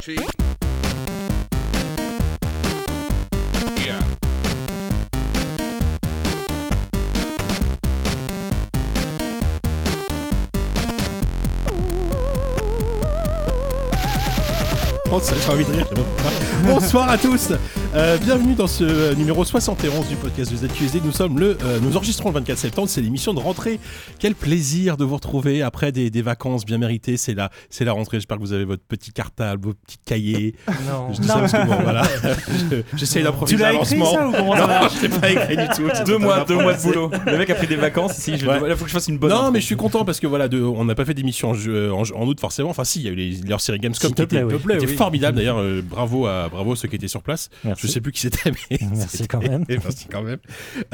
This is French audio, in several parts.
tree. Oh, ça, j'ai envie de rire. Bonsoir à tous. Euh, bienvenue dans ce euh, numéro 71 du podcast de ZQSD. Nous sommes le, euh, nous enregistrons le 24 septembre. C'est l'émission de rentrée. Quel plaisir de vous retrouver après des, des vacances bien méritées. C'est la, c'est la rentrée. J'espère que vous avez votre petit cartable, vos petits cahiers. Non. Je dis ça parce que bon, voilà. Je- J'essaye d'improviser Tu l'as écrit ça ou comment ça Non, je l'ai pas écrit du tout. Deux mois, deux mois de boulot. Le mec a pris des vacances ici. Je Ouais. faut que je fasse une bonne. Non, mais je suis content parce que voilà, de, on n'a pas fait d'émission en, jeu- en, en août forcément. Enfin, si, il y a eu les, leur série Gamescom qui te plaît, était, oui. était oui. Formidable. D'ailleurs, euh, bravo à bravo à ceux qui étaient sur place. Merci. Je sais plus qui c'était, mais Merci quand même. Merci quand même.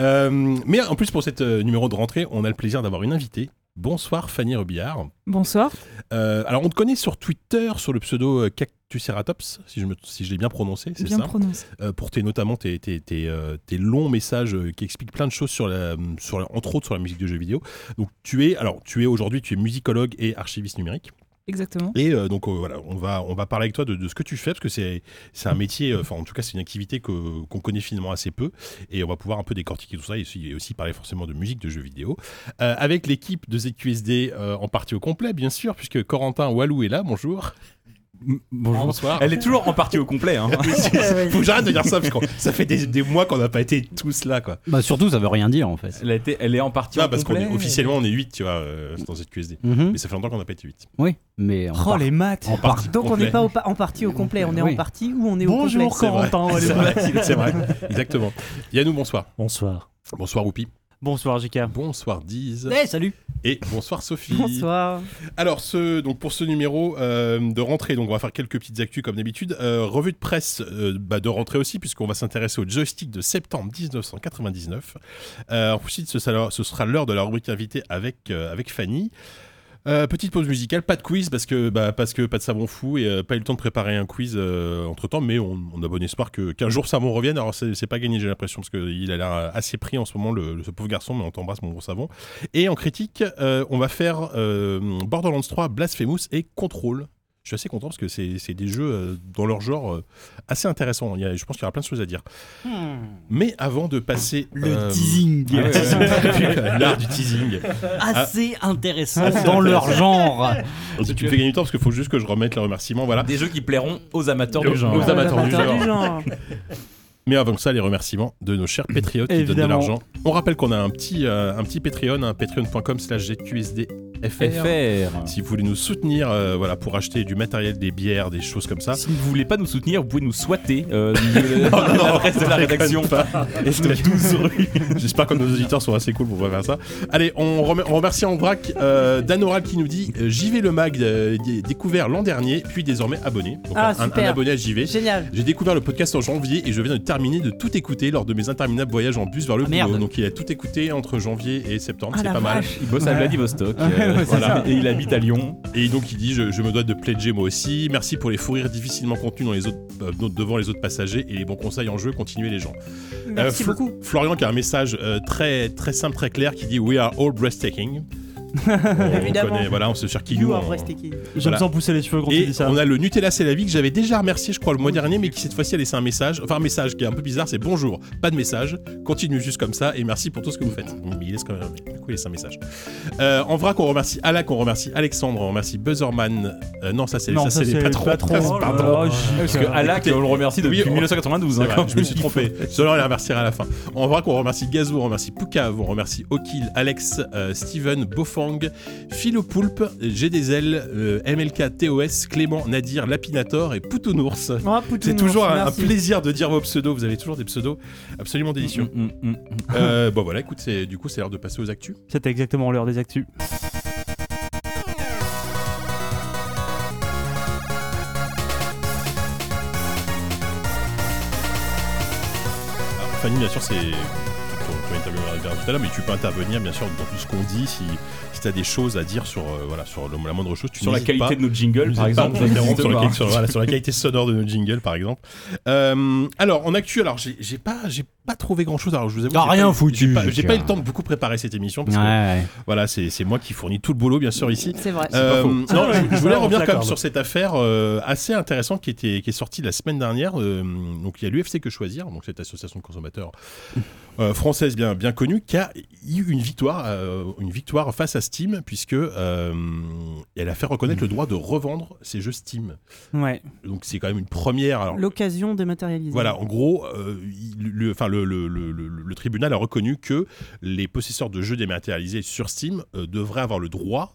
Euh, mais en plus pour cette euh, numéro de rentrée, on a le plaisir d'avoir une invitée. Bonsoir Fanny Robillard. Bonsoir. Euh, alors on te connaît sur Twitter sur le pseudo euh, Cactuceratops, si je, me, si je l'ai bien prononcé, c'est Bien ça prononcé. Euh, Pour tes, notamment tes, tes, tes, euh, tes longs messages qui expliquent plein de choses sur la, sur la- entre autres sur la musique de jeux vidéo. Donc tu es, alors tu es aujourd'hui, tu es musicologue et archiviste numérique. Exactement. Et euh, donc euh, voilà, on va, on va parler avec toi de, de ce que tu fais, parce que c'est un métier, euh, enfin en tout cas c'est une activité qu'on connaît finalement assez peu, et on va pouvoir un peu décortiquer tout ça, et aussi, et aussi parler forcément de musique, de jeux vidéo, avec l'équipe de ZQSD en partie au complet, bien sûr, puisque Corentin Walou est là, bonjour. Bonjour. Bonsoir. Elle est toujours en partie au complet. Hein. Faut que j'arrête de dire ça, parce que ça fait des, des mois qu'on n'a pas été tous là, quoi. Bah surtout, ça veut rien dire en fait. Elle, a été, elle est en partie au parce qu'on complet. est, officiellement on est 8, tu vois, euh, dans ZQSD. Mhm. Mais ça fait longtemps qu'on n'a pas été 8. Oui, mais en Oh part- les maths en part- Donc on n'est pas au pa- en partie au complet, on est Oui. en partie ou on est au Bonjour complet? C'est vrai. Corentin. C'est vrai, c'est vrai, exactement. Yannou, bonsoir. Bonsoir. Bonsoir Oupi. Bonsoir JK. Bonsoir Diz. Eh, salut Et bonsoir Sophie. Bonsoir. Alors, ce, donc pour ce numéro euh, de rentrée, donc on va faire quelques petites actus comme d'habitude. Euh, revue de presse euh, bah, de rentrée aussi, puisqu'on va s'intéresser au joystick de septembre 1999. Euh, ensuite, ce sera, ce sera l'heure de la rubrique invitée avec, avec Fanny. Euh, petite pause musicale, pas de quiz parce que, bah, pas de savon fou et euh, pas eu le temps de préparer un quiz entre temps, mais on, a bon espoir qu'un jour savon revienne. Alors c'est pas gagné, j'ai l'impression, parce qu'il a l'air assez pris en ce moment, le, ce pauvre garçon, mais on t'embrasse, mon gros savon. Et en critique, euh, on va faire euh, Borderlands 3, Blasphemous et Control. Je suis assez content parce que c'est c'est des jeux euh, dans leur genre euh, assez intéressants. Il y a- je pense qu'il y aura plein de choses à dire. Mais avant de passer Le euh, teasing ah ouais, ouais, l'art du teasing. Assez intéressant dans leur genre Tu me fais gagner du temps parce qu'il faut juste que je remette le remerciement. Voilà. Des jeux qui plairont aux amateurs du genre. aux amateurs du genre. Mais avant que ça, les remerciements de nos chers patriotes qui donnent de l'argent. On rappelle qu'on a un petit, euh, un petit Patreon, un patreon.com slash ZQSDFR. FR. Si vous voulez nous soutenir euh, voilà, pour acheter du matériel, des bières, des choses comme ça. Si vous voulez pas nous soutenir, vous pouvez nous swatter euh, l'adresse de la rédaction. Et c'est la 12 rue. J'espère que nos auditeurs sont assez cool pour pas faire ça. Allez, on, remer- on remercie en vrac euh, Dan Oral qui nous dit euh, JV le mag euh, découvert l'an dernier, puis désormais abonné. Donc Ah, un, un abonné à JV. Génial. J'ai découvert le podcast en janvier et je viens de terminer de tout écouter lors de mes interminables voyages en bus vers le Ah, boulot. merde. Donc il a tout écouté entre janvier et septembre, Ah, c'est pas mal. Il bosse à Vladivostok. Voilà. Et il habite à Lyon. Et donc il dit je, je me dois de pledger moi aussi. Merci pour les fous rires difficilement contenus dans les autres, euh, devant les autres passagers et les bons conseils en jeu. Continuez les gens. Merci Euh, beaucoup. Florian qui a un message euh, très très simple, très clair qui dit We are all breathtaking. On Évidemment. connaît, voilà, on se cherche qui You nous. are on- breathtaking. Je Voilà. me sens pousser les cheveux quand tu Et dis ça. on a le Nutella c'est la vie que j'avais déjà remercié je crois le mois dernier mais qui cette fois-ci a laissé un message enfin un message qui est un peu bizarre c'est bonjour pas de message continue juste comme ça et merci pour tout ce que vous faites mais il laisse quand même du coup il laisse un message euh, en vrac on remercie Alak on remercie Alexandre on remercie Buzzerman euh, non ça c'est ça, les le patrons. Pardon. Oh. Parce que Alak, on le remercie depuis Oui, on- 1992. C'est hein, vrai, quand je me suis trompé. Je dois les remercier à la fin. En vrai, qu'on remercie Gazou, on remercie Poukav, on remercie Okil, Alex, euh, Steven, Bofang, Philo Poulpe, GDZL, euh, MLK, TOS, Clément, Nadir, Lapinator et Poutounours. Oh, Poutounours, C'est toujours un, plaisir de dire vos pseudos. Vous avez toujours des pseudos absolument délicieux. Mm, mm, mm. Euh, bon voilà, écoute, c'est- du coup, c'est l'heure de passer aux actus. C'était exactement l'heure des actus. Alors, Fanny, bien sûr, c'est tout à l'heure, mais tu peux intervenir bien sûr dans tout ce qu'on dit si, si tu as des choses à dire sur, euh, voilà, sur le- la moindre chose. Tu Sur la qualité pas. de nos jingles, par pas exemple. sur, la, sur- voilà, sur la qualité sonore de nos jingles, par exemple. Euh, alors, en actu, alors j'ai pas, j'ai pas trouvé grand chose. Alors, je vous avoue, Ah, rien pas, foutu, J'ai pas, j'ai tiens. pas eu le temps de beaucoup préparer cette émission parce que Ouais. voilà, c'est c'est moi qui fournis tout le boulot, bien sûr, ici. C'est vrai. Euh, non, Ah je, je voulais revenir quand même sur cette affaire euh, assez intéressante qui était qui est sortie la semaine dernière. Euh, donc il y a l'UFC que choisir, donc cette association de consommateurs euh, française bien bien connue, qui a eu une victoire euh, une victoire face à Steam puisque euh, elle a fait reconnaître le droit de revendre ses jeux Steam. Ouais. Donc c'est quand même une première. L'occasion dématérialisée. voilà, en gros, euh, le, enfin, le, le- le- le- le tribunal a reconnu que les possesseurs de jeux dématérialisés sur Steam devraient avoir le droit,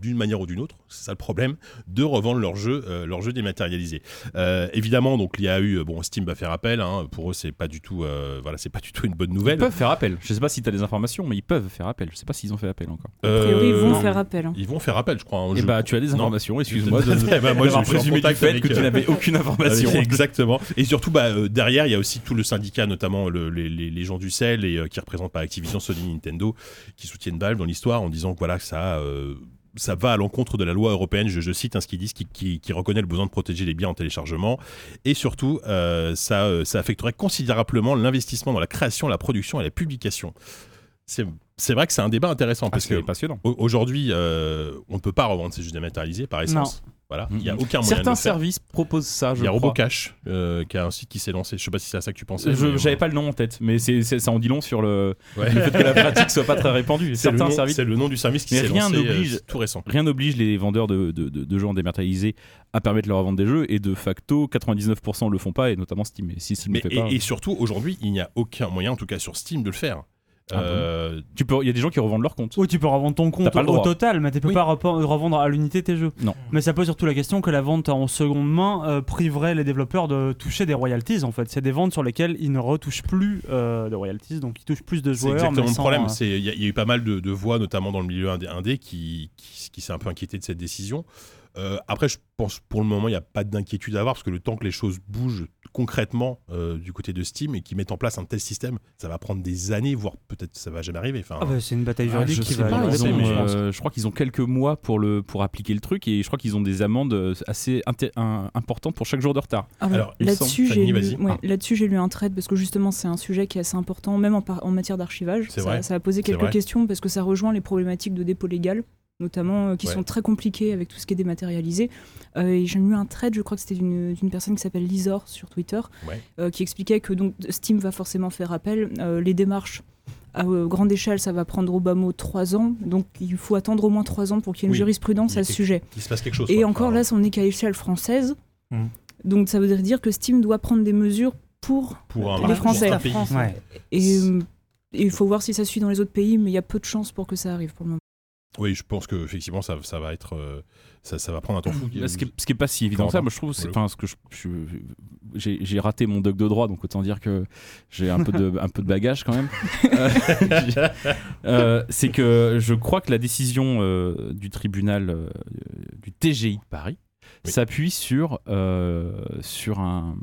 d'une manière ou d'une autre, c'est ça le problème, de revendre leurs jeux, euh, leurs jeux dématérialisés. Euh, évidemment, donc il y a eu, bon, Steam va faire appel. hein, pour eux, c'est pas du tout, euh, voilà, c'est pas du tout une bonne Ils nouvelle. peuvent faire appel. Je sais pas si tu as des informations, mais ils peuvent faire appel. Je sais pas s'ils ont fait appel encore. A priori, ils Euh, vont non. faire appel. hein. Ils vont faire appel, je crois. hein, Et je- bah, tu as des informations, excuse-moi. de- Eh ben, moi, je présumé du fait que tu euh, n'avais aucune information. Euh, Exactement. Et surtout, bah, euh, derrière, il y a aussi tout le syndicat, notamment le- les, les- les gens du CEL et euh, qui représentent pas Activision, Sony, Nintendo, qui soutiennent Valve dans l'histoire en disant que voilà, que ça, euh, ça va à l'encontre de la loi européenne. Je, je cite hein, ce qu'ils disent, qui, qui- qui reconnaît le besoin de protéger les biens en téléchargement. Et surtout, euh, ça, euh, ça affecterait considérablement l'investissement dans la création, la production et la publication. C'est c'est vrai que c'est un débat intéressant parce Parce que passionnant. au- aujourd'hui, euh, on ne peut pas revendre ces jeux dématérialisés par essence. Voilà, il n'y a Mhm. aucun moyen de Certains services proposent ça. Je Il y a. Robocash, euh, qui a un site qui s'est lancé. Je sais pas si c'est à ça que tu pensais. Je euh, pas le nom en tête, mais c'est c'est- ça en dit long sur le, ouais. le fait que la pratique soit pas très répandue. C'est le, Certains nom- services, c'est le nom du service qui Mais s'est rien lancé euh, n'oblige- c'est tout récent. rien n'oblige les vendeurs de, de, de, de jeux en dématérialisé à permettre leur revente des jeux, et de facto, 99% le font pas, et notamment Steam. Et si ne Mais, le fait et, pas, et surtout, aujourd'hui, il n'y a aucun moyen, en tout cas sur Steam, de le faire. Ah Euh, tu peux, il y a des gens qui revendent leur compte. Oui, tu peux revendre ton compte au total, mais tu peux Oui. pas revendre à l'unité tes jeux. Non. Mais ça pose surtout la question que la vente en seconde main euh, priverait les développeurs de toucher des royalties. En fait, c'est des ventes sur lesquelles ils ne retouchent plus euh, de royalties, donc ils touchent plus de c'est joueurs. exactement mais le problème. euh, C'est- Il y, a- il y a eu pas mal de, de voix, notamment dans le milieu indé, indé, qui, qui, qui s'est un peu inquiété de cette décision. Euh, après, je pense pour le moment, il n'y a pas d'inquiétude à avoir parce que le temps que les choses bougent concrètement euh, du côté de Steam et qu'ils mettent en place un tel système, ça va prendre des années, voire peut-être ça va jamais arriver. Enfin, Ah bah, c'est une bataille Ah, juridique je qui va pas, ils ont, euh, je crois qu'ils ont quelques mois pour, le, pour appliquer le truc et je crois qu'ils ont des amendes euh, assez un- importantes pour chaque jour de retard. Alors, Alors, là-dessus, j'ai lu, vas-y. ouais, Ah. là-dessus, j'ai lu un thread parce que justement, c'est un sujet qui est assez important, même en, matière d'archivage. Ça, a posé quelques questions parce que ça rejoint les problématiques de dépôt légal, notamment euh, qui Ouais. sont très compliquées avec tout ce qui est dématérialisé. Euh, et j'ai lu un thread, je crois que c'était d'une personne qui s'appelle Lisor sur Twitter, Ouais. euh, qui expliquait que donc Steam va forcément faire appel. Euh, les démarches à euh, grande échelle, ça va prendre au bas mot trois ans. Donc il faut attendre au moins trois ans pour qu'il y ait une Oui. jurisprudence à ce sujet. il se passe quelque chose. Et quoi. encore Enfin, là, on n'est qu'à échelle française. Mhm. Donc ça veut dire que Steam doit prendre des mesures pour. pour un, les pour un Français. pays. Ouais. Et et il faut voir si ça suit dans les autres pays, mais il y a peu de chances pour que ça arrive pour le moment. Oui, je pense que effectivement ça, ça va être euh, ça, ça va prendre un temps fou. Ce qui, est, ce qui est pas si évident que ça, moi je trouve, c'est, enfin, ce que je, je- j'ai, raté mon doc de droit, donc autant dire que j'ai un peu de, un peu de bagage quand même. Euh, euh, c'est que je crois que la décision euh, du tribunal du TGI de Paris Oui. s'appuie sur sur un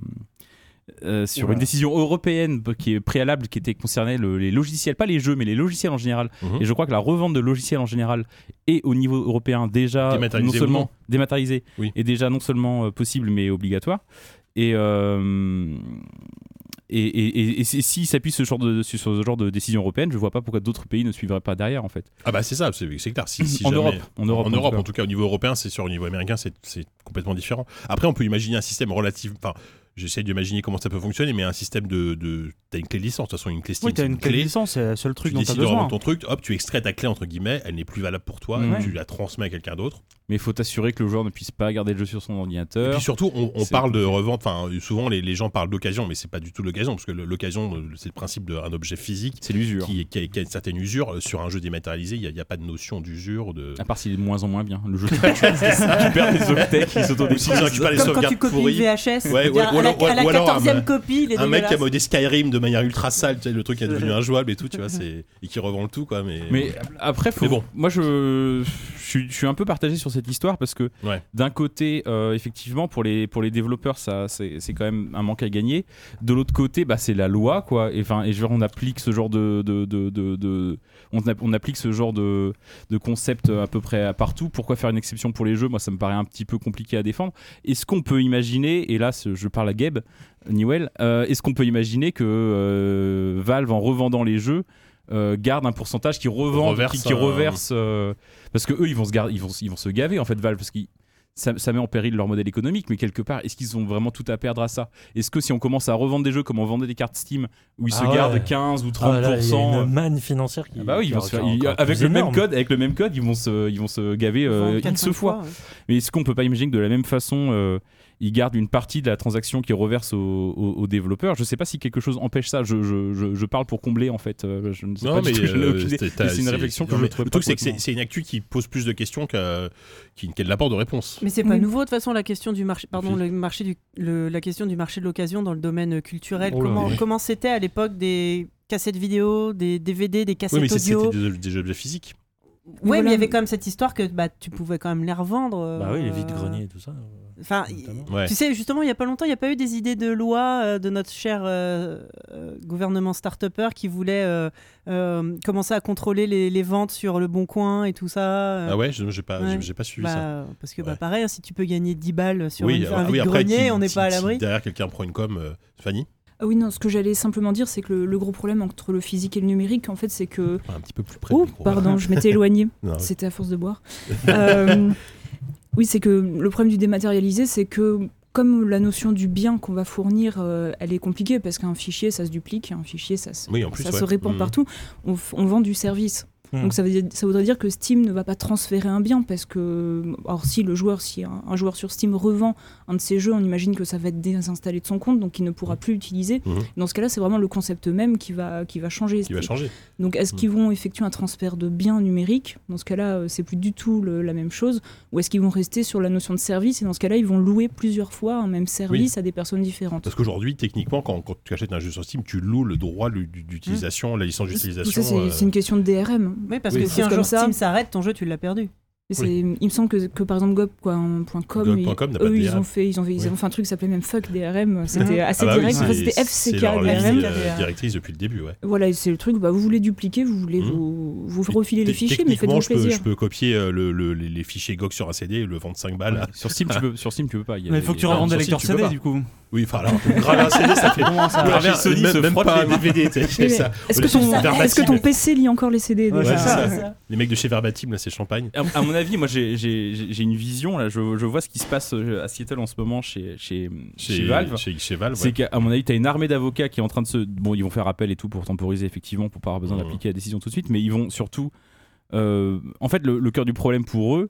euh, sur une décision européenne qui est préalable, qui était concernée le- les logiciels, pas les jeux, mais les logiciels en général. Mhm. Et je crois que la revente de logiciels en général est au niveau européen déjà non Dématérialisé ou seulement non. dématérialisé, Oui. est déjà non seulement euh, possible mais obligatoire. Et euh, et, et, et- et si- s'il s'appuie ce genre de, sur ce genre de décision européenne, je vois pas pourquoi d'autres pays ne suivraient pas derrière en fait. Ah bah c'est ça, c'est clair. Si, si en, jamais- Europe, en Europe, en en Europe, tout cas. en tout cas, au niveau européen, c'est sûr. Au niveau américain, c'est c'est complètement différent. Après, on peut imaginer un système relatif. Enfin, j'essaie d'imaginer comment ça peut fonctionner, mais un système de. de t'as une clé de licence. De toute façon, une clé Steam, Oui, t'as une clé de licence, c'est le seul truc Tu dont t'as décides de besoin. revendre ton truc, hop, tu extrais ta clé entre guillemets, elle n'est plus valable pour toi, tu la transmets à quelqu'un d'autre. Mais il faut t'assurer que le joueur ne puisse pas garder le jeu sur son Et ordinateur. puis surtout, on, parle de revente. Enfin, souvent les, les gens parlent d'occasion, mais c'est pas du tout l'occasion, parce que l'occasion, euh, c'est le principe d'un objet physique C'est l'usure. qui, qui a, qui a une certaine usure. Euh, Sur un jeu dématérialisé, il n'y a, il y a pas de notion d'usure. De... À part s'il est de moins en moins bien. Le jeu, tu perds les octets les quand sauvegardes tu copies pourries. une VHS, Ouais, ou à la, alors- à la ou alors un- 14e copie, il Un mec qui a modé Skyrim de manière ultra sale, tu sais, le truc qui est devenu injouable et tout, tu vois, c'est et qui revend le tout quoi. Mais, Mais après, faut... Mais bon. moi je, je suis un peu partagé sur cette histoire parce que Ouais. d'un côté, euh, effectivement, pour les, pour les développeurs, ça, c'est c'est quand même un manque à gagner. De l'autre côté, bah, c'est la loi, quoi. Et, enfin, et je veux dire, on applique ce genre de, de, de, de- on, app- on applique ce genre de, de concept à peu près à partout. Pourquoi faire une exception pour les jeux? Moi, ça me paraît un petit peu compliqué à défendre. Est-ce qu'on peut imaginer, et là, je parle à Gabe Newell, euh, est-ce qu'on peut imaginer que euh, Valve, en revendant les jeux, euh, garde un pourcentage qui revend, Reverse qui, qui un- reverse, euh, parce que eux, ils vont se garder, ils vont, ils vont se gaver en fait, Valve, parce que ça, ça met en péril leur modèle économique, mais quelque part, est-ce qu'ils ont vraiment tout à perdre à ça? Est-ce que si on commence à revendre des jeux comme on vendait des cartes Steam, où ils Ah se ouais. gardent 15 ou 30%, Ah, là, y a euh, une manne financière qui. ah bah oui, ils qui- vont se faire- qui est ils- encore avec le même code, avec le même code, ils vont se, ils vont se gaver euh, X fois. ouais. Mais est-ce qu'on peut pas imaginer que de la même façon, ils gardent une partie de la transaction qui reverse aux développeurs Je sais pas si quelque chose empêche ça. Je, je, je, je parle pour combler en fait. Euh, Je ne sais Non, pas mais euh, c'est- Mais c'est une réflexion que non, je trouve Le pas truc, c'est que c'est une actu qui pose plus de questions qu'elle n'apporte de réponses. Mais c'est pas Oui. nouveau de toute façon la question du marché, pardon, Oui. le marché du, le- la question du marché de l'occasion dans le domaine culturel. Oh là, comment oui. comment c'était à l'époque des cassettes vidéo, des DVD, des Oui, cassettes mais c'est- c'était audio. des, des objets physiques. Ouais, Voilà. mais il y avait quand même cette histoire que bah tu pouvais quand même les revendre. euh, Bah oui, les vides greniers et tout ça. Enfin. Ouais. tu sais, justement, il y a pas longtemps, il n'y a pas eu des idées de loi euh, de notre cher euh, euh, gouvernement start-upper qui voulait euh, euh, commencer à contrôler les, les ventes sur le bon coin et tout ça. euh, Ah ouais, je j'ai pas, Ouais. pas suivi bah, ça. Parce que bah, pareil, hein, si tu peux gagner 10 balles sur Oui, une, alors- un ah oui, après, grenier, qui- on n'est pas à si l'abri. Derrière, quelqu'un prend une com, euh, Fanny Ah oui, non, ce que j'allais simplement dire, c'est que le, le gros problème entre le physique et le numérique, en fait, c'est que. Un petit peu plus près. Oh, micro. pardon, je m'étais oui. C'était à force de boire. Euh, oui, c'est que le problème du dématérialisé, c'est que comme la notion du bien qu'on va fournir, euh, elle est compliquée parce qu'un fichier, ça se duplique, un fichier, ça se, Oui, en plus, ça ouais. se répand Mhm. partout. On, on vend du service. Mhm. Donc ça, veut dire, ça voudrait dire que Steam ne va pas transférer un bien parce que, alors si le joueur, si un, un joueur sur Steam revend un de ses jeux, on imagine que ça va être désinstallé de son compte, donc il ne pourra plus l'utiliser. Mhm. Dans ce cas-là, c'est vraiment le concept même qui va, qui va changer. Qui va changer. Donc, est-ce Mm. qu'ils vont effectuer un transfert de biens numériques? Dans ce cas-là, euh, c'est plus du tout le- la même chose. Ou est-ce qu'ils vont rester sur la notion de service? Et dans ce cas-là, ils vont louer plusieurs fois un même service à des personnes différentes. Parce qu'aujourd'hui, techniquement, quand, quand tu achètes un jeu sur Steam, tu loues le droit d'utilisation, la licence d'utilisation. c'est euh, c'est une question de DRM. Oui, parce Oui. que si un jour ça. Steam s'arrête, ton jeu, tu l'as perdu. Il me semble que, que par exemple Gop, quoi, un point .com, Gop.com n'a pas de eux, ils ont fait, ils ont, ils Oui. ont fait un truc qui s'appelait même fuck DRM. C'était Mhm. assez ah bah direct. C'était FCK leur DRM. euh, directrice depuis le début, ouais. Voilà, et c'est le truc. Bah, vous voulez dupliquer, vous voulez Mhm. vous, vous refiler les fichiers, mais faites-vous je peux, plaisir. je peux copier euh, le- le- les, les fichiers GOG sur un CD et le vendre 5 balles. Ouais. Sur Steam, tu peux, sur Steam, tu peux pas. Il y a Mais il faut que tu des- revendes des lecteurs CD du coup. Oui, enfin alors, graver un CD, ça fait. Comment ça Chez Sony, même, se même frotte pas. DVD. Est-ce que, ton, de Verbatim, est-ce que ton PC lit encore les CD. Les mecs de chez Verbatim, là, c'est champagne. Avis, moi j'ai- une vision là. Je, je vois ce qui se passe euh, à Seattle en ce moment chez, chez, chez, Valve. Chez, chez Valve, C'est qu'à mon avis, tu as une armée d'avocats qui est en train de se. Bon, ils vont faire appel et tout pour temporiser, effectivement, pour pas avoir besoin Mhm. d'appliquer la décision tout de suite, mais ils vont surtout. euh, en fait, le, le cœur du problème pour eux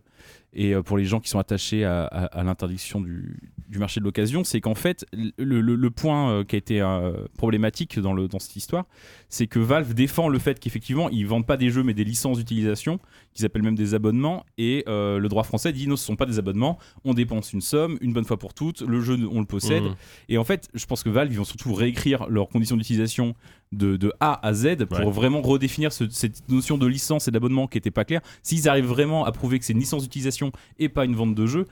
et euh, pour les gens qui sont attachés à, à- à l'interdiction du, du marché de l'occasion, c'est qu'en fait, le, le- le point euh, qui a été euh, problématique dans, le, dans cette histoire, c'est que Valve défend le fait qu'effectivement, ils vendent pas des jeux mais des licences d'utilisation, qu'ils appellent même des abonnements, et euh, le droit français dit non, ce sont pas des abonnements, on dépense une somme, une bonne fois pour toutes, le jeu, on le possède, Mhm. et en fait, je pense que Valve, ils vont surtout réécrire leurs conditions d'utilisation de, de A à Z pour Ouais. vraiment redéfinir ce- cette notion de licence et d'abonnement qui n'était pas claire. S'ils arrivent vraiment à prouver que c'est une licence d'utilisation et pas une vente de jeu,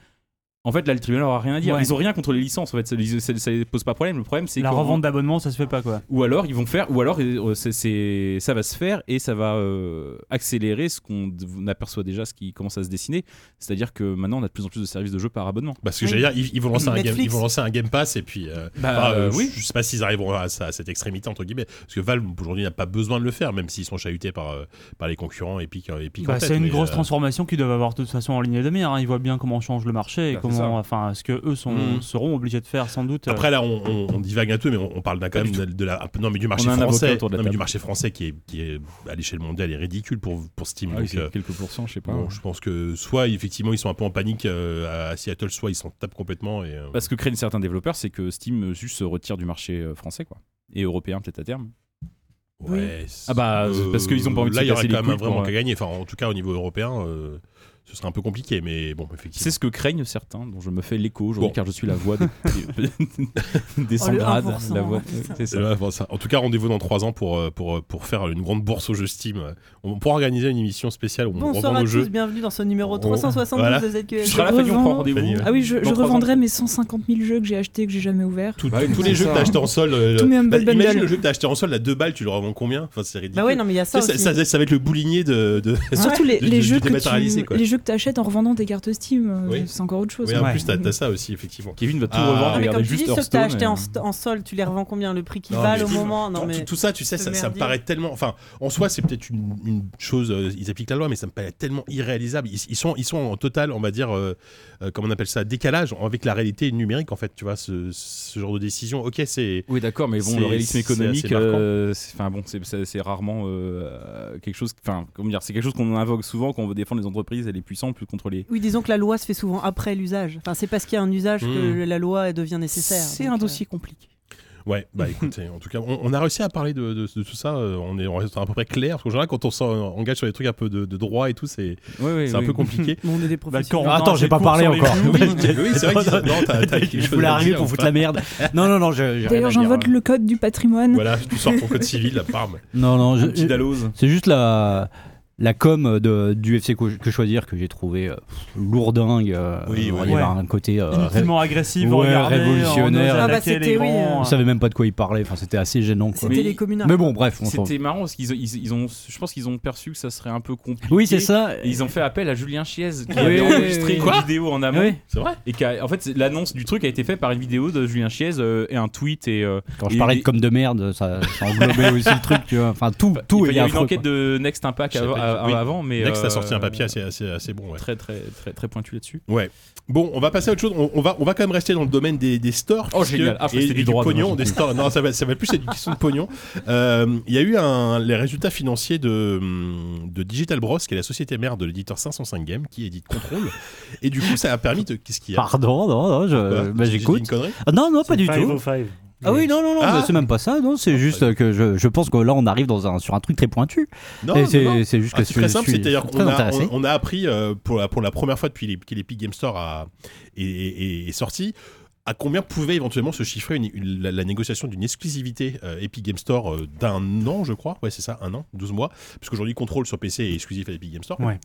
en fait, là, le tribunal aura rien à dire. Ouais. Ils ont rien contre les licences, en fait, ça, ça, ça pose pas problème. Le problème, c'est La revente d'abonnement, ça se fait pas quoi. ou alors ils vont faire, ou alors euh, c'est- c'est- ça va se faire et ça va euh, accélérer ce qu'on on aperçoit déjà, ce qui commence à se dessiner. C'est-à-dire que maintenant on a de plus en plus de services de jeux par abonnement. Parce que Oui. j'allais dire, ils, ils vont lancer un game, Netflix. ils vont lancer un Game Pass et puis. euh, Bah, euh, euh, je-. Je sais pas s'ils arriveront à, cette extrémité entre guillemets, parce que Valve aujourd'hui n'a pas besoin de le faire, même s'ils sont chahutés par euh, par les concurrents Epic, euh, Epic en Bah, tête, c'est une mais, grosse euh, transformation qu'ils doivent avoir de toute façon en ligne de mire. hein. Ils voient bien comment change le marché et Bah, ça. Comment, enfin, ce que eux sont, Mhm. seront obligés de faire sans doute. euh, Après là, on, on- on divague un peu, mais on, on parle d'un quand même du de, la, non mais du marché français, autour de la non, mais du marché français qui est qui est à l'échelle mondiale est ridicule pour pour Steam. Ah donc, euh, quelques pourcents, je sais pas. bon, je pense que soit effectivement ils sont un peu en panique euh, à Seattle, soit ils s'en tapent complètement et. euh, Parce que craignent certains développeurs, c'est que Steam juste se retire du marché français, quoi. Et européen peut-être à terme. Ouais, Ah bah, parce qu'ils ont pas envie de Là, se il y aurait casser quand les même un couilles vrai pour, manque euh, à gagner. Enfin, en tout cas, au niveau européen, euh, ce serait un peu compliqué, mais bon, effectivement. C'est ce que craignent certains, dont je me fais l'écho aujourd'hui, Bon. car je suis la voix des, des Oh, le sans-grades. 1%, la voix- c'est ça. c'est ça. Euh, bon, ça- En tout cas, rendez-vous dans 3 ans pour, euh, pour, euh, pour faire une grande bourse au jeu Steam. On pourra organiser une émission spéciale où on Bonsoir revend à nos tous, jeux. bienvenue dans ce numéro On- 372 voilà. de ZQL. Tu seras là, Fanny, on prend rendez-vous. Fanny, ouais. Ah oui, je, je revendrai mes 150 000 jeux que j'ai achetés que j'ai jamais ouverts. Tout- Bah tous les jeux que t'as achetés en sol. euh, bah, imagine le jeu que t'as acheté en sol à 2 balles, tu le revends combien? Enfin, c'est ridicule. Bah ouais, non, mais il y a ça ça, va être le bouligné de. Surtout les, jeux que tu jeux que tu achètes en revendant tes cartes Steam, euh, Oui. c'est encore autre chose. Oui, en Ouais. plus, t'as t'as ça aussi, effectivement. Kevin va tout Ah. revendre, il mais comme tu dis, ceux que t'as achetés en, en sol, tu les revends combien Le prix qu'ils Non, valent au moment? Non, Tout- mais. Tout ça, tu sais, ça, ça me paraît tellement. Enfin, en soi, c'est peut-être une, une chose. euh, ils appliquent la loi, mais ça me paraît tellement irréalisable. Ils, ils sont, ils sont en total, on va dire, euh, euh, comment on appelle ça, décalage avec la réalité numérique, en fait. Tu vois, ce, ce genre de décision. Ok, c'est. Oui, d'accord, mais bon, le réalisme économique, c'est- enfin bon, c'est- c'est c'est rarement quelque chose. Enfin, comment dire, c'est quelque chose qu'on invoque souvent quand on veut défendre les entreprises et les puissants plus contre les. Oui, disons que la loi se fait souvent après l'usage. Enfin, c'est parce qu'il y a un usage que Mm. la loi devient nécessaire. C'est un euh, dossier compliqué. Ouais, bah écoutez, en tout cas, on, on a réussi à parler de, de- de tout ça. euh, On est, on reste à peu près clair. Parce qu'en général, quand on s'engage sur des trucs un peu de, de droit et tout, c'est Oui, oui, c'est un oui. peu compliqué. on est des Bah, professionnels. quand on Ah, attends, j'ai pas parlé encore. oui, c'est vrai que non, t'as quelque chose arriver pour ou foutre la merde. Non, non, non, je- D'ailleurs, j'invoque le code du patrimoine. Voilà, tu sors ton code civil, la parme. Non, non, je- Petit c'est juste la, la com de, du FC que, choisir que j'ai trouvé euh, lourdingue. euh, Oui, il y avait Ouais. un côté. euh, Inutilement agressif, Ouais, regardez, révolutionnaire. Ah bah, c'était- oui, grands. Je savais même pas de quoi il parlait. Enfin, c'était assez gênant. quoi. C'était Mais- les communards. Mais bon, bref. C'était marrant parce qu'ils ils, ils ont, je pense qu'ils ont perçu que ça serait un peu compliqué. Oui, c'est ça. Et ils ont fait appel à Julien Chiez qui avait enregistré une vidéo en amont. Oui. C'est vrai Et a- en fait, l'annonce du truc a été faite par une vidéo de Julien Chiez euh, et un tweet et euh, Quand je parlais de comme de merde, ça, ça englobait aussi le truc, tu vois. Enfin, tout, tout il y a une enquête de Next Impact Je avant, pas. Oui. avant, mais Next euh, a sorti un papier assez, assez, assez bon. Ouais. très très très très pointu là-dessus. Ouais. Bon, on va passer à autre chose. On, on va, on va quand même rester dans le domaine des, des stores. Oh, génial. Ah, je et, du droit, pognon, des stores. Non, ça va, ça va plus être une question de pognon. Euh, Il y a eu un, les résultats financiers de, hum, de Digital Bros, qui est la société mère de l'éditeur 505 Games, qui édite Control. et du coup, ça a permis de. Qu'est-ce qu'il y a? Pardon, non, non, je, bah, j'écoute. une connerie? Ah, non, non, pas du tout. 505. Ah oui, non, non, non, Ah. bah, c'est même pas ça, non, c'est juste que je, je pense que là on arrive dans un, sur un truc très pointu. Non, c'est juste Ah, que c'est très simple, c'est-à-dire qu'on a, on, on a appris euh, pour, la, pour la première fois depuis que l'Epic Game Store a, est, est- est sorti à combien pouvait éventuellement se chiffrer une- une- la, la négociation d'une exclusivité euh, Epic Game Store euh, d'un an, je crois. Ouais, c'est ça, un an, 12 mois. Puisqu'aujourd'hui, Control sur PC est exclusif à l'Epic Game Store. Ouais.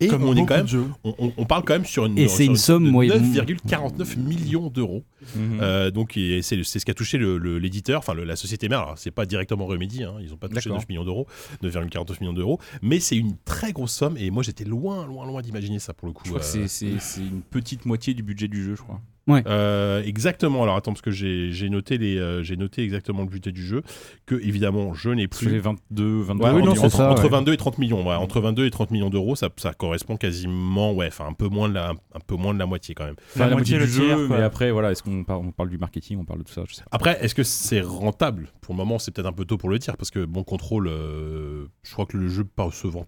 Et Comme on est quand même, on, on- on parle quand même sur une, Et sur c'est une somme de moyenne. 9,49 millions d'euros. Mhm. Euh, donc c'est ce qui a touché l'éditeur, enfin la société mère. Alors c'est pas directement Remedy, hein, ils ont pas touché D'accord. 9 millions d'euros, 9,49 millions d'euros, mais c'est une très grosse somme. Et moi j'étais loin, loin, loin d'imaginer ça pour le coup. Je crois que euh, c'est une petite moitié du budget du jeu, je crois. Euh, exactement. Alors attends parce que j'ai noté les, euh, j'ai noté exactement le budget du jeu que évidemment je n'ai Plus plus. 22, 22 Ouais, Oui, non, entre, c'est ça, entre ouais. 22 et 30 millions. ouais. Entre 22 et 30 millions d'euros, ça, ça correspond quasiment, ouais, enfin un peu moins de la, un peu moins de la moitié quand même. Enfin, la, moitié, le du jeu, mais après, voilà, est-ce qu'on parle, on parle du marketing, on parle de tout ça, je sais pas. Après, est-ce que c'est rentable? Pour le moment, c'est peut-être un peu tôt pour le dire parce que bon contrôle, euh, je crois que le jeu pas se vend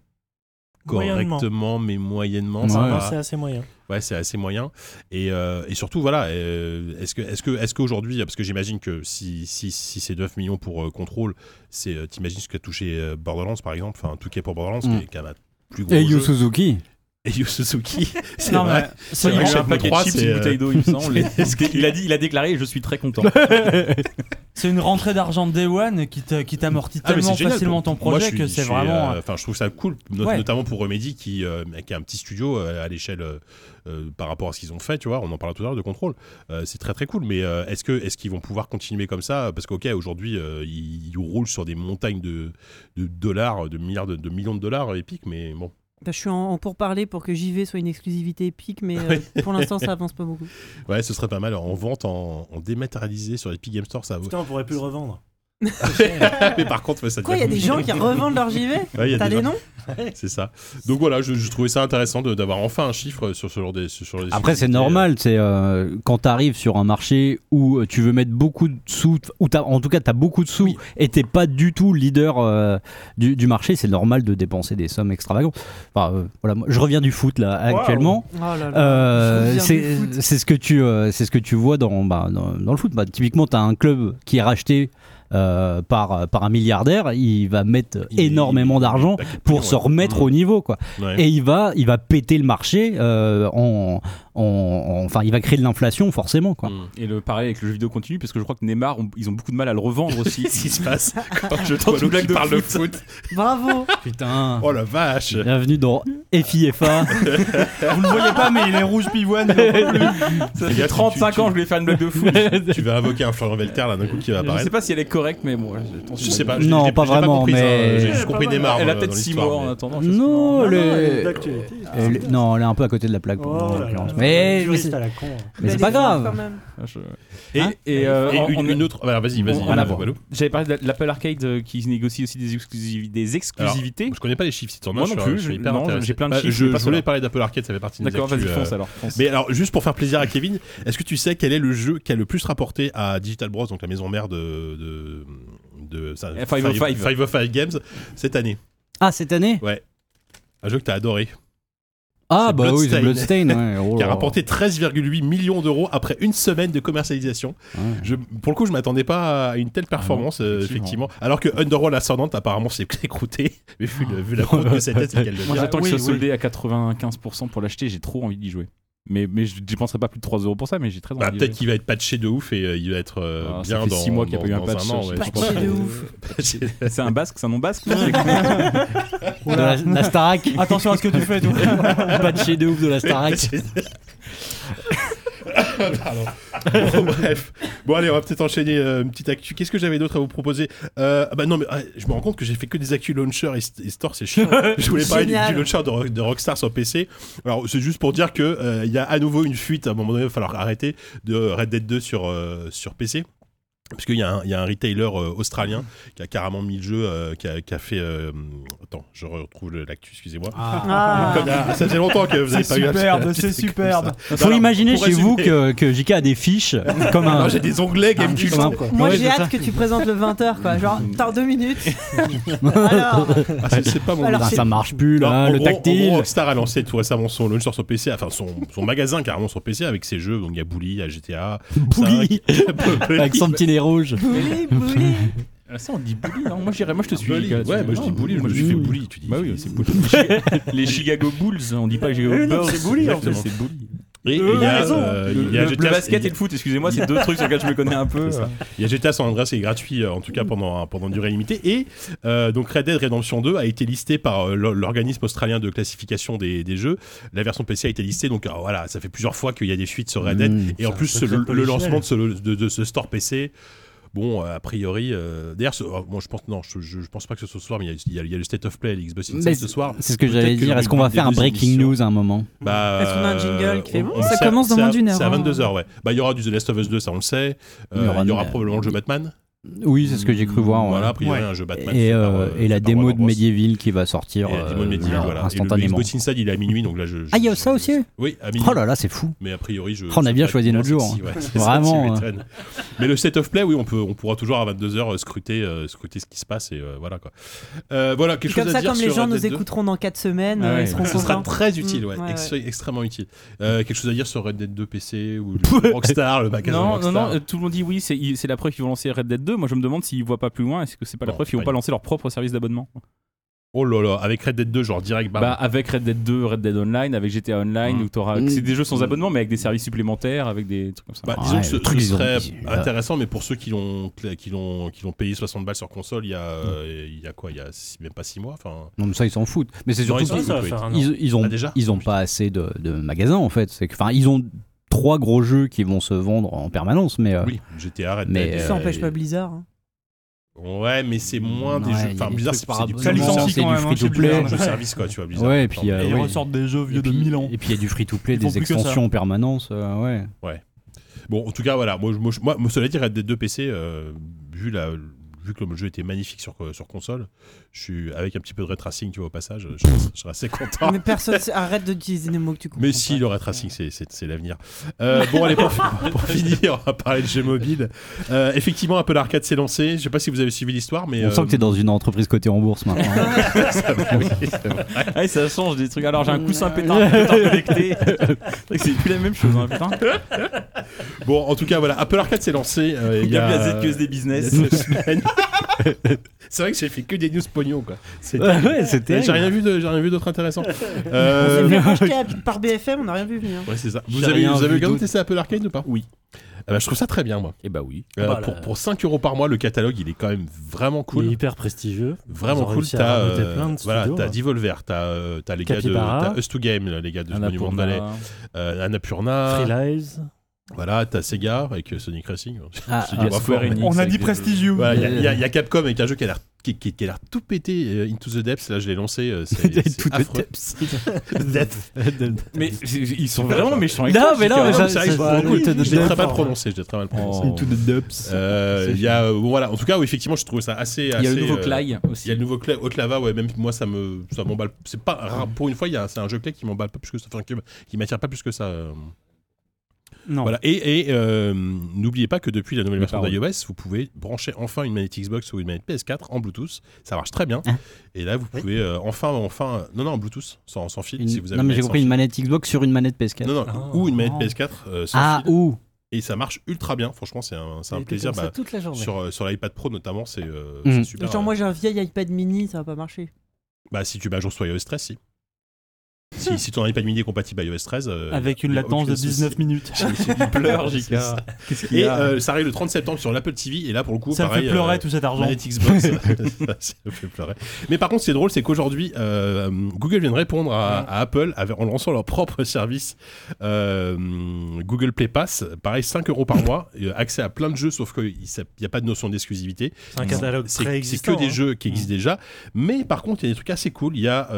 Moyennement. correctement, mais moyennement. Ouais. c'est assez moyen. Ouais, c'est assez moyen. Et, euh, et surtout, voilà, euh, est-ce que, est-ce que, est-ce qu'aujourd'hui, parce que j'imagine que si, si, si c'est 9 millions pour euh, contrôle, c'est, euh, t'imagines ce qu'a touché euh, Borderlands par exemple, enfin tout qui est pour Borderlands, Mm. qui est quand même un plus gros Et. Yu Suzuki. Et Yu Suzuki, c'est Non, vrai. mais C'est il un paquet de 3, chips, une euh, bouteille d'eau, il me semble. il, a dit, il a déclaré, je suis très content. c'est une rentrée d'argent de Day One qui t'amortit Ah, tellement facilement ton Moi, projet suis- que c'est vraiment. euh, Enfin, je trouve ça cool, not- Ouais. notamment pour Remedy qui, euh, qui a un petit studio euh, à l'échelle euh, euh, par rapport à ce qu'ils ont fait. Tu vois, on en parle tout à l'heure de contrôle. Euh, c'est très très cool. Mais euh, est-ce que est-ce qu'ils vont pouvoir continuer comme ça? Parce qu'ok, aujourd'hui, euh, ils, ils roulent sur des montagnes de, de dollars, de milliards, de, de millions de dollars épiques. Mais bon, je suis en, en pourparler pour que JV soit une exclusivité épique, mais euh, pour l'instant ça avance pas beaucoup. ouais, ce serait pas mal en vente, en, en dématérialisé sur Epic Game Store, ça vaut. Putain, on pourrait plus le revendre. mais par contre, ouais, ça Quoi, il y a des gens qui revendent leur JV Ouais, T'as des des gens- noms C'est ça. Donc voilà, je, je trouvais ça intéressant de- d'avoir enfin un chiffre sur ce genre de. Sur les Après, c'est normal, c'est euh, quand tu arrives sur un marché où euh, tu veux mettre beaucoup de sous, ou t'as- en tout cas, tu as beaucoup de sous Oui. et t'es pas du tout leader euh, du, du marché, c'est normal de dépenser des sommes extravagantes. Enfin, euh, voilà, moi, je reviens du foot là actuellement. Oh Euh, c'est ce que tu euh, c'est ce que tu vois dans bah, dans, dans le foot bah, typiquement tu as un club qui est racheté euh, par, par un milliardaire, il va mettre Il- énormément d'argent pour ouais. se remettre au niveau. Quoi. Ouais. Et il va, il va péter le marché, euh, en, en- en- enfin, il va créer de l'inflation forcément. Quoi. Mm. Et le pareil avec le jeu vidéo continue parce que je crois que Neymar, on- ils ont beaucoup de mal à le revendre aussi. Qu'est-ce qui se passe quand je une blague de parle de foot. foot Bravo. Putain. Oh la vache Bienvenue dans FIFA. Vous le voyez pas, mais il est rouge pivoine. il gars, tu- 35 tu- ans, je voulais faire une blague de foot. Tu vas invoquer un Florian Velter là d'un coup qui va je apparaître. sais pas si elle est correcte, mais bon. je- Je sais pas. je Non, pas je vraiment, mais- J'ai juste compris a Neymar. Elle a dans- peut-être dans 6 l'histoire, mois en attendant. je non, elle est un peu à côté de la plaque. Oh là. mais c'est- à la con. mais c'est Elle pas grave. quand même. Ah, Et, Hein et, euh, Et une, autre. Alors vas-y, vas-y. Euh. J'avais parlé de l'Apple Arcade euh, qui négocie aussi des, exclusivi- des exclusivités. Je connais pas les chiffres, si t'en as. Moi non plus, j'ai plein de Bah, chiffres, Je mais pas je voulais parler d'Apple Arcade, ça fait partie des D'accord, vas-y, euh, fonce alors. fonce. Mais alors, juste pour faire plaisir à Kevin, est-ce que tu sais quel est le jeu qui a le plus rapporté à Digital Bros, donc la maison mère de. de, de ça, Eh, 505. 505 Games cette année? Ah, cette année? Ouais. Un jeu que t'as adoré. Ah, bah oui, c'est Bloodstain. Bloodstain. ouais. Oh qui a rapporté 13,8 millions d'euros après une semaine de commercialisation. Ouais. Je, pour le coup, je m'attendais pas à une telle performance, euh, effectivement. effectivement. Alors que Underworld Ascendant, apparemment, s'est écrouté. Mais vu, le- vu la c'était, c'est qu'elle le Moi j'attends que oui, ce soit oui. soldé à 95% pour l'acheter, j'ai trop envie d'y jouer. Mais, mais je dépenserai pas plus de 3 euros pour ça, mais j'ai très envie Bah, peut-être qu'il va être patché de ouf et euh, il va être euh, Ah, ça bien fait dans, six mois qu'il y a pas eu un patch, an, je ouais, pense je Patché pense. de ouf. Patché- C'est un basque, c'est un nom basque la, la Starac. Attention à ce que tu fais, toi. Patché de ouf de la Starac. Pardon. Bon, bref. Bon, allez, on va peut-être enchaîner euh, une petite actu. Qu'est-ce que j'avais d'autre à vous proposer? Euh, ah Bah non, mais ah, je me rends compte que j'ai fait que des actus launcher et, et store, c'est chiant. je voulais parler du, du launcher de, Rock- de Rockstar sur PC. Alors, c'est juste pour dire que euh, il y a à nouveau une fuite. À un moment donné, il va falloir arrêter de Red Dead 2 sur, euh, sur PC. Parce qu'il y, a un- il y a un retailer euh, australien qui a carrément mis le jeu, euh, qui, a, qui a fait. euh, attends, je retrouve l'actu, excusez-moi. Ah. Comme, ah, ça fait longtemps que vous avez C'est pas eu un- superbe, c'est superbe. Faut Alors, imaginer chez vous que, que JK a des fiches comme un. Non, j'ai des onglets GameCube. Comme un- Moi j'ai hâte que tu présentes le 20h quoi. Genre, t'as deux minutes. Alors, Ah, c'est- pas mon Alors, Ah, ça marche plus Non, là, en le gros- en tactile. gros, Rockstar a lancé tout récemment son launcher sur PC, enfin son, son magasin carrément sur PC avec ses jeux. Donc il y a Bully, il y a GTA. Bully. 5, Avec son petit rouge. bouli, bouli. Ah, Ça on dit bully, non Moi, je dirais- moi je te suis. Bully. Ouais, moi je dis Bully, je me je fait Bully, tu dis. Bah oui, c'est bully. Les Chicago Bulls, on dit pas Chicago Bulls. c'est bully, en fait. c'est bully. Et Euh, il y a, euh, Le, il y a le- GTA le basket et le foot, excusez-moi, c'est deux trucs sur lesquels je me connais un peu. C'est ça. Il y a GTA San Andreas qui est gratuit euh, en tout cas pendant, pendant une durée limitée et euh, donc Red Dead Redemption 2 a été listé par euh, l'or- l'organisme australien de classification des, des jeux. La version PC a été listée donc euh, voilà ça fait plusieurs fois qu'il y a des fuites sur Red Dead Mmh. et en C'est plus le, lancement de ce, de, de ce store PC. Bon, euh, a priori, euh, d'ailleurs, ce- oh, moi je pense non, je, pense pas que ce soit ce soir, mais il y a- y, y le State of Play, à l'Xbox Inside ce soir. C'est ce que j'allais dire. Est-ce qu'on va faire un breaking émissions- news à un moment Bah, Est-ce qu'on a un jingle qui fait on- Ça commence dans moins d'une heure, C'est à hein. 22h, ouais. Bah, il y aura du The Last of Us 2, ça on le sait. Il y Euh, aura il y aura une- probablement le jeu Batman. Oui, c'est ce que j'ai cru voir. Voilà, a priori, Ouais. un jeu Batman. Et, euh, par, euh, et la démo de. Medieval qui va sortir Et la démo de euh, Medieval, voilà. Et le- instantanément. Le Xbox Inside, il est à minuit, donc là, je. je- Ah, il y a je- ça aussi Oui, à minuit. Oh là là, c'est fou. Mais a priori, je. Oh, on a bien choisi notre jour, sexy, hein. ouais, Vraiment, ça, m'étonnes. Mais le State of Play, oui, on, peut, on pourra toujours à 22h scruter, euh, scruter ce qui se passe et euh, voilà quoi. Euh, voilà, quelque Comme chose ça, à dire comme les sur gens Red nous Dead 2? écouteront dans 4 semaines, Ah ils seront Ce sera contents. très utile, Mm, ouais, extrêmement utile. Quelque chose à dire sur Red Dead 2 PC ou le Rockstar, le magasin Non, non, Rockstar non, euh, tout le monde dit oui, c'est la preuve qu'ils vont lancer Red Dead 2. Moi, je me demande s'ils voient pas plus loin. Est-ce que c'est pas la Non, preuve qu'ils vont pas lancer leur propre service d'abonnement Oh là là, avec Red Dead 2, genre direct, bam. Bah, avec Red Dead 2, Red Dead Online, avec GTA Online, Mm. où t'auras. Mm. C'est des jeux sans abonnement, mais avec des services supplémentaires, avec des trucs comme ça. Bah, Ouais, disons que ce, truc, ce ils ont- serait intéressant, mais pour ceux qui l'ont qui l'ont qui l'ont payé 60 balles sur console, il y a euh, il y a quoi Il y a six- même pas 6 mois, enfin. Non, mais ça, ils s'en foutent. Mais c'est Non, surtout ils an. ils, ils ont, Ah, déjà ils ont pas assez de, de magasins en fait. C'est que, enfin, ils ont trois gros jeux qui vont se vendre en permanence, mais euh, Oui, GTA, Red mais, euh, Ça empêche pas Blizzard. hein. Ouais, mais c'est moins des Ouais, jeux. Enfin, Blizzard, c'est c'est du licencie c'est du service quoi, tu vois Blizzard. Ouais, et puis, euh, Et ils oui. ressortent des jeux vieux et de puis, 1000 ans. Et puis il y a du free to play, Ils font des extensions en permanence. euh, ouais. Bon, en tout cas, voilà. Moi, je- moi, moi, cela dit, Red Dead 2 PC, euh, vu, la, vu que le jeu était magnifique sur, sur console, Je suis avec un petit peu de ray tracing, tu vois, au passage, je, je serais assez content. Mais personne arrête d'utiliser des mots que tu comprends. Mais si, le ray tracing, c'est- l'avenir. Euh, bon, allez, pour, fi- pour finir, on va parler de jeux mobiles. Euh, effectivement, Apple Arcade s'est lancé. Je sais pas si vous avez suivi l'histoire, mais. On euh, sent que t'es dans une entreprise cotée en bourse maintenant. oui, c'est vrai. Ah, ça change des trucs. Alors j'ai un coussin pétard, pétard connecté. C'est plus la même chose, hein, putain. Bon, en tout cas, voilà, Apple Arcade s'est lancé. euh, il y a ZQSD y a Business. c'est vrai que j'ai fait que des news pognon, quoi. Ouais, c'était. J'ai rien vu de- j'ai rien vu d'autre intéressant. On s'est Euh, fait à- par BFM, on n'a rien vu venir. ouais, c'est ça. Vous J'ai avez, vous avez vu quand même d'autre. testé Apple Arcade ou pas? Oui. Ah bah, je trouve ça très bien, moi. Et bah oui. Euh, Bah, pour, là- pour 5 euros par mois, le catalogue, il est quand même vraiment Il est cool. hyper prestigieux. Vraiment cool. T'as euh, plein de voilà, t'as hein. Devolver, t'as euh, t'as les gars de Capybara. t'as Us to Game, là, les gars de Monument Valley, Annapurna. euh, Annapurna, Freelize. Voilà, t'as Sega avec euh, Sonic Racing. Ah, ah, fort, Enix. On a dit prestigieux. Voilà, il y a- il y, a- il y a Capcom avec un jeu qui a l'air qui, qui- qui a l'air tout pété, euh, Into the Depths. Là, je l'ai lancé. euh, c'est affreux. Mais ils sont vraiment méchants Non, mais non, mais ça- je l'ai très Depths, mal hein. prononcé. Je l'ai très mal prononcé. Oh. Into the depths. Euh, Il y a, euh, voilà. En tout cas, oui, effectivement, je trouve ça assez. Il y a le nouveau Clay Il aussi. y a le nouveau Clay, Haute Lava, ouais, même moi ça me ça m'emballe. C'est pas pour une fois, il y a c'est un jeu Clay qui m'emballe pas plus que ça, enfin, qui, qui m'attire pas plus que ça. Non. Voilà. Et, et, euh, n'oubliez pas que depuis la nouvelle version d'iOS, vous pouvez brancher enfin une manette Xbox ou une manette PS4 en Bluetooth. Ça marche très bien. Hein Et là, vous Oui. pouvez euh, enfin, enfin, non, non, en Bluetooth, sans, sans fil. Une- Si vous avez Non, mais j'ai compris une manette Xbox sur une manette PS4. fil. Non, non, Ah. ou une manette Non. PS4 euh, sans Ah, fil. ou Et ça marche ultra bien. Franchement, c'est un, c'est plaisir. bah, toute la journée. sur, euh, sur l'iPad Pro notamment, c'est euh, c'est super. Genre, moi j'ai un vieil iPad mini, ça va pas marcher. Bah, si tu mets à jour sur iOS 13, si. Si, si ton iPad mini est compatible iOS 13. euh, Avec une latence de aucun souci. 19 minutes. Il pleure, C'est ça. Qu'il Et euh, ça arrive le 30 septembre sur l'Apple TV. Et là, pour le coup, Ça me pareil, fait pleurer euh, tout cet argent. Xbox, ça me fait pleurer. Mais par contre, ce qui est drôle, c'est qu'aujourd'hui, Google vient de répondre à, à Apple en lançant leur propre service Google Play Pass. Pareil, 5 euros par mois, accès à plein de jeux, sauf qu'il n'y a pas de notion d'exclusivité. C'est un catalogue C'est c'est que des hein. jeux qui existent déjà. Mais par contre, il y a des trucs assez cool. Il y a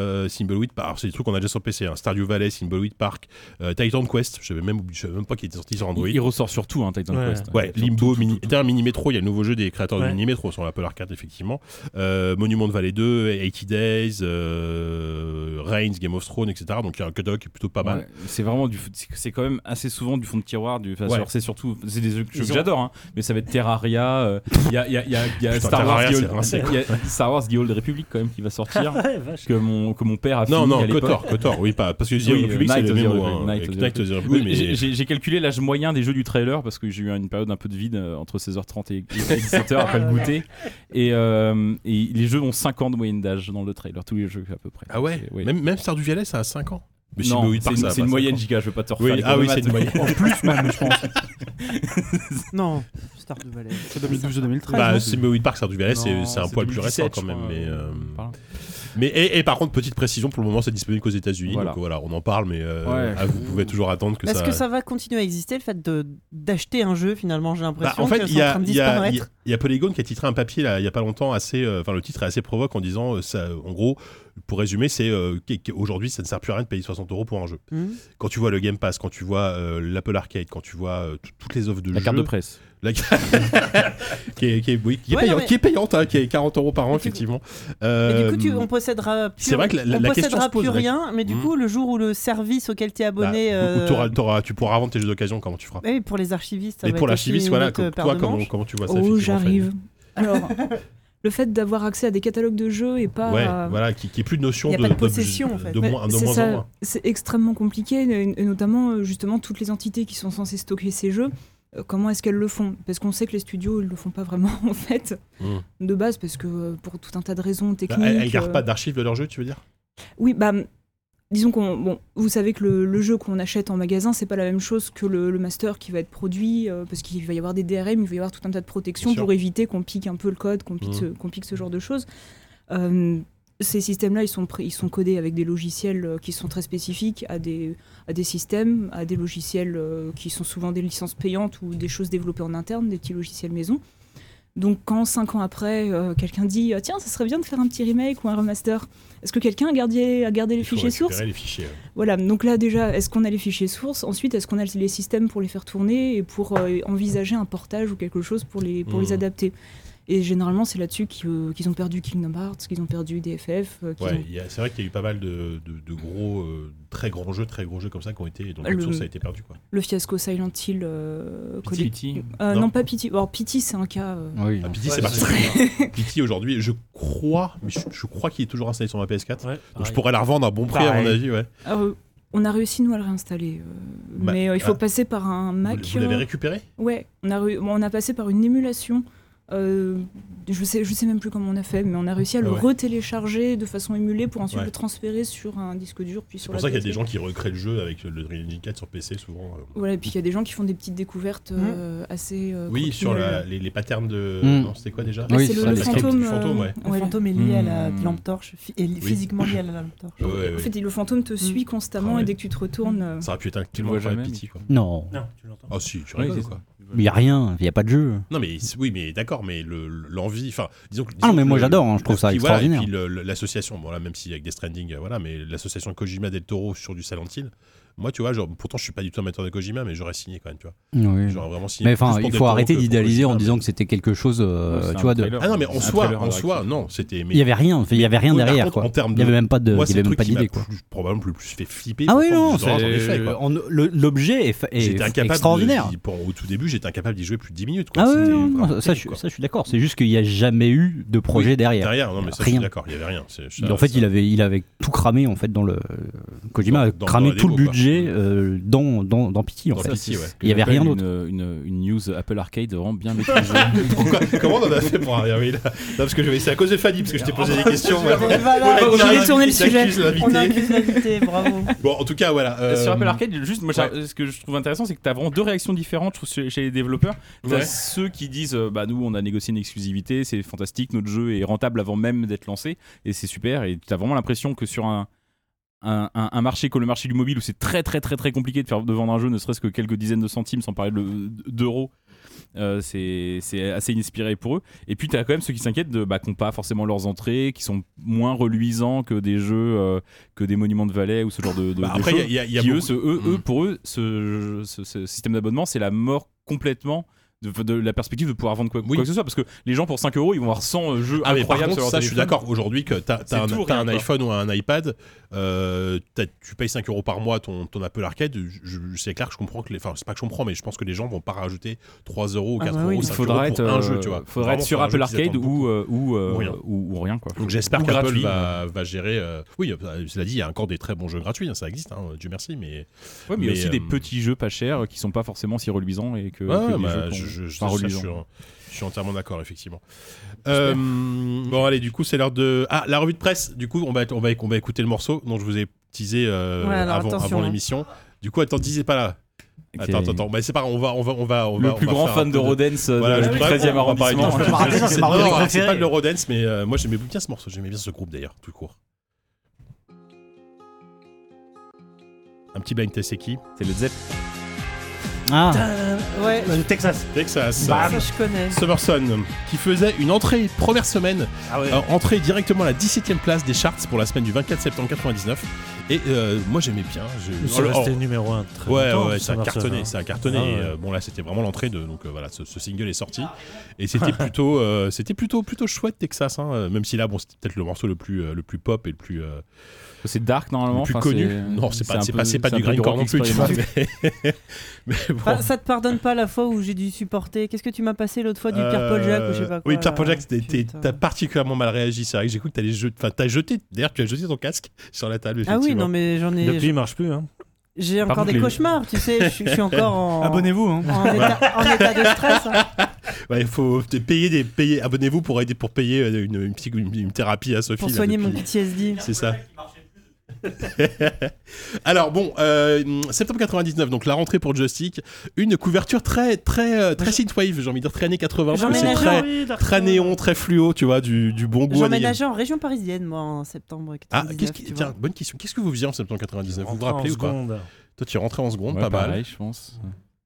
Park. Alors, C'est des trucs qu'on a déjà sur PC. Hein. Stardew Valley, Thimbleweed Park, euh, Titan Quest. Je savais même, oublié- je savais même pas qu'il était sorti sur Android. Il ressort surtout, hein, Titan Ouais. Quest. Ouais, Sur Limbo, tout, mini, tout, tout. Terre Mini Metro, il y a le nouveau jeu des créateurs de. Mini Metro sur l'Apple Arcade, effectivement. Euh, Monument de Valley 2, 80 Days, euh, Reigns, Game of Thrones, etc. Donc il y a un catalogue qui est plutôt pas mal. Ouais, c'est vraiment du c'est- quand même assez souvent du fond de tiroir du enfin, Ouais. alors, c'est surtout c'est des jeux, que ont- j'adore hein, mais ça va être Terraria il y a, il y a, il y a, il y a Putain, Star, Wars il a Star Wars The Old Republic quand même qui va sortir que mon que mon père a Non, fini non, à l'époque. Kotor, Oui, pas, parce que The Oui, Republic, euh, c'est le J'ai- calculé l'âge moyen des jeux du trailer parce que j'ai eu une période un peu de vide euh, entre 16h30 et 17h après le goûter et, euh, et les jeux ont 5 ans de moyenne d'âge dans le trailer tous les jeux à peu près Ah ouais? Même, même Stardew Valley, ça a 5 ans. Mais non, c'est une, ça a c'est pas une 5 moyenne giga, je veux pas te refaire Oui, ah oui, c'est une moyenne. En plus, même, je pense. Non, Stardew Valley. C'est 2012 2013. Bah, Park, Stardew Valley, c'est un poil plus récent 2017, quand même. Mais, mais et, et par contre, petite précision, pour le moment, c'est disponible qu'aux États-Unis. Voilà. Donc voilà, on en parle, mais euh, Ouais. ah, vous pouvez toujours attendre que Est-ce ça. que ça va continuer à exister le fait de d'acheter un jeu finalement J'ai Bah, l'impression en fait, que il c'est y en a, train de il y a- disparaître? il y a- il y a Polygon qui a titré un papier là, il y a pas longtemps assez, euh, enfin le titre est assez provoque en disant, euh, ça, en gros, pour résumer, c'est euh, qu'aujourd'hui ça ne sert plus à rien de payer 60 euros pour un jeu. Hmm. Quand tu vois le Game Pass, quand tu vois euh, l'Apple Arcade, quand tu vois euh, tout- toutes les offres de la jeux, carte de presse qui est, qui est- oui, qui est Ouais, non, payante, mais- qui est payante, hein, qui est 40 euros par an effectivement. Mais Euh, du coup, tu, on possédera plus, c'est vrai que la- la- on la question possédera plus rien, mais du Hmm. coup, le jour où le service auquel tu es bah, abonné. euh, tu pourras revendre tes jeux d'occasion, comment tu feras oui, pour les archivistes. va pour l'archiviste, voilà, comme- toi, comment, tu vois ça Oh, j'arrive. Alors, le fait d'avoir accès à des catalogues de jeux et pas. Ouais, à- voilà, qui, qui est plus de notion Y a de, pas de de- possession, en fait. de Ouais, moins, de c'est moins ça, en moins. C'est extrêmement compliqué, et et notamment euh, justement toutes les entités qui sont censées stocker ces jeux. Euh, Comment est-ce qu'elles le font? Parce qu'on sait que les studios ils le font pas vraiment en fait Mm. de base parce que euh, pour tout un tas de raisons Bah, techniques. elles, elles gardent euh, pas d'archives de leurs jeux, tu veux dire? Oui, bah disons qu'on bon, vous savez que le, le jeu qu'on achète en magasin c'est pas la même chose que le, le master qui va être produit euh, parce qu'il va y avoir des DRM, il va y avoir tout un tas de protections pour éviter qu'on pique un peu le code, qu'on pique, Mhm. ce, qu'on pique ce genre de choses. Euh, ces systèmes-là, ils sont, pré- ils sont codés avec des logiciels euh, qui sont très spécifiques à des, à des systèmes, à des logiciels euh, qui sont souvent des licences payantes ou des choses développées en interne, des petits logiciels maison. Donc quand cinq ans après, euh, quelqu'un dit Ah, tiens, ça serait bien de faire un petit remake ou un remaster, est-ce que quelqu'un a gardé, a gardé les fichiers sources les fichiers. ouais. Voilà, donc là déjà, est-ce qu'on a les fichiers sources? Ensuite, est-ce qu'on a les systèmes pour les faire tourner et pour euh, envisager un portage ou quelque chose pour les, pour les adapter? Et généralement, c'est là-dessus qu'ils euh, qu'ils ont perdu Kingdom Hearts, qu'ils ont perdu DFF. euh, Ouais, ont- c'est vrai qu'il y a eu pas mal de, de- de gros, euh, très grands jeux, très gros jeux comme ça qui ont été, dont Le- ça a été perdu quoi. Le fiasco Silent Hill. euh, Pity. Euh, Non. non. pas Pity. Alors, Pity, c'est un cas. euh, Oui. Ah, Pity, Ouais, c'est particulier. Pity aujourd'hui, je crois, mais je, je crois qu'il est toujours installé sur ma PS4. Ouais, Donc je pourrais la revendre à bon prix à mon avis, ouais. ah, euh, on a réussi, nous, à le réinstaller. euh, Bah, mais euh, il faut ah. passer par un Vous, Mac. vous l'avez euh, récupéré? Ouais, on a, on a passé par une émulation. Euh, je sais, je sais même plus comment on a fait, mais on a réussi à le ouais. retélécharger de façon émulée pour ensuite Ouais. le transférer sur un disque dur, puis C'est pour la ça qu'il y a des gens qui recréent le jeu avec le Dream Engine 4 sur PC souvent. euh. Voilà, et puis il y a des gens qui font des petites découvertes euh, assez. euh, Oui, sur la- les, les patterns de. Mm. Non, c'était quoi déjà Oui, c'est le, fantôme. du fantôme, ouais. Le fantôme est lié à la Hmm. lampe torche, physiquement lié à la lampe torche. Ouais, ouais, En ouais. fait, le fantôme te suit constamment Ah ouais. et dès que tu te retournes. Ça aurait pu être un incroyable jamais, Pity quoi. Non, Non, tu l'entends. Ah si, tu rigoles quoi. Il n'y a rien, il n'y a pas de jeu. Non mais oui mais d'accord mais le- l'envie enfin disons que Ah non, mais disons moi j'adore, hein, je trouve ça voilà, extraordinaire. et puis le- le- l'association bon là même si avec des Stranding euh, voilà mais l'association Kojima del Toro sur du Silent Hill moi tu vois genre pourtant je suis pas du tout amateur de Kojima mais j'aurais signé quand même tu vois Oui. j'aurais vraiment signé Mais plus enfin, il faut arrêter d'idéaliser en disant mais- que c'était quelque chose, euh, tu vois, de... ah non mais en soi en non c'était mais il y avait rien, il y avait rien derrière contre, quoi. en termes Il de y avait même pas de, moi il y avait même pas d'idée quoi. plus- probablement le plus fait flipper Ah oui non, l'objet est, extraordinaire. au tout début j'étais incapable d'y jouer plus de 10 minutes quoi. Ah oui, ça, je, suis d'accord. C'est juste qu'il n'y a jamais eu de projet derrière. derrière non mais ça je Rien. suis d'accord il y avait rien en fait, il avait, il avait tout cramé en fait dans le. Kojima a cramé tout le quoi. Budget euh, dans, dans, dans Pity en Dans fait. Pity, ouais. Il y avait rien d'autre. Une, une, une news Apple Arcade vraiment bien maîtrisée. Pourquoi Comment on en a fait pour arriver là Non, parce que c'est à cause de Fanny, parce que je t'ai posé des questions. Voilà, On a- J'ai tourné le sujet. on a l'invité, bravo. Bon, en tout cas, voilà. euh, Sur Apple Arcade, juste, moi, ouais. ce que je trouve intéressant, c'est que tu as vraiment deux réactions différentes je trouve, chez, les développeurs. Tu Ouais. ceux qui disent euh, bah, nous, on a négocié une exclusivité, c'est fantastique, notre jeu est rentable avant même d'être lancé, et c'est super. Et tu as vraiment l'impression que sur un, un, un- un marché comme le marché du mobile, où c'est très, très, très, très compliqué de, faire, de vendre un jeu, ne serait-ce que quelques dizaines de centimes, sans parler de- d'euros. euh, c'est assez inspiré pour eux. Et puis, tu as quand même ceux qui s'inquiètent de bah, qui n'ont pas forcément leurs entrées, qui sont moins reluisants que des jeux, euh, que des monuments de Valais ou ce genre de, de, bah, après, y a- choses il y a, il y a qui eux, ce- eux, eux, pour eux, ce, ce- ce système d'abonnement, c'est la mort complètement de, de la perspective de pouvoir vendre quoi, Oui. quoi que ce soit. Parce que les gens, pour 5 euros, ils vont avoir 100 jeux Ah mais par incroyables contre, sur leur ça je suis d'accord aujourd'hui que t'as as un, tout, iPhone ou un iPad, euh, t'as- tu payes 5 euros par mois ton, ton Apple Arcade, c'est clair que je comprends que les, enfin c'est pas que je comprends mais je pense que les gens vont pas rajouter 3 euros ou Ah 4 bah euros oui, ou il 5 faudra euros être, pour un euh, jeu tu vois. faudra Vraiment être sur Apple Arcade ou, euh, ou, euh, Ou rien. ou, ou rien quoi. Donc j'espère qu'Apple va, va gérer. euh, Oui, cela dit, il y a encore des très bons jeux gratuits, hein, ça existe, hein, Dieu merci, mais. Ouais, mais il y a mais, aussi des petits jeux pas chers qui sont pas forcément si reluisants et que, Jeux je, ça, suis, je suis entièrement d'accord, effectivement. Euh, bon, allez, du coup, c'est l'heure de. Ah, la revue de presse. Du coup, on va, on va, on va écouter le morceau dont je vous ai teasé euh, Ouais, alors avant, hein. l'émission. Du coup, attends, disais pas là. Ok. Attends, attends, attends. Bah, c'est pas grave, on va, on va, on va, on Le va- plus on va grand fan de Rodens euh, Voilà, de- je du crois 13e qu'on va parler de- arrondissement. Rodens, c'est pas le Rodens, mais euh, moi j'aimais bien ce morceau. J'aimais bien ce groupe d'ailleurs, tout court. Un petit blind test, c'est qui? C'est le Zep. Ah, Ouais, Le Texas. Texas. ça je connais. Summerson, qui faisait une entrée première semaine, Ah ouais. euh, entrée directement à la 17ème place des charts pour la semaine du 24 septembre 99. Et euh, moi j'aimais bien. Je- Oh, resté oh, numéro 1 très Ouais, longtemps, ouais, ça a cartonné, hein. ça a cartonné. Ah ouais. euh, bon là, c'était vraiment l'entrée de, donc euh, voilà, ce, ce single est sorti et c'était plutôt, euh, c'était plutôt, plutôt chouette Texas, hein, euh, même si là, bon, c'était peut-être le morceau le plus, euh, le plus pop et le plus, euh, C'est dark normalement. le plus enfin, connu. Non, c'est pas, c'est pas, pas c'est du grindcore non plus. tu vois, expérimental. mais, mais bon. Enfin, ça te pardonne pas la fois où j'ai dû supporter? Qu'est-ce que tu m'as passé l'autre fois du Pierre Paul Jacques ou je sais pas quoi Oui, Pierre Paul là. Jacques, t'as particulièrement mal réagi. C'est vrai que j'ai cru que t'allais jeter. Enfin, t'as jeté. D'ailleurs, tu as jeté ton casque sur la table. Ah oui, non mais j'en ai. Depuis, il marche plus. Hein. J'ai encore contre, des les- cauchemars, tu sais. Je suis- je suis encore en. Abonnez-vous. Hein. En état, en état de stress. hein, Ouais, il faut payer des payer. Abonnez-vous pour aider pour payer euh, une, une, psy- une- une thérapie à Sophie. pour là, soigner depuis- mon PTSD. C'est ça. Alors bon, euh, septembre 99, donc la rentrée pour Joystick, une couverture très très euh, très synthwave, j'ai envie de dire très années 80, parce que c'est très très néon, très fluo, tu vois, du, du bon goût. J'emménageais en région parisienne, moi, en septembre Ah, 99. qu'est-ce qui... tu tiens, bonne question. Qu'est-ce que vous faisiez en septembre 99 Vous vous rappelez ou pas? Toi, tu es rentré en seconde, Ouais, pas mal. pareil, je pense.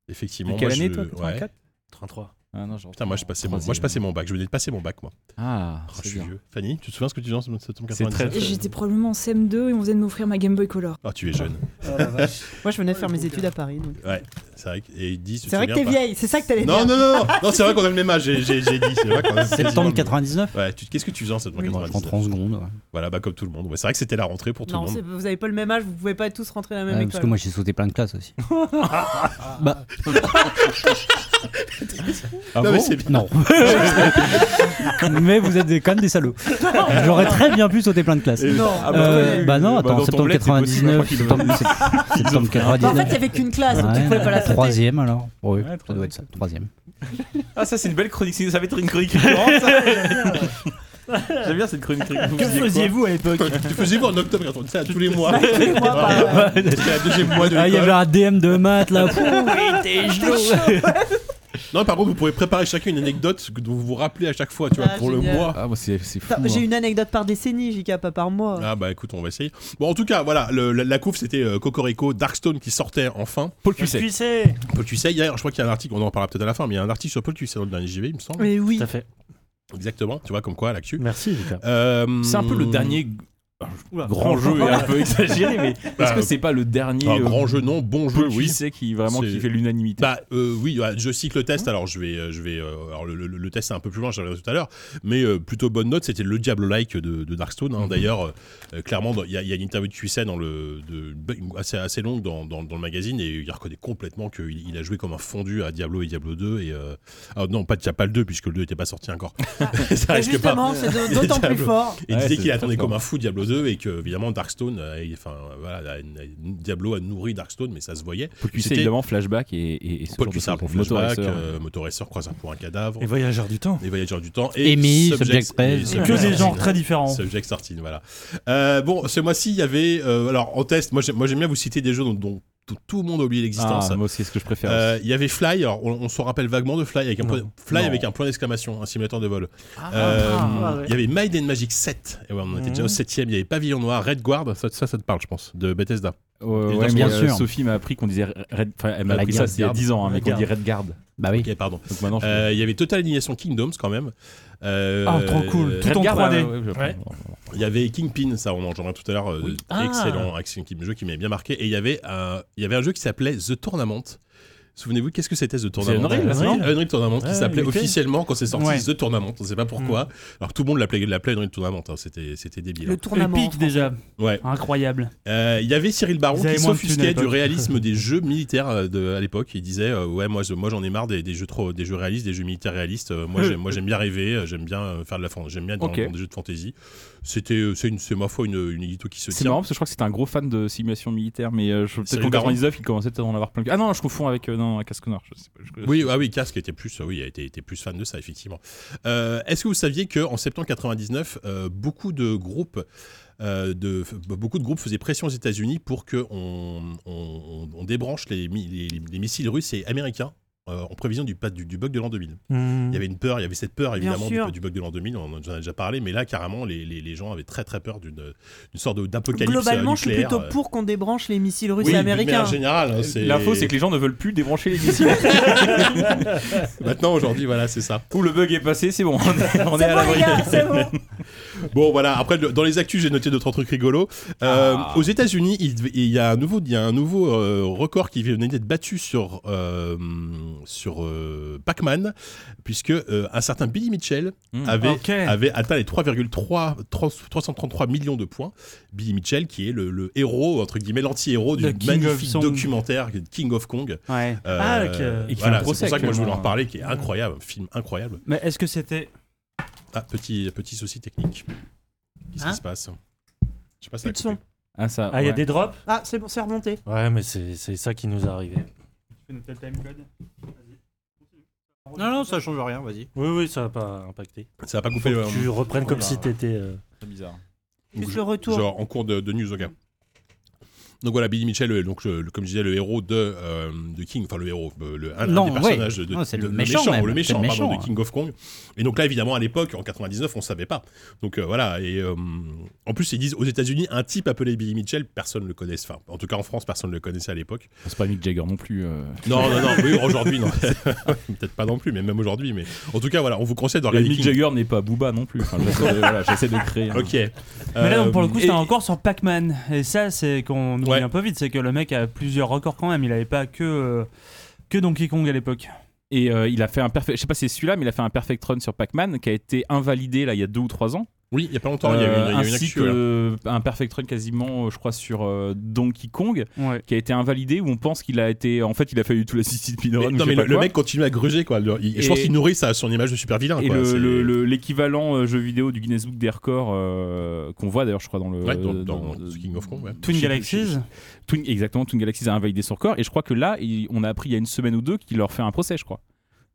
Effectivement. De quelle moi, année, je- toi, ouais. 84 33. Ah non, genre Putain, moi, je passais mon, moi, je passais mon bac. Je venais de passer mon bac, moi. Ah, Oh, je suis bien. vieux. Fanny, tu te souviens ce que tu disais en septembre C'est très- 99 Et J'étais probablement en CM2 et on venait de m'offrir ma Game Boy Color. Ah, tu es jeune. Moi, je venais faire mes études à Paris. donc. Ouais, c'est vrai. que- Et ils disent. C'est vrai que t'es vieille, c'est ça que t'allais Non, dire. non, non, non, non, c'est vrai qu'on a le même âge, j'ai dit. C'est vrai Septembre le- 99 Ouais, tu- qu'est-ce que tu faisais en septembre Moi, je 99 rentre en seconde. ouais. Voilà, bah comme tout le monde. Ouais, c'est vrai que c'était la rentrée pour tout Non, le monde. vous avez pas le même âge, vous pouvez pas tous rentrer à la même école. parce que moi j'ai sauté plein de classes aussi. bah Ah non, mais bon c'est bien. non. mais vous êtes des- quand même des salauds. J'aurais très bien pu sauter plein de classes. Non. Ah bah, Euh, oui, bah non, bah, attends, septembre bled, c'est possible, 99, je crois qu'ils septembre, sept- septembre Bah, en fait, il 99. y avait qu'une classe, donc tu Ouais, pouvais pas la sauter. troisième alors. Oui, Ouais, ça doit être ça, troisième. Ah, ça, c'est une belle chronique. Ça va être une chronique récurrente. J'aime bien cette chronique récurrente. Que faisiez-vous à l'époque Tu faisais vous en octobre 99, ça tous les mois. Tous les mois, par- C'était la deuxième mois de Ah, il y avait un DM de maths là. Il était chaud. Non, par contre, vous pourrez préparer chacun une anecdote que- dont vous vous rappelez à chaque fois, tu vois, Ah, pour le génial. mois. Ah, moi, c'est c'est fou. Putain. J'ai une anecdote par décennie, JK, pas par mois. Ah bah écoute, on va essayer. Bon, en tout cas, voilà, le- la, la couve c'était euh, Cocorico, Darkstone qui sortait enfin. Paul Cuisset. Cuissé Paul Cuisset, hier, je crois qu'il y a un article, on en parlera peut-être à la fin, mais il y a un article sur Paul Cuisset dans le dernier JV, il me semble. Mais oui. Tout à fait. Exactement, tu vois, comme quoi, l'actu. Merci, Lucas. Euh, C'est un peu le dernier Oula. grand jeu et un peu exagéré, mais est-ce Bah, que c'est pas le dernier euh, grand jeu, non, bon jeu, oui. Cuisset qui vraiment C'est- qui fait l'unanimité Bah euh, oui, je cycle le test. Alors je vais, euh, je vais. alors le, le- le test est un peu plus loin, je reviendrai tout à l'heure, mais euh, plutôt bonne note. C'était le Diablo-like de, de Darkstone. hein. Mhm. D'ailleurs, euh, clairement, dans- il y, a- il y a une interview de Cuisset dans le, de, assez, assez longue dans, dans- dans le magazine et il reconnaît complètement qu'il il a joué comme un fondu à Diablo et Diablo 2 et euh, ah, non, pas, il y a pas le 2 puisque le 2 n'était pas sorti encore. ça risque pas. c'est de- d'autant plus Diablo. fort. Et il Ouais, disait c'est qu'il attendait comme un fou Diablo 2 et que évidemment Darkstone, euh, enfin voilà, Diablo a nourri Darkstone, mais ça se voyait. Paul Cuisset évidemment flashback et, et, et ce Paul pour Flashback, Motorracer. euh, Motorracer, Croiseur pour un cadavre, Et Voyageurs du temps. Les Voyageurs du Temps Amy, Subject et Press. Subject Que des 13. genres très différents. Subject 13, voilà. Euh, bon, ce mois-ci, il y avait. euh, alors, en test, moi j'aime moi, j'aime bien vous citer des jeux dont, dont tout, tout le monde a oublié l'existence. Ah, moi aussi, c'est ce que je préfère. Euh, Il y avait Fly, alors on, on se rappelle vaguement de Fly avec un, Non. point, Fly Non. avec un point d'exclamation, un simulateur de vol. Ah, Euh, ah, ouais. Il y avait Might and Magic 7, et ouais, on était déjà au Mhm. 7 Il y avait Pavillon Noir, Red Guard, ça, ça, ça te parle, je pense, de Bethesda. Et ouais, bien euh, sûr. Sophie m'a appris qu'on disait Red. Elle m'a appris ça il y a 10 ans, hein, mais qu'on dit Red Guard. Bah oui. Ok, pardon. Euh, Il y avait Total Annihilation Kingdoms quand même. Euh, Ah, trop cool. euh, Tout Red en Guard, 3D. ouais, ouais, je- Ouais. Il y avait Kingpin, ça on en reviendra tout à l'heure, euh, Oui. Ah. excellent, excellent jeu qui m'avait bien marqué. Et il y avait un, il y avait un jeu qui s'appelait The Tournament. Souvenez-vous, qu'est-ce que c'était The Tournament Unreal, non Unreal Tournament Ouais, qui s'appelait UK. officiellement quand c'est sorti Ouais. The Tournament. On ne sait pas pourquoi. Alors que tout le monde l'appelait l'appelait Unreal Tournament. hein. C'était c'était débile. Le hein. tournament. Épique déjà, Ouais. incroyable. Euh, Il y avait Cyril Baron qui s'offusquait du réalisme des jeux militaires euh, de, à l'époque. Il disait euh, ouais moi je- moi j'en ai marre des, des jeux trop des jeux réalistes, des jeux militaires réalistes. Euh, moi j'aime moi j'aime bien rêver, j'aime bien faire de la j'aime bien dans, dans des jeux de fantasy. C'était c'est une c'est ma foi une une édito qui se C'est tient. marrant parce que je crois que c'était un gros fan de simulation militaire, mais euh, je- peut-être qu'en Baron. 99 il commençait peut-être à en avoir plein. Ah non, je confonds avec euh, non, casque noir. Je sais pas, je- Oui, ah oui, Casque était plus, oui, était plus fan de ça, effectivement. Euh, Est-ce que vous saviez qu'en septembre 99, euh, beaucoup de groupes, euh, de, f- beaucoup de groupes faisaient pression aux États-Unis pour que on, on- on débranche les, mi- les- les missiles russes et américains euh, en prévision du, pas- du, du bug de l'an 2000. Hmm. Il y avait une peur, il y avait cette peur évidemment du, bug de l'an 2000, on en a déjà parlé, mais là carrément les, les- les gens avaient très très peur d'une sorte de- d'apocalypse Globalement, euh, je suis plutôt pour qu'on débranche les missiles russes oui, et américains. manière générale, hein, L'info, c'est que les gens ne veulent plus débrancher les missiles. Maintenant, aujourd'hui, voilà, c'est ça. Ou le bug est passé, c'est bon, on est, on est C'est à l'abri. bon. Bon voilà, après le- dans les actus j'ai noté d'autres trucs rigolos. Euh, Ah. Aux États-Unis, il, y a un nouveau, il y a un nouveau euh, record qui venait d'être battu sur euh, sur euh, Pac-Man, puisque euh, un certain Billy Mitchell Hmm. avait atteint les 3,3 3 333 millions de points. Billy Mitchell, qui est le, le héros entre guillemets l'anti-héros du The King of magnifique documentaire King of Kong. Ouais. Euh, Ah, voilà, c'est pour ça que moi je voulais en parler, qui est incroyable, un film incroyable. Mais est-ce que c'était. Ah petit petit souci technique. Qu'est-ce Hein qui se passe? Je sais pas si Plus de ça a son. coupé. Ah, ça. Ah, il y a ouais. des drops? Ah, c'est bon, c'est remonté. Ouais, mais c'est c'est ça qui nous est arrivé. Non, non, ça change rien, vas-y. Oui, oui, ça va pas impacté. Ça va pas Faut coupé. que euh, tu reprennes comme Oula. si t'étais. euh, Très bizarre. Juste je- le retour. Genre en cours de, de news, ok. Donc voilà, Billy Mitchell, euh, donc le- le- comme je disais, le héros de, euh, de King, enfin le héros, euh, le, un, un Non, des ouais. personnages de, de- Non, c'est de- le méchant même. le C'est méchant, le pardon, méchant, de King of Kong. Et donc là, évidemment, à l'époque, en 99, on savait pas. Donc euh, voilà, et euh, en plus, ils disent aux États-Unis, un type appelé Billy Mitchell, personne ne le connaît. Enfin, en tout cas en France, personne ne le connaissait à l'époque. C'est pas Mick Jagger non plus. euh. Non, non, non, oui, aujourd'hui, non. Peut-être pas non plus, mais même aujourd'hui. Mais en tout cas, voilà, on vous conseille de regarder Mick King. Jagger n'est pas Booba non plus. Enfin, j'essaie de, voilà, j'essaie de créer. un- Ok. Mais là, Euh, pour le coup, et- c'était encore sur Pac-Man. Et ça, c'est qu'on oublie Ouais. un peu vite, c'est que le mec a plusieurs records quand même. Il avait pas que, euh, que Donkey Kong à l'époque. Et euh, il a fait un perfect, je sais pas si c'est celui-là, mais il a fait un perfect run sur Pac-Man qui a été invalidé là il y a deux ou trois ans. Oui, il y a pas longtemps, il y a eu une, y a eu une Euh, ainsi actu, que là. euh, un perfect run quasiment, euh, je crois, sur euh, Donkey Kong Ouais. qui a été invalidé où on pense qu'il a été, en fait, il a fallu tout l'assisted speedrun. Mais- ou non mais le, mec continue à gruger quoi. Le- il- je pense qu'il nourrit ça, son image de super vilain. Et quoi. le- C'est- le- le- l'équivalent euh, jeu vidéo du Guinness Book des records euh, qu'on voit d'ailleurs, je crois, dans le. Ouais, dans- dans King of Kong, ouais. Twin Galaxies. Twin, exactement, Twin Galaxies a invalidé son record. Et je crois que là, il- on a appris il y a une semaine ou deux qu'il leur fait un procès, je crois.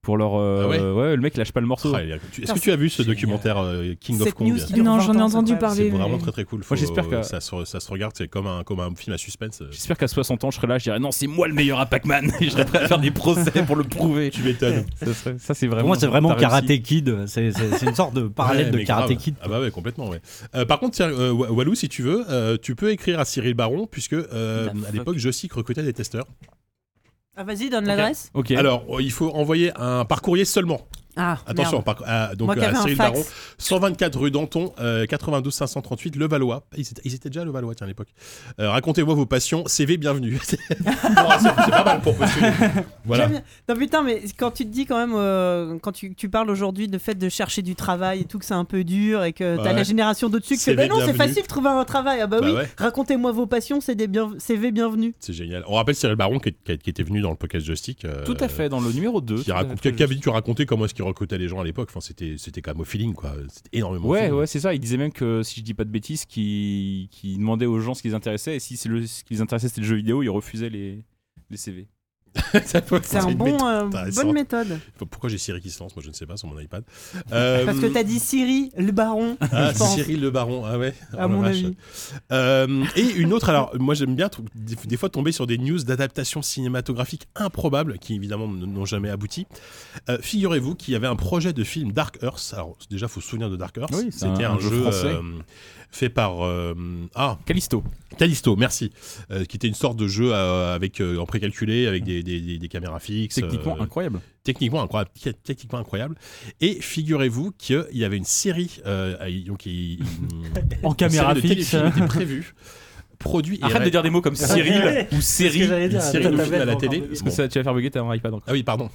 Pour leur. euh, Ah ouais ouais, le mec lâche pas le morceau. Ah, Est-ce que tu as vu ce documentaire euh, King of Kong Non, 20 j'en ai entendu parler. C'est vraiment très très cool. Faut- j'espère que- ça, se, ça se regarde, c'est comme un, comme un film à suspense. J'espère qu'à 60 ans, je serai là, je dirais non, c'est moi le meilleur à Pac-Man. Et je serais prêt à faire des procès pour le prouver. Tu m'étonnes. Ça, c'est Pour vraiment. moi, c'est vraiment. Karate Kid. C'est une sorte de parallèle Ouais, de Karate grave. Kid. Ah bah ouais, complètement, ouais. Euh, par contre, tiens, euh, Walou, si tu veux, euh, tu peux écrire à Cyril Baron, puisque euh, à l'époque, Joystick recrutait des testeurs. Ah, vas-y, donne l'adresse. Ok. Alors, il faut envoyer un par courrier seulement. Ah, Attention, par- à, donc Moi à avais un Cyril. Baron, 124 rue Danton, euh, 92 538 Le Valois. Ils étaient, ils étaient déjà à Le Valois, tiens, à l'époque. Euh, Racontez-moi vos passions, CV bienvenue. c'est pas mal pour postuler. Voilà. Non putain, mais quand tu te dis quand même, euh, quand tu, tu parles aujourd'hui de fait de chercher du travail et tout, que c'est un peu dur et que t'as Ouais. la génération d'au-dessus qui fait, bah non, c'est bienvenue. facile de trouver un travail. Ah bah, Bah oui, ouais. racontez-moi vos passions, c'est des bien... CV bienvenus. C'est génial. On rappelle Cyril Baron qui, était venu dans le podcast Joystick. euh, Tout à fait, dans le numéro 2. Qui, raconte, dû raconter comment est-ce qu'il recrutait les gens à l'époque. Enfin, c'était, c'était quand même au feeling, quoi. C'était énormément. Ouais, feeling. ouais, c'est ça. Il disait même que, si je dis pas de bêtises, qu'il qu'il demandait aux gens ce qui les intéressait, et si c'est le- ce qui les intéressait c'était le jeu vidéo, il refusait les, les CV. C'est un une bon, méthode euh, bonne méthode. Pourquoi j'ai Siri qui se lance? Moi, je ne sais pas sur mon iPad. Euh, Parce que t'as dit Siri, le baron. Ah. Cyril le Baron, ah ouais. À Oh la mon avis. Euh, et une autre, alors moi j'aime bien des, fois tomber sur des news d'adaptation cinématographique improbables qui évidemment n'ont jamais abouti. Euh, Figurez-vous qu'il y avait un projet de film Dark Earth. Alors déjà, faut se souvenir de Dark Earth. Oui, C'était un- un, un jeu jeu français. Fait par euh, ah Callisto. Callisto, merci, Euh, qui était une sorte de jeu euh, avec euh, en précalculé avec des, des- des- des caméras fixes. Techniquement euh, incroyable. techniquement incroyable, techniquement incroyable. Et figurez-vous qu'il y avait une série, euh, donc il- En caméra fixe. était prévue, produit et Arrête de dire des mots comme Cyril ou série. films à la télé. Parce Bon. que ça, tu vas faire bugger ton iPad encore. Ah oui, pardon.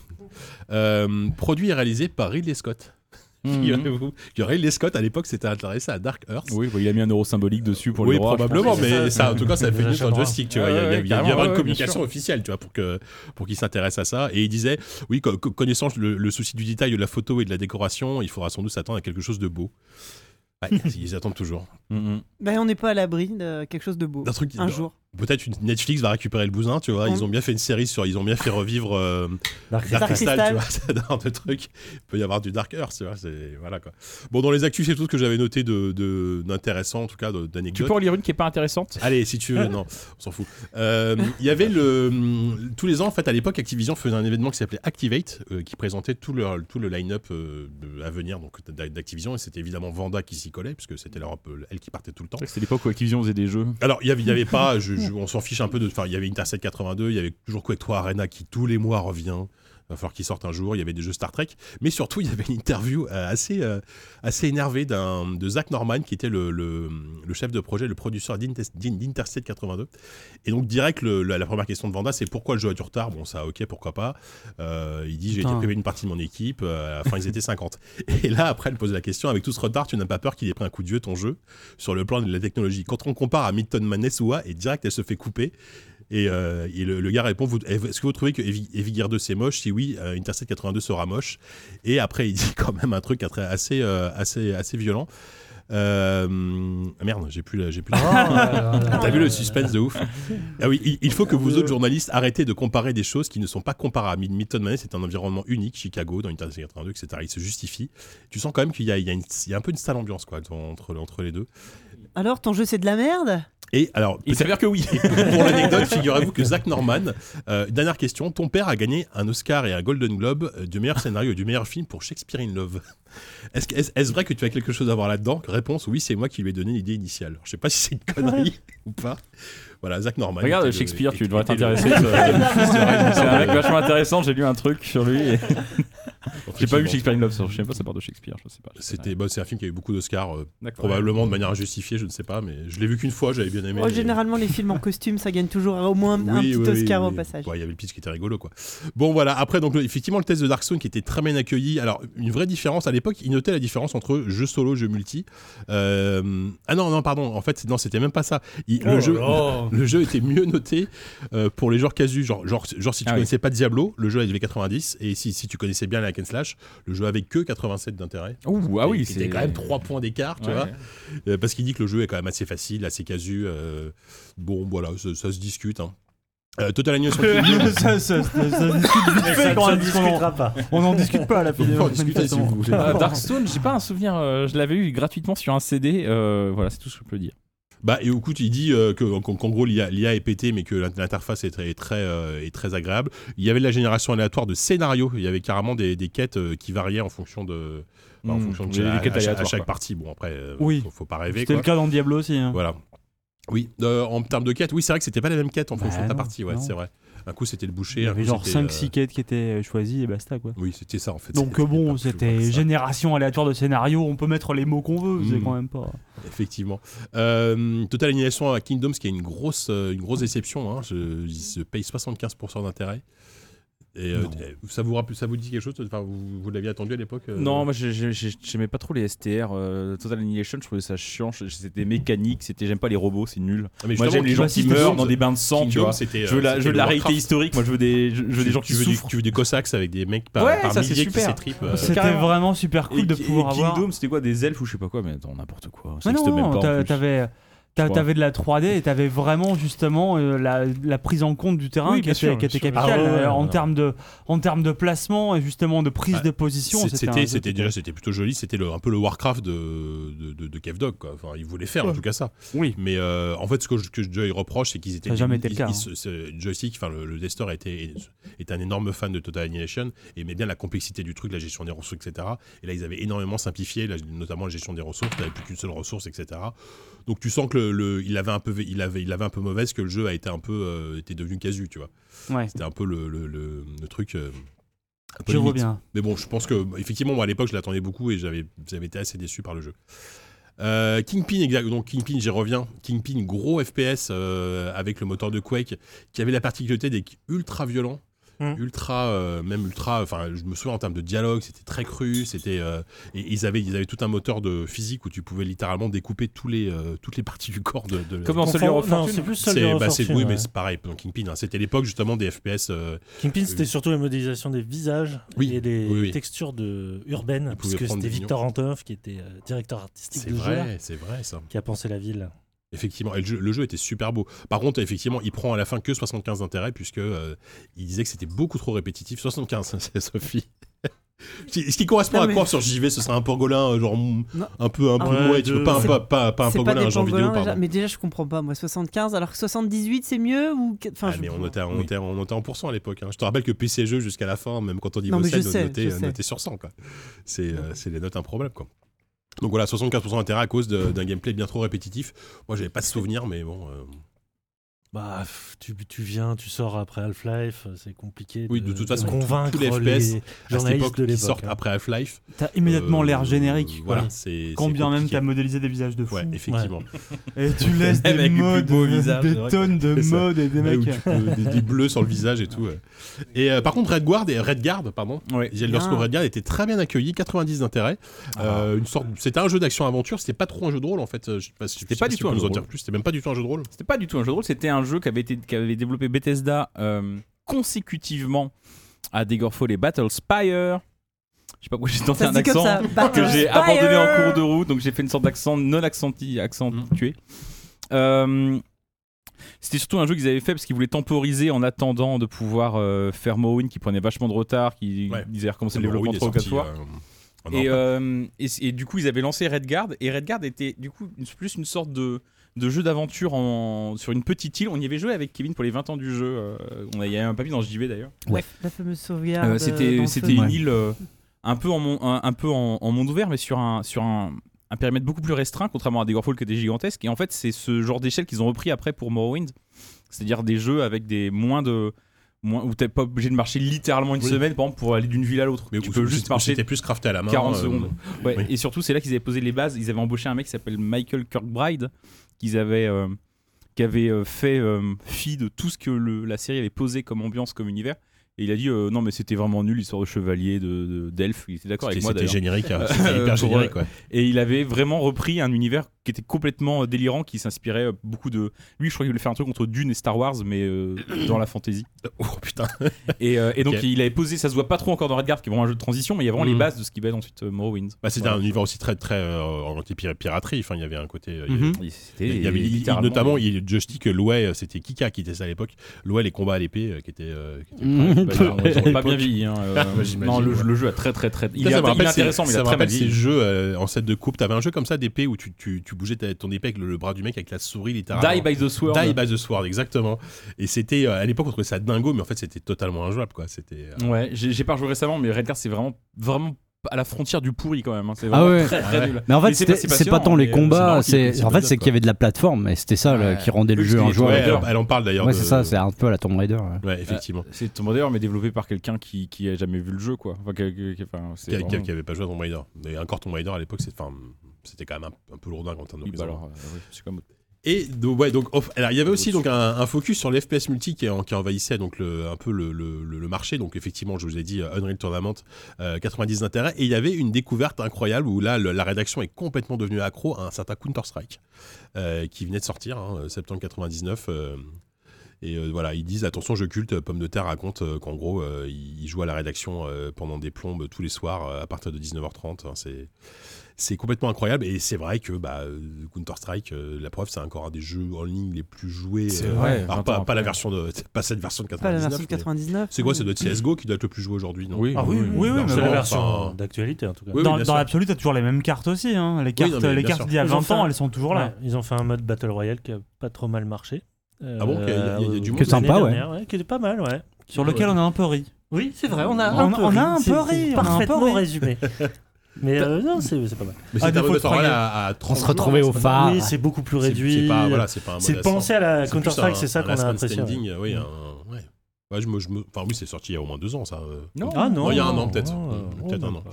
Euh, produit et réalisé par Ridley Scott. Mhm. Figurez-vous que Ridley Scott à l'époque s'était intéressé à Dark Earth. Oui, il a mis un euro symbolique dessus pour oui, les droits. probablement, mais ça. ça, en tout cas, ça a fait mieux sur le joystick, tu vois. Ouais, Il y a- il y a, ouais, il y a carrément, bien une communication officielle, tu vois, pour que pour qu'il s'intéresse à ça. Et il disait, oui, co- co- connaissant le, le souci du détail de la photo et de la décoration, il faudra sans doute s'attendre à quelque chose de beau. Ouais, ils attendent toujours. Mhm. Ben, on n'est pas à l'abri de quelque chose de beau. D'un truc Un jour. Peut-être une Netflix va récupérer le bousin, tu vois. Ils ont bien fait une série sur, ils ont bien fait revivre euh, Dark Dark Crystal, Crystal. tu vois, genre de truc. Il peut y avoir du Dark Earth, tu vois. C'est voilà quoi. Bon, dans les actus, c'est tout ce que j'avais noté de de- d'intéressant, en tout cas, de- Tu peux en lire une qui est pas intéressante? Allez, si tu veux, non, on s'en fout. Euh, Il y avait le tous les ans en fait à l'époque Activision faisait un événement qui s'appelait Activate euh, qui présentait tout le tout le line-up euh, à venir donc d'Activision et c'était évidemment Vanda qui s'y collait puisque c'était leur elle qui partait tout le temps. C'était l'époque où Activision faisait des jeux. Alors il y avait il y avait pas je- je- on s'en fiche un peu de enfin il y avait Intercept 82, il y avait toujours Quake 3 Arena qui tous les mois revient. Il va falloir qu'il sorte un jour. Il y avait des jeux Star Trek, mais surtout il y avait une interview euh, assez euh, assez énervée d'un de Zach Norman qui était le, le, le chef de projet, le producteur d'Intes- d'In- d'Intercept 82. Et donc direct le- la, la première question de Vanda c'est pourquoi le jeu a du retard? Bon ça ok pourquoi pas. Euh, il dit j'ai été privé d'une partie de mon équipe. euh, à la fin ils étaient 50. Et là après elle pose la question avec tout ce retard tu n'as pas peur qu'il ait pris un coup de vieux ton jeu? Sur le plan de la technologie. Quand on compare à Milton Manesua et direct elle se fait couper. Et, euh, et le, le gars répond vous- Est-ce que vous trouvez que Heavy, Heavy Gear 2 c'est moche? Si oui, euh, Intercept 82 sera moche. Et après, il dit quand même un truc assez, euh, assez, assez violent. Euh, merde, j'ai plus, la- j'ai plus. la- Ah, T'as vu le suspense de ouf? Ah oui, il, il faut que vous autres journalistes arrêtez de comparer des choses qui ne sont pas comparables. Milton Maness c'est un environnement unique, Chicago, dans Intercept 82, etc. Il se justifie. Tu sens quand même qu'il y a, y y un peu une sale ambiance quoi, entre, entre les deux. Alors, ton jeu, c'est de la merde? Et alors, Il s'avère que oui. pour l'anecdote, figurez-vous que Zach Norman, euh, dernière question, ton père a gagné un Oscar et un Golden Globe euh, du meilleur scénario et du meilleur film pour Shakespeare in Love. Est-ce vrai que tu as quelque chose à voir là-dedans? Réponse oui, c'est moi qui lui ai donné l'idée initiale. Alors, je sais pas si c'est une connerie ou pas. Voilà, Zach Norman. Regarde était le- Shakespeare, tu devrais t'intéresser. C'est un mec vachement intéressant, j'ai lu un truc sur lui. et- J'ai pas vu Shakespeare in Love, je sais pas, ça part de Shakespeare, je sais pas. C'était, bah, c'est un film qui a eu beaucoup d'Oscars, euh, probablement de manière injustifiée, je ne sais pas, mais je l'ai vu qu'une fois, j'avais bien aimé. Oh, généralement, les films en costume, ça gagne toujours au moins un petit oui, Oscar oui, au passage. Ouais, Il y avait le pitch qui était rigolo, quoi. Bon, voilà. Après, donc, le- effectivement, le test de Darkstone qui était très bien accueilli. Alors, une vraie différence à l'époque, il notait la différence entre jeu solo, jeu multi. Euh, Ah non, non, pardon. En fait, non, c'était même pas ça. Il- Oh le là jeu. Le jeu était mieux noté euh, pour les joueurs casus, genre, genre, genre si tu Ah oui. connaissais pas Diablo, le jeu avait 90, et si, si tu connaissais bien la hack and slash, le jeu avait que 87 d'intérêt. Ouh, ah oui, C'était c'est quand même 3 points d'écart, tu Ouais. vois. Euh, parce qu'il dit que le jeu est quand même assez facile, assez casu. euh, bon, voilà, ça, ça se discute. hein. Euh, Total Annihilation ça, ça, ça, ça se discute vite fait quand en- discutera pas. On n'en discute pas à la fin. On discuter si vous voulez. Euh, Darkstone, j'ai pas un souvenir, euh, je l'avais eu gratuitement sur un CD, euh, voilà, c'est tout ce que je peux dire. Bah, et écoute, il dit euh, que, qu'en, gros, l'IA, est pété, mais que l'interface est très, est très, euh, est très agréable. Il y avait de la génération aléatoire de scénarios. Il y avait carrément des, des quêtes euh, qui variaient en fonction de, bah, en Hmm, fonction de à- quêtes à, chaque- à aléatoires, chaque quoi. partie. Bon, après, Oui. faut, faut pas rêver. C'était le cas dans Diablo aussi. hein. Voilà. Oui, en termes de quêtes, oui, c'est vrai que c'était pas la même quête en Bah fonction de ta partie, ouais, c'est vrai. Un coup, c'était le boucher. Il y avait genre c'était, 5-6 euh, quêtes qui étaient choisies et basta quoi. Oui, c'était ça en fait. Donc euh, bon, c'était génération aléatoire de scénario, on peut mettre les mots qu'on veut, c'est Mm. quand même pas. Effectivement. Euh, Total Annihilation à Kingdoms, qui est une grosse, euh, une grosse déception. Hein. Je, je paye 75% d'intérêt. Et euh, ça vous rappelle, ça vous dit quelque chose Enfin, vous, vous l'aviez attendu à l'époque euh Non, moi j'ai- j'ai- j'ai- j'aimais pas trop les STR. euh, Total Annihilation, je trouvais ça chiant. C'était mécanique, c'était j'aime pas les robots, c'est nul. Ah, mais Moi j'aime les gens qui meurent dans des bains de sang, tu Kingdoms, vois. Je veux, euh, la, je veux de la réalité historique, moi je veux des, je, je veux des gens tu, qui veux souffrent. Du, tu veux des Cossacks avec des mecs par, Ouais, par ça, c'est milliers qui super. s'étrippent. euh, C'était vraiment super cool et, de et pouvoir avoir. Kingdom, c'était quoi Des elfes ou je sais pas quoi, mais attends, n'importe quoi. Ça Mais même non, t'avais. T'avais de la 3D et t'avais vraiment justement euh, la, la prise en compte du terrain Oui, qui était, sûr, qui était capitale Ah ouais, ouais, euh, en termes de en termes de placement et justement de prise Bah, de position. C'était, déjà, était- c'était plutôt joli. C'était un peu le Warcraft de de, de, de Kev Dog, quoi. Enfin, ils voulaient faire en tout cas ça. Oui. Mais euh, en fait, ce que, je- que Joy reproche, c'est qu'ils étaient. Ça jamais été le cas, hein. joystick, enfin le, le testeur était, est un énorme fan de Total Annihilation et aimait bien la complexité du truc, la gestion des ressources, etc. Et là, ils avaient énormément simplifié, la- notamment la gestion des ressources. T'avais plus qu'une seule ressource, etc. Donc tu sens que le, le- il avait un peu, il avait, il avait un peu mauvaise, que le jeu a été un peu, euh, était devenu casu, tu vois. Ouais. C'était un peu le, le, truc. euh, un peu Je vois limite. bien. Mais bon, je pense que effectivement, moi à l'époque, je l'attendais beaucoup et j'avais, j'avais été assez déçu par le jeu. Euh, Kingpin, exact. Donc Kingpin, j'y reviens. Kingpin, gros FPS avec le moteur de Quake, qui avait la particularité d'être ultra violent, Mm. ultra, euh, même ultra. Enfin, je me souviens en termes de dialogue, c'était très cru. C'était euh, et ils avaient, ils avaient tout un moteur de physique où tu pouvais littéralement découper tous les, euh, toutes les parties du corps de. de Comme en Confond- Soldier of Non, Fortune. c'est plus of bah, oui, mais ouais. c'est pareil dans Kingpin. hein. C'était l'époque justement des FPS. euh, Kingpin, c'était surtout la modélisation des visages Oui, et oui, oui. textures de urbaines, puisque c'était des Victor Antonov qui était euh, directeur artistique c'est du jeu, vrai, c'est vrai ça. qui a pensé la ville. Effectivement, et le jeu, le jeu était super beau. Par contre, effectivement, il prend à la fin que 75 d'intérêt puisque euh, il disait que c'était beaucoup trop répétitif. 75, c'est Sophie. Ce qui correspond Non, à mais- quoi sur JV Ce serait un pangolin, euh, genre mm, Non. un peu, un peu Ouais, tu veux, pas, un- pas, pas, un pangolin, un vidéo, pardon. Mais déjà, je comprends pas. Moi, 75, alors que 78, c'est mieux ou enfin, Ah, je- mais on était, on, Oui. était, on était en pourcent à l'époque. hein. Je te rappelle que PC jeu jusqu'à la fin, même quand on dit Non, mais je Vossel, sais, notait, notait sur 100. quoi. C'est euh, c'est les notes improbables. Quoi. Donc voilà, 75% d'intérêt à cause d'un gameplay bien trop répétitif. Moi, j'avais pas de souvenir, mais bon. Euh, Bah, tu, tu viens, tu sors après Half-Life, c'est compliqué Oui, de toute façon, tous- convaincre tous les FPS, les à cette journalistes époque, de qui l'époque. sortent hein. après Half-Life. T'as immédiatement Euh, l'air générique. Voilà, c'est. Quand c'est bien même t'as modélisé des visages de fou. Ouais, effectivement. Et tu laisses des Avec modes, des tonnes de modes et des mecs. peux- des, des bleus sur le visage et tout. ouais. Et euh, par contre, Red Guard, et Red Guard, pardon, Scrolls Ah. Red Guard était très bien accueilli, 90 d'intérêt. Euh, une sorte, c'était un jeu d'action-aventure, c'était pas trop un jeu de rôle en fait. euh, pas C'était sais pas du si tu tout peux un jeu en de dire rôle. plus. C'était même pas du tout un jeu de rôle. C'était pas du tout un jeu de rôle, c'était un jeu qu'avait été qu'avait développé Bethesda euh, consécutivement à Daggerfall et Battle Spire. Je sais pas pourquoi j'ai tenté ça un accent ça. que j'ai Spire. abandonné en cours de route, donc j'ai fait une sorte d'accent non accenti, accentué. Euh, c'était surtout un jeu qu'ils avaient fait parce qu'ils voulaient temporiser en attendant de pouvoir euh, faire Morrowind qui prenait vachement de retard, qui Ouais. ils avaient recommencé le développement trois ou quatre fois. euh, Et, Europe. euh, et, et du coup, ils avaient lancé Redguard. Et Redguard était du coup une- plus une sorte de, de jeu d'aventure en, sur une petite île. On y avait joué avec Kevin pour les 20 ans du jeu. euh, on a, il y a un papier dans JV d'ailleurs. La, la fameuse sauvegarde. Euh, euh, c'était le c'était une île euh, un peu, en, mon- un, un peu en, en monde ouvert, mais sur un, sur un, un périmètre beaucoup plus restreint, contrairement à Daggerfall qui était gigantesque. Et en fait, c'est ce genre d'échelle qu'ils ont repris après pour Morrowind. C'est-à-dire des jeux avec des moins de moins, où t'es pas obligé de marcher littéralement une Oui. semaine, par exemple, pour aller d'une ville à l'autre. Mais tu où- peux juste marcher C'était plus crafté à la main. 40 euh, secondes. Ouais, oui. Et surtout, c'est là qu'ils avaient posé les bases. Ils avaient embauché un mec qui s'appelle Michael Kirkbride, qu'ils avaient, euh, qui avait euh, fait euh, fi de tout ce que le- la série avait posé comme ambiance, comme univers. Et il a dit euh, non, mais c'était vraiment nul, l'histoire de chevalier, de- de- d'elfe. il était d'accord avec moi c'était générique, hein, c'était hyper générique. Ouais. Et il avait vraiment repris un univers qui était complètement euh, délirant, qui s'inspirait euh, beaucoup de. Lui, je crois qu'il voulait faire un truc entre Dune et Star Wars, mais euh, dans la fantasy. Oh putain. Et, euh, et donc, il avait posé, ça se voit pas trop encore dans Redguard, qui est vraiment un jeu de transition, mais il y a vraiment les bases de ce qui va être ensuite euh, Morrowind. Bah, c'était Voilà. un univers aussi très très euh, orienté pira- piraterie. Enfin, il y avait un côté. euh, il y avait- Il y il- notamment il, le joystick louait, c'était Kika qui était ça à l'époque, louait les combats à l'épée euh, qui étaient. euh, qui étaient- ils ont- ils ont pas bien vieilli. hein, euh, non, le, ouais. le jeu a très très très. Il Ça, est, ça me il est intéressant, mais il ça a me très rappelle ces jeux en set de coupe. T'avais un jeu comme ça d'épée où tu bougeais ta- ton épée avec le, le bras du mec avec la souris littéralement. Die by the Sword. Die by the Sword, exactement. Et c'était euh, à l'époque on trouvait ça dingo, mais en fait c'était totalement injouable quoi. C'était. euh, Ouais, j'ai pas rejoué récemment, mais Redguard c'est vraiment vraiment à la frontière du pourri quand même. hein. C'est Ah ouais. très très Ouais. nul. Mais en fait, c'est pas- tant les euh, combats, c'est ces en fait c'est qu'il y avait de la plateforme et c'était ça là, Ouais. qui rendait le jeu injouable. Elle, elle en parle d'ailleurs. Ouais, de- c'est ça, c'est un peu à la Tomb Raider. ouais. Ouais, effectivement. C'est Tomb Raider, mais développé par quelqu'un qui, qui a jamais vu le jeu, quoi. Enfin, que- que- enfin, Qui, qui- vraiment- qui avait pas joué à Tomb Raider. Et encore Tomb Raider à l'époque, c'est- enfin, c'était quand même un, un peu lourdin en termes Oui, bah alors, euh, c'est comme- Et donc, ouais, donc, off- alors, il y avait aussi donc un, un focus sur l'FPS multi qui, qui envahissait donc le, un peu le, le- marché. Donc effectivement, je vous ai dit euh, Unreal Tournament, euh, 90 d'intérêt. Et il y avait une découverte incroyable où là, la rédaction est complètement devenue accro à un certain Counter Strike euh, qui venait de sortir, hein, septembre 99. euh, et euh, voilà, ils disent attention, je culte. Pomme de terre raconte euh, qu'en gros, euh, il il joue à la rédaction euh, pendant des plombes tous les soirs euh, à partir de 19h30. Hein, c'est c'est complètement incroyable et c'est vrai que bah, euh, Counter Strike, la preuve, c'est encore un des jeux en ligne les plus joués. C'est euh, vrai, alors 20 pas, pas la version de, pas cette version de Pas la 99. version mais 99. C'est quoi Ça doit être CS:GO qui doit être le plus joué aujourd'hui, non? Oui, Ah oui, oui, oui, mais c'est la enfin, version d'actualité en tout cas. Oui, dans l'absolu, t'as toujours les mêmes cartes aussi. hein. Les cartes, non, les cartes d'il y a Ils ont 20 fait ans, elles sont toujours là. Ouais, ils ont fait un mode Battle Royale qui a pas trop mal marché. Ah bon, il y a- il y a- il y a du Euh, monde sympa, ouais. Qui était pas mal, ouais. Sur lequel on a un peu ri. Oui, c'est vrai, on a On- un peu on a ri. un peu ri, c'est on a un peu Parfaitement ri. résumé. Mais euh, non, c'est c'est pas mal. Mais Ah, c'était un des mode je à, à 30 On se retrouvait joueurs, au c'est phare. Oui, c'est beaucoup plus c'est- réduit. C'est c'est C'est mode à la C'est Counter-Strike, un- c'est ça qu'on a apprécié. oui, un- ouais. Ouais, je me, je me- enfin oui, c'est sorti il y a au moins deux ans, ça. euh. Non. Ah non, Oh, il y a un an, peut-être. Mm, peut-être non, un an.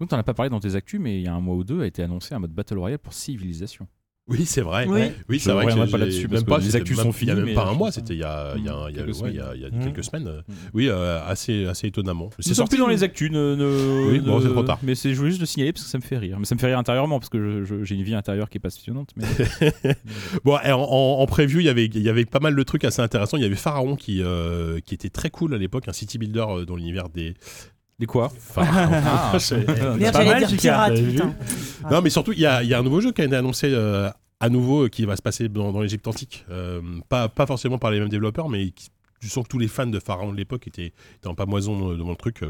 Donc, t'en as pas parlé dans tes actus, mais il y a un mois ou deux a été annoncé un mode Battle Royale pour Civilisation. Oui, c'est vrai. Oui. C'est vrai que pas là-dessus, même pas, les actus même- sont Il y a même pas un mois, c'était il y a, il y a, il y a- Quelques ouais, il y a- il y a semaines. quelques semaines. euh, Mm. Oui, euh, assez, assez étonnamment. C'est sorti dans les actus, ne, ne- Oui, bon, c'est trop tard. Mais c'est je voulais juste le signaler parce que ça me fait rire. Mais ça me fait rire intérieurement parce que j'ai une vie intérieure qui est passionnante. Mais... Bon, et en, en, en preview, il y avait, il y avait pas mal de trucs assez intéressants. Il y avait Pharaon qui, euh, qui était très cool à l'époque, un city builder dans l'univers des. Des quoi. Ah, Merde, pas j'allais mal, putain. Non, mais surtout, il y a, il y a un nouveau jeu qui a été annoncé euh, à nouveau euh, qui va se passer dans, dans l'Égypte antique. Euh, pas, pas forcément par les mêmes développeurs, mais qui- tu sens que tous les fans de Pharaon de l'époque étaient, étaient en pas moison euh, devant le truc.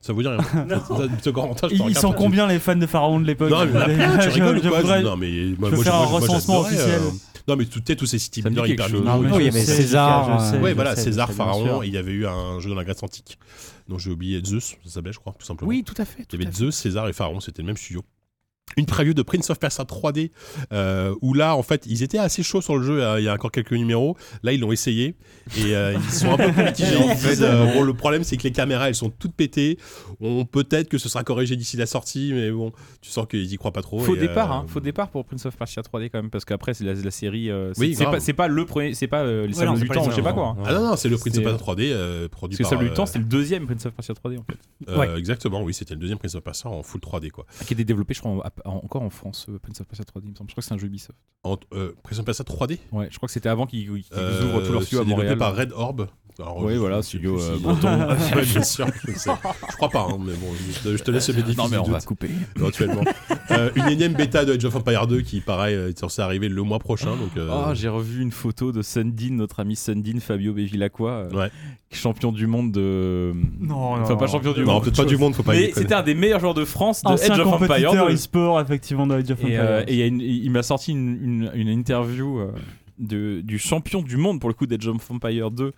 Ça vous dit rien Ça- ça- Ce grand montage, Ils sont combien les fans de Pharaon de l'époque Non, mais tu Je- rigoles ou je quoi voudrais- Non, mais moi, je veux faire moi, un moi, recensement j'adorais, euh, officiel. Non, mais tu sais, tous ces dit builders hyper. Ah, mais Oui, il y je avait sais, César, euh, je voilà, César, Pharaon, il y avait eu un jeu dans la Grèce antique, dont j'ai oublié Zeus, ça s'appelait, je crois, tout simplement. Oui, tout à fait. Il y avait Zeus, César et Pharaon, c'était le même studio. Une preview de Prince of Persia 3D, euh, où là, en fait, ils étaient assez chauds sur le jeu euh, il y a encore quelques numéros. Là, ils l'ont essayé et euh, ils sont un peu plus mitigés. En fait, Euh, bon, le problème, c'est que les caméras, elles sont toutes pétées. On peut-être que ce sera corrigé d'ici la sortie, mais bon, tu sens qu'ils y croient pas trop. Faux et, départ, euh, hein. Faux départ pour Prince of Persia 3D quand même, parce qu'après c'est la, la série. euh, c'est Oui, pas, pas le premier, c'est pas euh, les Ouais, sables du temps, je sais pas Sables quoi. hein. Ah non, non, c'est le Prince of C'est- Persia 3D euh, produit Parce que par. Sable du temps, c'est le deuxième Prince of Persia 3D en fait, euh, Exactement, oui, c'était le deuxième Prince of Persia en full 3D, quoi. qui était développé, je crois, encore en France, Prince of Persia 3D. Il me semble. Je crois que c'est un jeu Ubisoft. En, euh, Prince of Persia 3D Ouais, je crois que c'était avant qu'ils qu'ils euh, ouvrent tout leur studio à c'est développé Montréal. par Red Orb. Alors, Oui, voilà, sais studio, euh, breton. Ouais, bien sûr, je, sais. Je crois pas, hein, mais bon, je te, je te laisse le bénéfice Non mais on du va doute, couper. éventuellement. Euh, une énième bêta de Age of Empire 2 qui, pareil, est censée arriver le mois prochain. Donc, euh, Oh, j'ai revu une photo de Sundin, notre ami Sundin, Fabio Bevilacqua, euh, Ouais. champion du monde de. Non, Enfin, non. pas champion du non, monde. peut-être pas du monde, faut pas Mais c'était un des meilleurs joueurs de France de Ancien Age of Empire 2. e-sport, effectivement, de Age of Et, Empires. euh, et il y a une- il m'a sorti une, une- une interview euh, de, du champion du monde pour le coup d'Age of Empire 2 euh,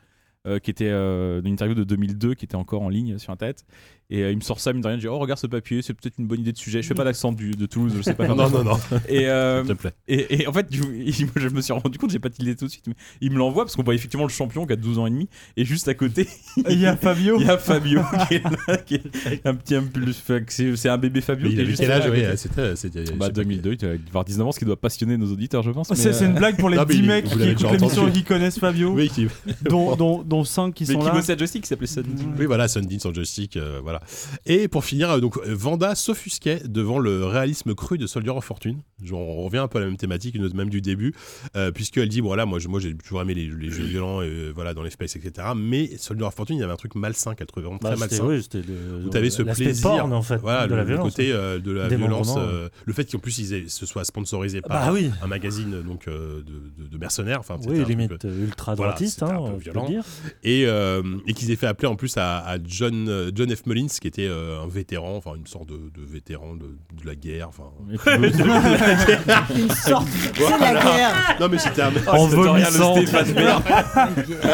qui était euh, une interview de 2002 qui était encore en ligne sur internet. Et euh, il me sort ça, mine de rien, je dis Oh, regarde ce papier, c'est peut-être une bonne idée de sujet. Je fais pas l'accent du- de Toulouse, je sais pas. Non, non, non, Et, euh, s'il te plaît. et, et en fait, du- il- je me suis rendu compte, j'ai pas tilté tout de suite, mais il me l'envoie parce qu'on voit effectivement le champion qui a 12 ans et demi. Et juste à côté, Il y a Fabio. il y a Fabio qui est là, qui est un petit impulse. fait que C'est un bébé Fabio. Mais qui il est avait juste quel là âge oui. C'était. Bah sais pas 2002, il doit avoir 19 ans, ce qui doit passionner nos auditeurs, je pense. mais, C'est une euh, blague pour les Non, mais 10 il- mecs qui écoutent l'émission et qui connaissent Fabio, Oui, qui- dont, dont, dont 5 qui mais sont qui là. bossait à Joystick, qui s'appelait Sun. Oui, voilà, Sundin sans joystick, voilà. Et pour finir, euh, donc euh, Vanda s'offusquait devant le réalisme cru de Soldier of Fortune. Genre, on revient un peu à la même thématique, même du début, euh, puisqu'elle dit voilà, moi, moi j'ai toujours aimé les, les jeux violents, euh, voilà, dans l'espace, etc. Mais Soldier of Fortune, il y avait un truc malsain qu'elle trouvait vraiment Bah, très c'était malsain. oui, le- avez ce plaisir, porn, en fait, voilà, de le, la le violence. côté euh, de la violence, euh, le fait qu'en plus ils aient- ce soit sponsorisé par Bah oui, un magazine donc de, de- de mercenaires, enfin oui truc, limite euh, ultra voilà, droitiste, un hein, peu on peut dire. et, et qu'ils aient fait appeler en plus à, à John, John F. Mullins, qui était euh, un vétéran, enfin une sorte de, de vétéran de, de la guerre. Enfin, Une sorte. C'est la guerre. non mais c'était un. En vomissant.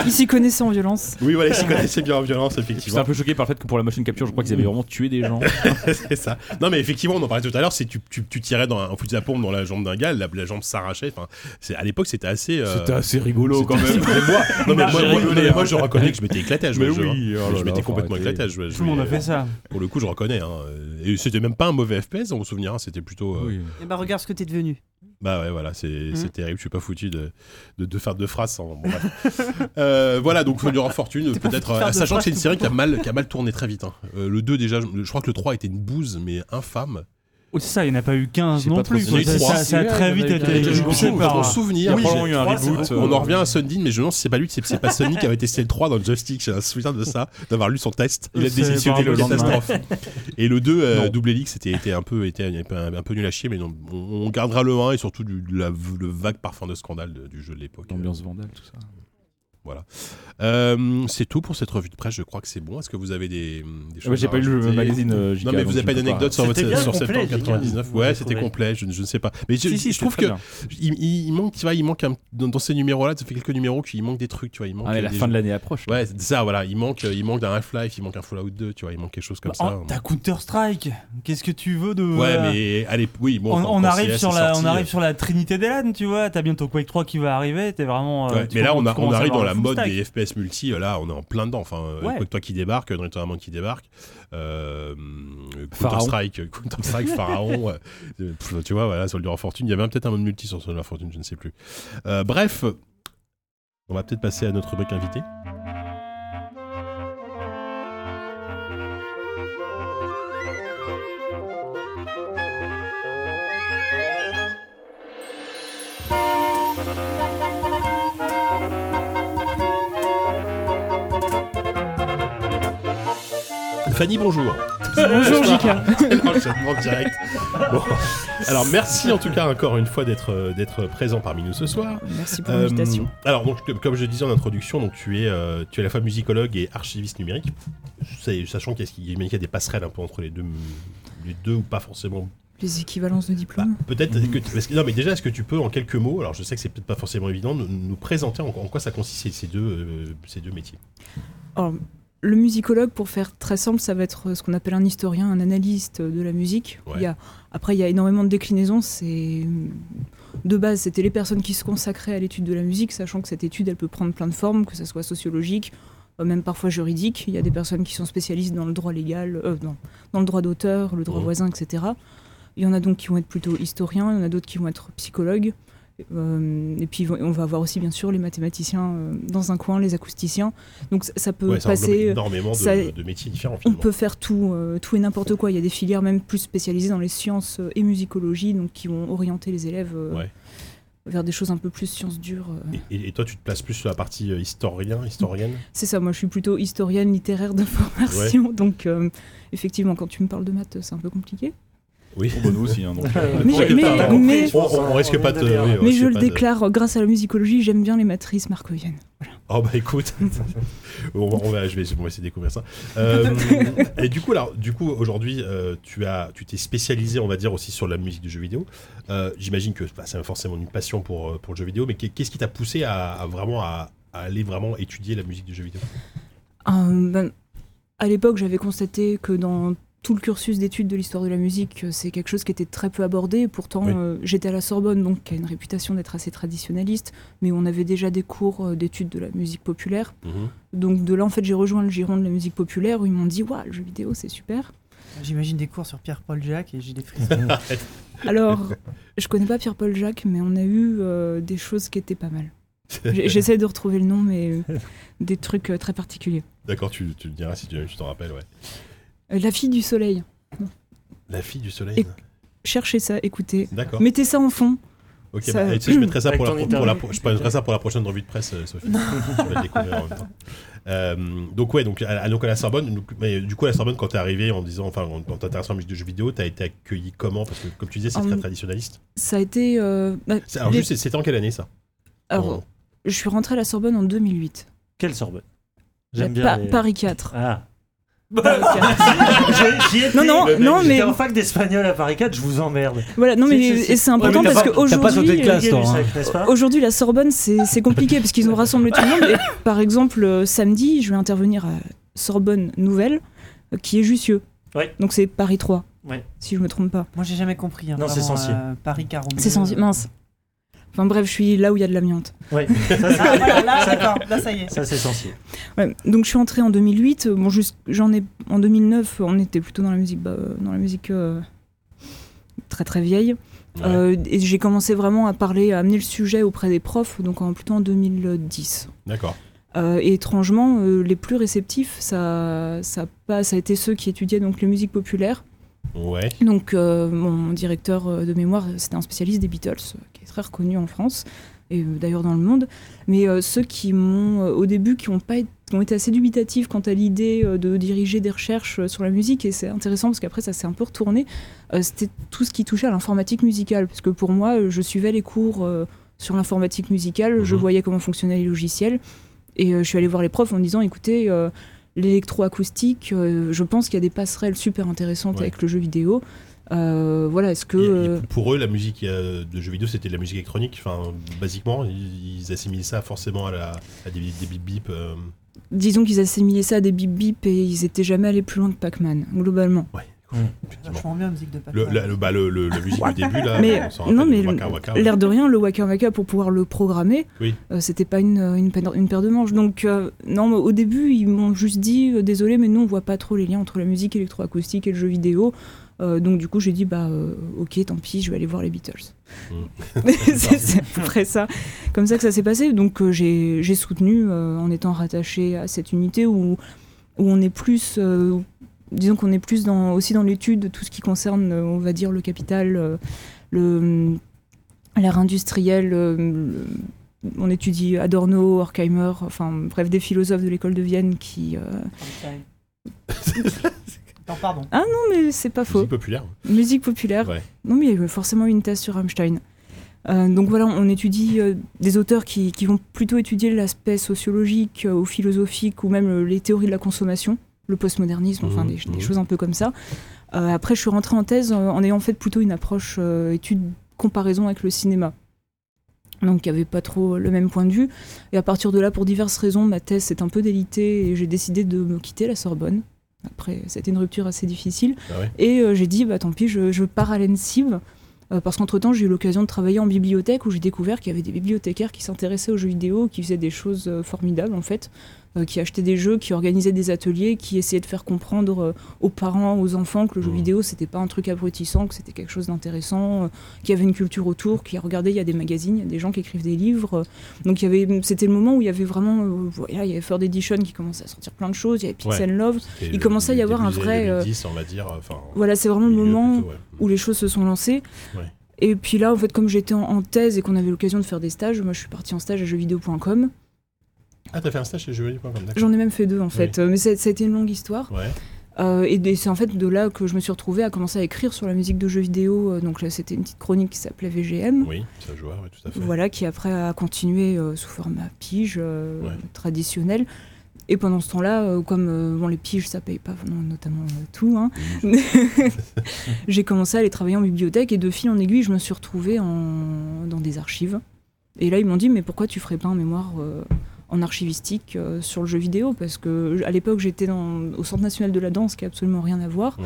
Il s'y connaissait en violence. Oui voilà, ils s'y connaissaient bien en violence J'étais effectivement. un peu choqué par le fait que pour la motion capture, je crois qu'ils avaient vraiment tué des gens. c'est ça. Non mais effectivement, on en parlait tout à l'heure. C'est tu, tu, tu tirais dans un, un fusil à pompe dans la jambe d'un gars, la, la jambe s'arrachait. Enfin, c'est à l'époque c'était assez. euh, C'était assez rigolo quand même. mais moi, non, mais moi, je reconnais que je m'étais éclaté à jouer Mais au jeu, oui, hein. oh là je m'étais complètement éclaté à jouer. Tout le monde a fait euh, ça. Pour le coup, je reconnais. Hein. Et c'était même pas un mauvais FPS, dans mon souvenir. hein. C'était plutôt. euh, Oui. Et bah regarde ce que t'es devenu. Bah ouais, voilà, c'est Mhm. c'est terrible. Je suis pas foutu de, de, de faire deux phrases sans. bon, bref. Euh, voilà, donc of Fortune, peut-être. euh, Sachant que c'est une série qui a, mal, qui a mal tourné très vite. hein. Euh, le 2, déjà, je, je crois que le 3 était une bouse, mais infâme. Oh, c'est ça, il n'y en a pas eu 15 J'ai non plus. quoi. Ça, ça- ça a très vite été. Je oui, eu un reboot. On en revient à Sundin, mais je me demande si c'est pas lui, c'est pas Sony qui avait testé le 3 dans le joystick. J'ai un souvenir de ça, d'avoir lu son test. Il a démissionné le. Catastrophe. Et le 2, euh. Double Helix, c'était était un, peu, était un, peu- un peu nul à chier, mais non, on, gardera le 1 et surtout du, la- le vague parfum de scandale de- du jeu de l'époque. L'ambiance vandale, tout ça. Euh, c'est tout pour cette revue de presse, je crois que c'est bon. Est-ce que vous avez des, des choses Ouais, J'ai pas eu le magazine. euh, Non, mais vous avez je pas d'anecdote sur, votre, sur complet, septembre JK, 99 vous Ouais, c'était complet, je, ne- je ne sais pas. Mais je, Si, si, je trouve que il, manque, tu vois, il manque un- dans, dans ces numéros-là, ça fait quelques numéros qu'il manque des trucs, tu vois. Il manque Ah, mais la des fin jeux- de l'année approche. Ouais, c'est ça, voilà. Il manque, il manque d'un Half-Life, il manque un Fallout 2, tu vois. Il manque quelque chose comme Oh, ça. T'as Counter-Strike Qu'est-ce que tu veux de. Ouais, mais allez, oui, bon. on, arrive sur la, on arrive euh, sur la Trinité des LAN, tu vois. T'as bientôt Quake 3 qui va arriver. T'es vraiment. mais là, on, arrive dans la mode stack. des FPS multi. euh, Là, on est en plein dedans. Enfin, euh, Ouais. Toi qui débarque, Unreal Tournament qui débarque, euh, Pharaon. Counter Strike, Counter Strike, Pharaon. euh, tu vois, voilà, Soldier of Fortune. Il y avait peut-être un mode multi sur Soldier of Fortune, je ne sais plus. Euh, bref, on va peut-être passer à notre rubrique invité. Fanny, bonjour. Bonjour Jika. L'enchaînement direct. Bon. Alors, merci en tout cas encore une fois d'être euh, d'être présent parmi nous ce soir. Merci pour Euh, l'invitation. alors, donc, comme- je disais en introduction, donc, tu, es, euh, tu es à la fois musicologue et archiviste numérique. Sachant qu'il y, a- des passerelles un peu entre les deux, les deux ou pas forcément. Les équivalences de Bah, diplôme. peut-être que. tu- parce que- non, mais déjà, est-ce que tu peux, en quelques mots, alors je sais que c'est peut-être pas forcément évident, nous, nous présenter en, en quoi ça consiste ces- ces deux, euh, ces deux métiers Alors, le musicologue, pour faire très simple, ça va être ce qu'on appelle un historien, un analyste de la musique. Ouais. Il y a, après, il y a énormément de déclinaisons. C'est de base, c'était les personnes qui se consacraient à l'étude de la musique, sachant que cette étude, elle peut prendre plein de formes, que ce soit sociologique, euh, même parfois juridique. Il y a des personnes qui sont spécialistes dans le droit légal, euh, dans, dans le droit d'auteur, le droit Mhm. voisin, etc. Il y en a donc qui vont être plutôt historiens, il y en a d'autres qui vont être psychologues. Euh, et puis on va avoir aussi bien sûr les mathématiciens euh, dans un coin, les acousticiens. Donc ça, ça peut Ouais, ça passer. euh, énormément de, ça- de métiers différents On peut faire tout, tout et n'importe quoi. Il y a des filières même plus spécialisées dans les sciences et musicologie, donc qui vont orienter les élèves Ouais. vers des choses un peu plus sciences dures. Et, toi, tu te places plus sur la partie historien, historienne? C'est ça, moi je suis plutôt historienne littéraire de formation, donc euh, effectivement quand tu me parles de maths, c'est un peu compliqué. Oui. Bon, nous aussi. hein, donc, euh, Mais- mais- mais- On- on risque pas de oui, Mais je le de- déclare, grâce à la musicologie, j'aime bien les matrices markoviennes. Oh bah écoute, on va, on va- je vais, on va essayer de découvrir ça. Euh, et du coup, alors, du coup, aujourd'hui, euh, tu as, tu t'es spécialisé, on va dire aussi sur la musique de jeux vidéo. Euh, J'imagine que bah, c'est forcément une passion pour pour le jeu vidéo, mais qu'est- qu'est-ce qui t'a poussé à, à vraiment à, à aller vraiment étudier la musique du jeu vidéo? Euh, ben, à l'époque, j'avais constaté que dans tout le cursus d'études de l'histoire de la musique, euh, c'est quelque chose qui était très peu abordé. Pourtant, Oui. euh, j'étais à la Sorbonne, donc qui a une réputation d'être assez traditionnaliste, mais on avait déjà des cours euh, d'études de la musique populaire. Donc de là, en fait, j'ai rejoint le giron de la musique populaire où ils m'ont dit, waouh, le jeu vidéo, c'est super. J'imagine des cours sur Pierre-Paul Jacques et j'ai des frissons. Alors, je connais pas Pierre-Paul Jacques, mais on a eu euh, des choses qui étaient pas mal. J'essaie de retrouver le nom, mais euh, des trucs euh, très particuliers. D'accord, tu, tu le diras si tu tu t'en rappelles, ouais. Euh, la fille du soleil. La fille du soleil. Et- Cherchez ça, écoutez. D'accord. Mettez ça en fond. Ok, Ça- bah, tu sais, je mettrai ça pour la, ton pro- pour la, interview. je mettrai ça pour la prochaine revue de presse, euh, Sophie. tu vas le découvrir en même temps. Euh, donc ouais, donc à, donc à la Sorbonne, donc, mais du coup à la Sorbonne, quand t'es arrivé en disant, enfin, en en t'intéressant à la musique de jeux vidéo, t'as été accueilli comment? Parce que comme tu disais, c'est très traditionnaliste. Ça a été. euh, bah, C'est- Alors les- juste, c'était en quelle année ça? Alors, je suis rentrée à la Sorbonne en 2008. Quelle Sorbonne? J'aime Pa- bien. les- Paris 4. Ah. Paris 4. J'ai- j'y étais. Non, non, non, j'étais mais- en fac d'espagnol à Paris 4, je vous emmerde. Voilà, non, mais et c'est important Ouais, mais parce qu'aujourd'hui. hein. Pas Aujourd'hui, la Sorbonne, c'est c'est compliqué parce qu'ils ont rassemblé tout le monde. Et, par exemple, euh, samedi, je vais intervenir à Sorbonne Nouvelle, euh, qui est Jussieu. Ouais. Donc c'est Paris 3, Ouais. si je me trompe pas. Moi, j'ai jamais compris. hein, Non, c'est euh, Paris 42. C'est sans mince. Enfin bref, je suis là où il y a de l'amiante. Ouais. Ça, Ah, voilà, là, ça- d'accord, là, ça y est. Ça, c'est. Ouais, donc je suis entrée en 2008. euh, Bon, j'en ai en 2009. On était plutôt dans la musique, bah, dans la musique euh, très très vieille. Ouais. Euh, et j'ai commencé vraiment à parler, à amener le sujet auprès des profs, donc en, plutôt en 2010. D'accord. Euh, et étrangement, les plus réceptifs, ça, ça, a pas, ça a été ceux qui étudiaient donc les musiques populaires. Ouais. Donc euh, mon directeur euh, de mémoire, c'était un spécialiste des Beatles, euh, qui est très reconnu en France et d'ailleurs dans le monde. Mais euh, ceux qui m'ont, euh, au début, qui ont, pas été, qui ont été assez dubitatifs quant à l'idée euh, de diriger des recherches sur la musique, et c'est intéressant parce qu'après ça s'est un peu retourné, c'était tout ce qui touchait à l'informatique musicale. Parce que pour moi, je suivais les cours sur l'informatique musicale, je Mhm. voyais comment fonctionnaient les logiciels, et je suis allée voir les profs en disant, écoutez, l'électroacoustique, euh, je pense qu'il y a des passerelles super intéressantes Ouais. avec le jeu vidéo. Euh, voilà, est-ce que... Et- et euh, pour eux, la musique de jeux vidéo, c'était de la musique électronique. Enfin, basiquement, ils, ils assimilaient ça forcément à, la, à des, des bip bip. disons qu'ils assimilaient ça à des bip bip et ils étaient jamais allés plus loin que Pac-Man, globalement. effectivement. Vachement bien, musique de Le, la, le, bah, le, le- la musique du début, là, Mais- on non, mais L'air de rien, le Waka Waka, pour pouvoir le programmer, Oui. euh, c'était pas une, une, paire- une paire de manches. Donc, euh, non, mais au début, ils m'ont juste dit euh, désolé, mais nous, on voit pas trop les liens entre la musique électroacoustique et le jeu vidéo. Euh, donc, du coup, j'ai dit bah, euh, ok, tant pis, je vais aller voir les Beatles. Mm. c'est à peu près ça. Comme ça que ça s'est passé. Donc, euh, j'ai soutenu euh, en étant rattaché à cette unité où, où on est plus. Disons qu'on est plus dans, aussi dans l'étude de tout ce qui concerne, euh, on va dire, le capital, euh, le, l'art industriel. euh, le- on étudie Adorno, Horkheimer, enfin bref, des philosophes de l'école de Vienne qui. euh, Non, pardon. Non, mais c'est pas faux. Musique populaire. Musique populaire. Ouais. Non, mais il y avait forcément une thèse sur Rammstein. Euh, donc voilà, on étudie euh, des auteurs qui, qui vont plutôt étudier l'aspect sociologique euh, ou philosophique ou même euh, les théories de la consommation, le postmodernisme, enfin Mhm, des, des mhm. choses un peu comme ça. Euh, après, je suis rentrée en thèse euh, en ayant fait plutôt une approche euh, étude comparaison avec le cinéma. Donc il n'y avait pas trop le même point de vue. Et à partir de là, pour diverses raisons, ma thèse s'est un peu délitée et j'ai décidé de me quitter la Sorbonne. Après, c'était une rupture assez difficile. Ah ouais. Et euh, j'ai dit, bah tant pis, je, je pars à l'ENSIB. parce qu'entre-temps, j'ai eu l'occasion de travailler en bibliothèque où j'ai découvert qu'il y avait des bibliothécaires qui s'intéressaient aux jeux vidéo, qui faisaient des choses formidables en fait, qui achetaient des jeux, qui organisaient des ateliers, qui essayaient de faire comprendre euh, aux parents, aux enfants que le jeu Mhm. vidéo c'était pas un truc abrutissant, que c'était quelque chose d'intéressant, euh, qu'il y avait une culture autour, qui regardaient, il y a des magazines, il y a des gens qui écrivent des livres. euh, donc il y avait, c'était le moment où il y avait vraiment, euh, voilà, il y avait Third Edition qui commençait à sortir plein de choses, il y avait Pixel Love. C'était Il commençait à y avoir un vrai, années euh, 2010, on va dire. Voilà, c'est vraiment le moment plutôt, ouais. où les choses se sont lancées. Ouais. Et puis là, en fait, comme j'étais en, en thèse et qu'on avait l'occasion de faire des stages, moi je suis partie en stage à jeuxvideo.com. Ah, t'as fait un stage chez d'accord. J'en ai même fait deux en fait, Euh, mais ça, ça a été une longue histoire. Ouais. Euh, et c'est en fait de là que je me suis retrouvée à commencer à écrire sur la musique de jeux vidéo. Euh, Donc là, c'était une petite chronique qui s'appelait VGM. Oui, ça joue, ouais, tout à fait. Voilà, qui après a continué euh, sous format pige Ouais. traditionnel. Et pendant ce temps-là, comme bon, les piges, ça paye pas non, notamment tout, hein, Oui. j'ai commencé à aller travailler en bibliothèque et de fil en aiguille, je me suis retrouvée en... dans des archives. Et là, ils m'ont dit, mais pourquoi tu ferais pas un mémoire en archivistique euh, sur le jeu vidéo parce que à l'époque j'étais dans- au Centre national de la danse qui a absolument rien à voir. Ouais.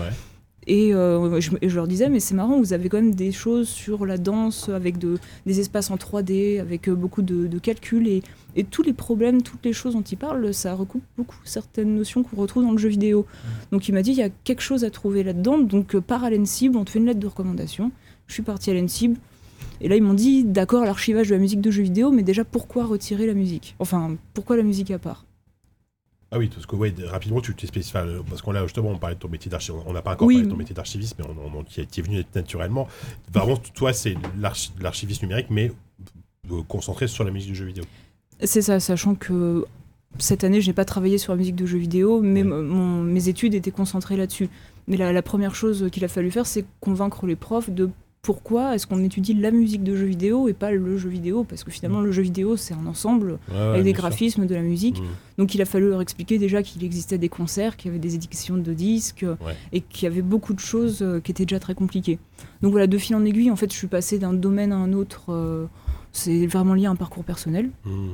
et, euh, je, et je leur disais mais c'est marrant vous avez quand même des choses sur la danse avec de, des espaces en 3D avec euh, beaucoup de, de calculs et, et tous les problèmes toutes les choses dont ils parlent ça recoupe beaucoup certaines notions qu'on retrouve dans le jeu vidéo. Donc il m'a dit il y a quelque chose à trouver là-dedans. Donc euh, par à l'ENSIB on te fait une lettre de recommandation. Je suis partie à l'ENSIB et là, ils m'ont dit, d'accord, l'archivage de la musique de jeux vidéo, mais déjà, pourquoi retirer la musique? Enfin, pourquoi la musique à part? Ah oui, parce que ouais, rapidement, tu enfin, Parce qu'on là, justement, on parlait de ton métier d'archiviste. On n'a pas encore Oui. parlé de ton métier d'archiviste, mais on, on, on y est- y est venu naturellement. Vraiment, toi, c'est l'archi- l'archiviste numérique, mais euh, concentré sur la musique du jeu vidéo. C'est ça, sachant que cette année, je n'ai pas travaillé sur la musique de jeux vidéo, mais Ouais. m- mon- mes études étaient concentrées là-dessus. Mais la, la première chose qu'il a fallu faire, c'est convaincre les profs de pourquoi est-ce qu'on étudie la musique de jeux vidéo et pas le jeu vidéo, parce que finalement, le jeu vidéo, c'est un ensemble Ouais, ouais, avec des sûr. graphismes, de la musique. Mm. Donc il a fallu leur expliquer déjà qu'il existait des concerts, qu'il y avait des éditions de disques Ouais. et qu'il y avait beaucoup de choses euh, qui étaient déjà très compliquées. Donc voilà, de fil en aiguille, en fait, je suis passée d'un domaine à un autre. euh, c'est vraiment lié à un parcours personnel. Mm.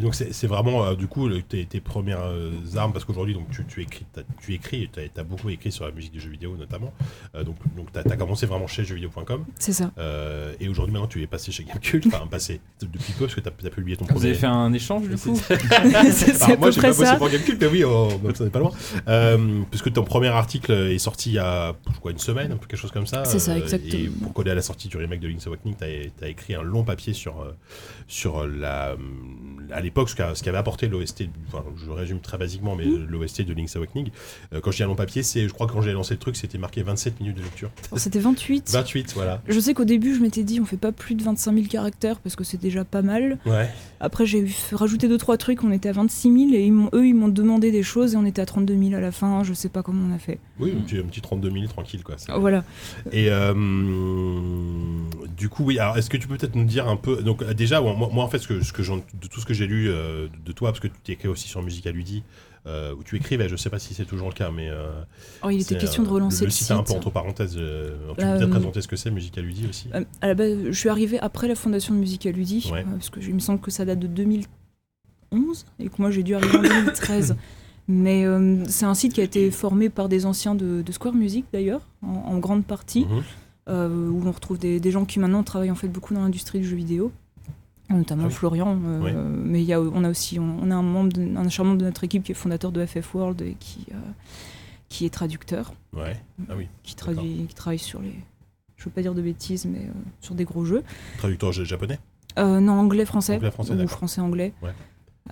Et donc c'est c'est vraiment euh, du coup le- tes, tes premières euh, armes parce qu'aujourd'hui donc tu, tu écris tu écris tu as, beaucoup écrit sur la musique des jeux vidéo notamment Euh, donc donc t'as as commencé vraiment chez jeuxvideo.com C'est ça. euh, et aujourd'hui maintenant tu es passé chez Gamecult enfin passé depuis peu parce que t'as as publié ton Vous premier avez fait un échange du coup c'est Alors, moi, j'ai pas bossé pour Gamecult, mais oui, oh, donc ça n'est pas loin. Euh, puisque ton premier article est sorti il y a quoi, une semaine, quelque chose comme ça. C'est ça, Euh, exactement. Et pour coller à la sortie du remake de Link's Awakening, tu as, écrit un long papier sur, sur la, à l'époque ce qu'a- ce qu'avait apporté l'OST. Enfin, je résume très basiquement, mais Mm. l'OST de Link's Awakening. Euh, quand un long papier, c'est, je crois que quand j'ai lancé le truc, c'était marqué 27 minutes de lecture. C'était 28. 28, voilà. Je sais qu'au début, je m'étais dit, on fait pas plus de 25 000 caractères parce que c'est déjà pas mal. Ouais. Après, j'ai rajouté 2-3 trucs, on était à 26 000 et ils eux, ils m'ont demandé des choses et on était à 32 000 à la fin. Je sais pas comment on a fait. Oui, un petit, un petit 32 000 tranquille, quoi. C'est- Voilà. Et euh, du coup, oui. Alors, est-ce que tu peux peut-être nous dire un peu Donc, euh, déjà, moi, moi, en fait, ce que, ce que j'en- de tout ce que j'ai lu euh, de toi, parce que tu écris aussi sur Musica Ludi, euh, où tu écrivais, je sais pas si c'est toujours le cas, mais euh, Oh, il était question de relancer le, le, site. site. un peu entre parenthèses. euh, tu peux peut-être présenter ce que c'est Musica Ludi aussi. À la base, je suis arrivée après la fondation de Musica Ludi, Ouais. parce que je- il me semble que ça date de 2011 et que moi j'ai dû arriver en 2013. Mais c'est un site qui a été formé par des anciens de, de Square Music d'ailleurs, en, en grande partie, Mhm. où on retrouve des, des gens qui maintenant travaillent en fait beaucoup dans l'industrie du jeu vidéo, notamment Ah oui. Florian. euh, Ouais. Mais il y a, on a aussi on, on a un membre, de, un membre de notre équipe qui est fondateur de FF World et qui, euh, qui est traducteur Ouais. Ah oui. qui, traduit, qui travaille sur les. Je veux pas dire de bêtises, mais euh, sur des gros jeux. Traducteur japonais? Euh, non, anglais-français. Anglais, français, ou d'accord. français-anglais. Ouais.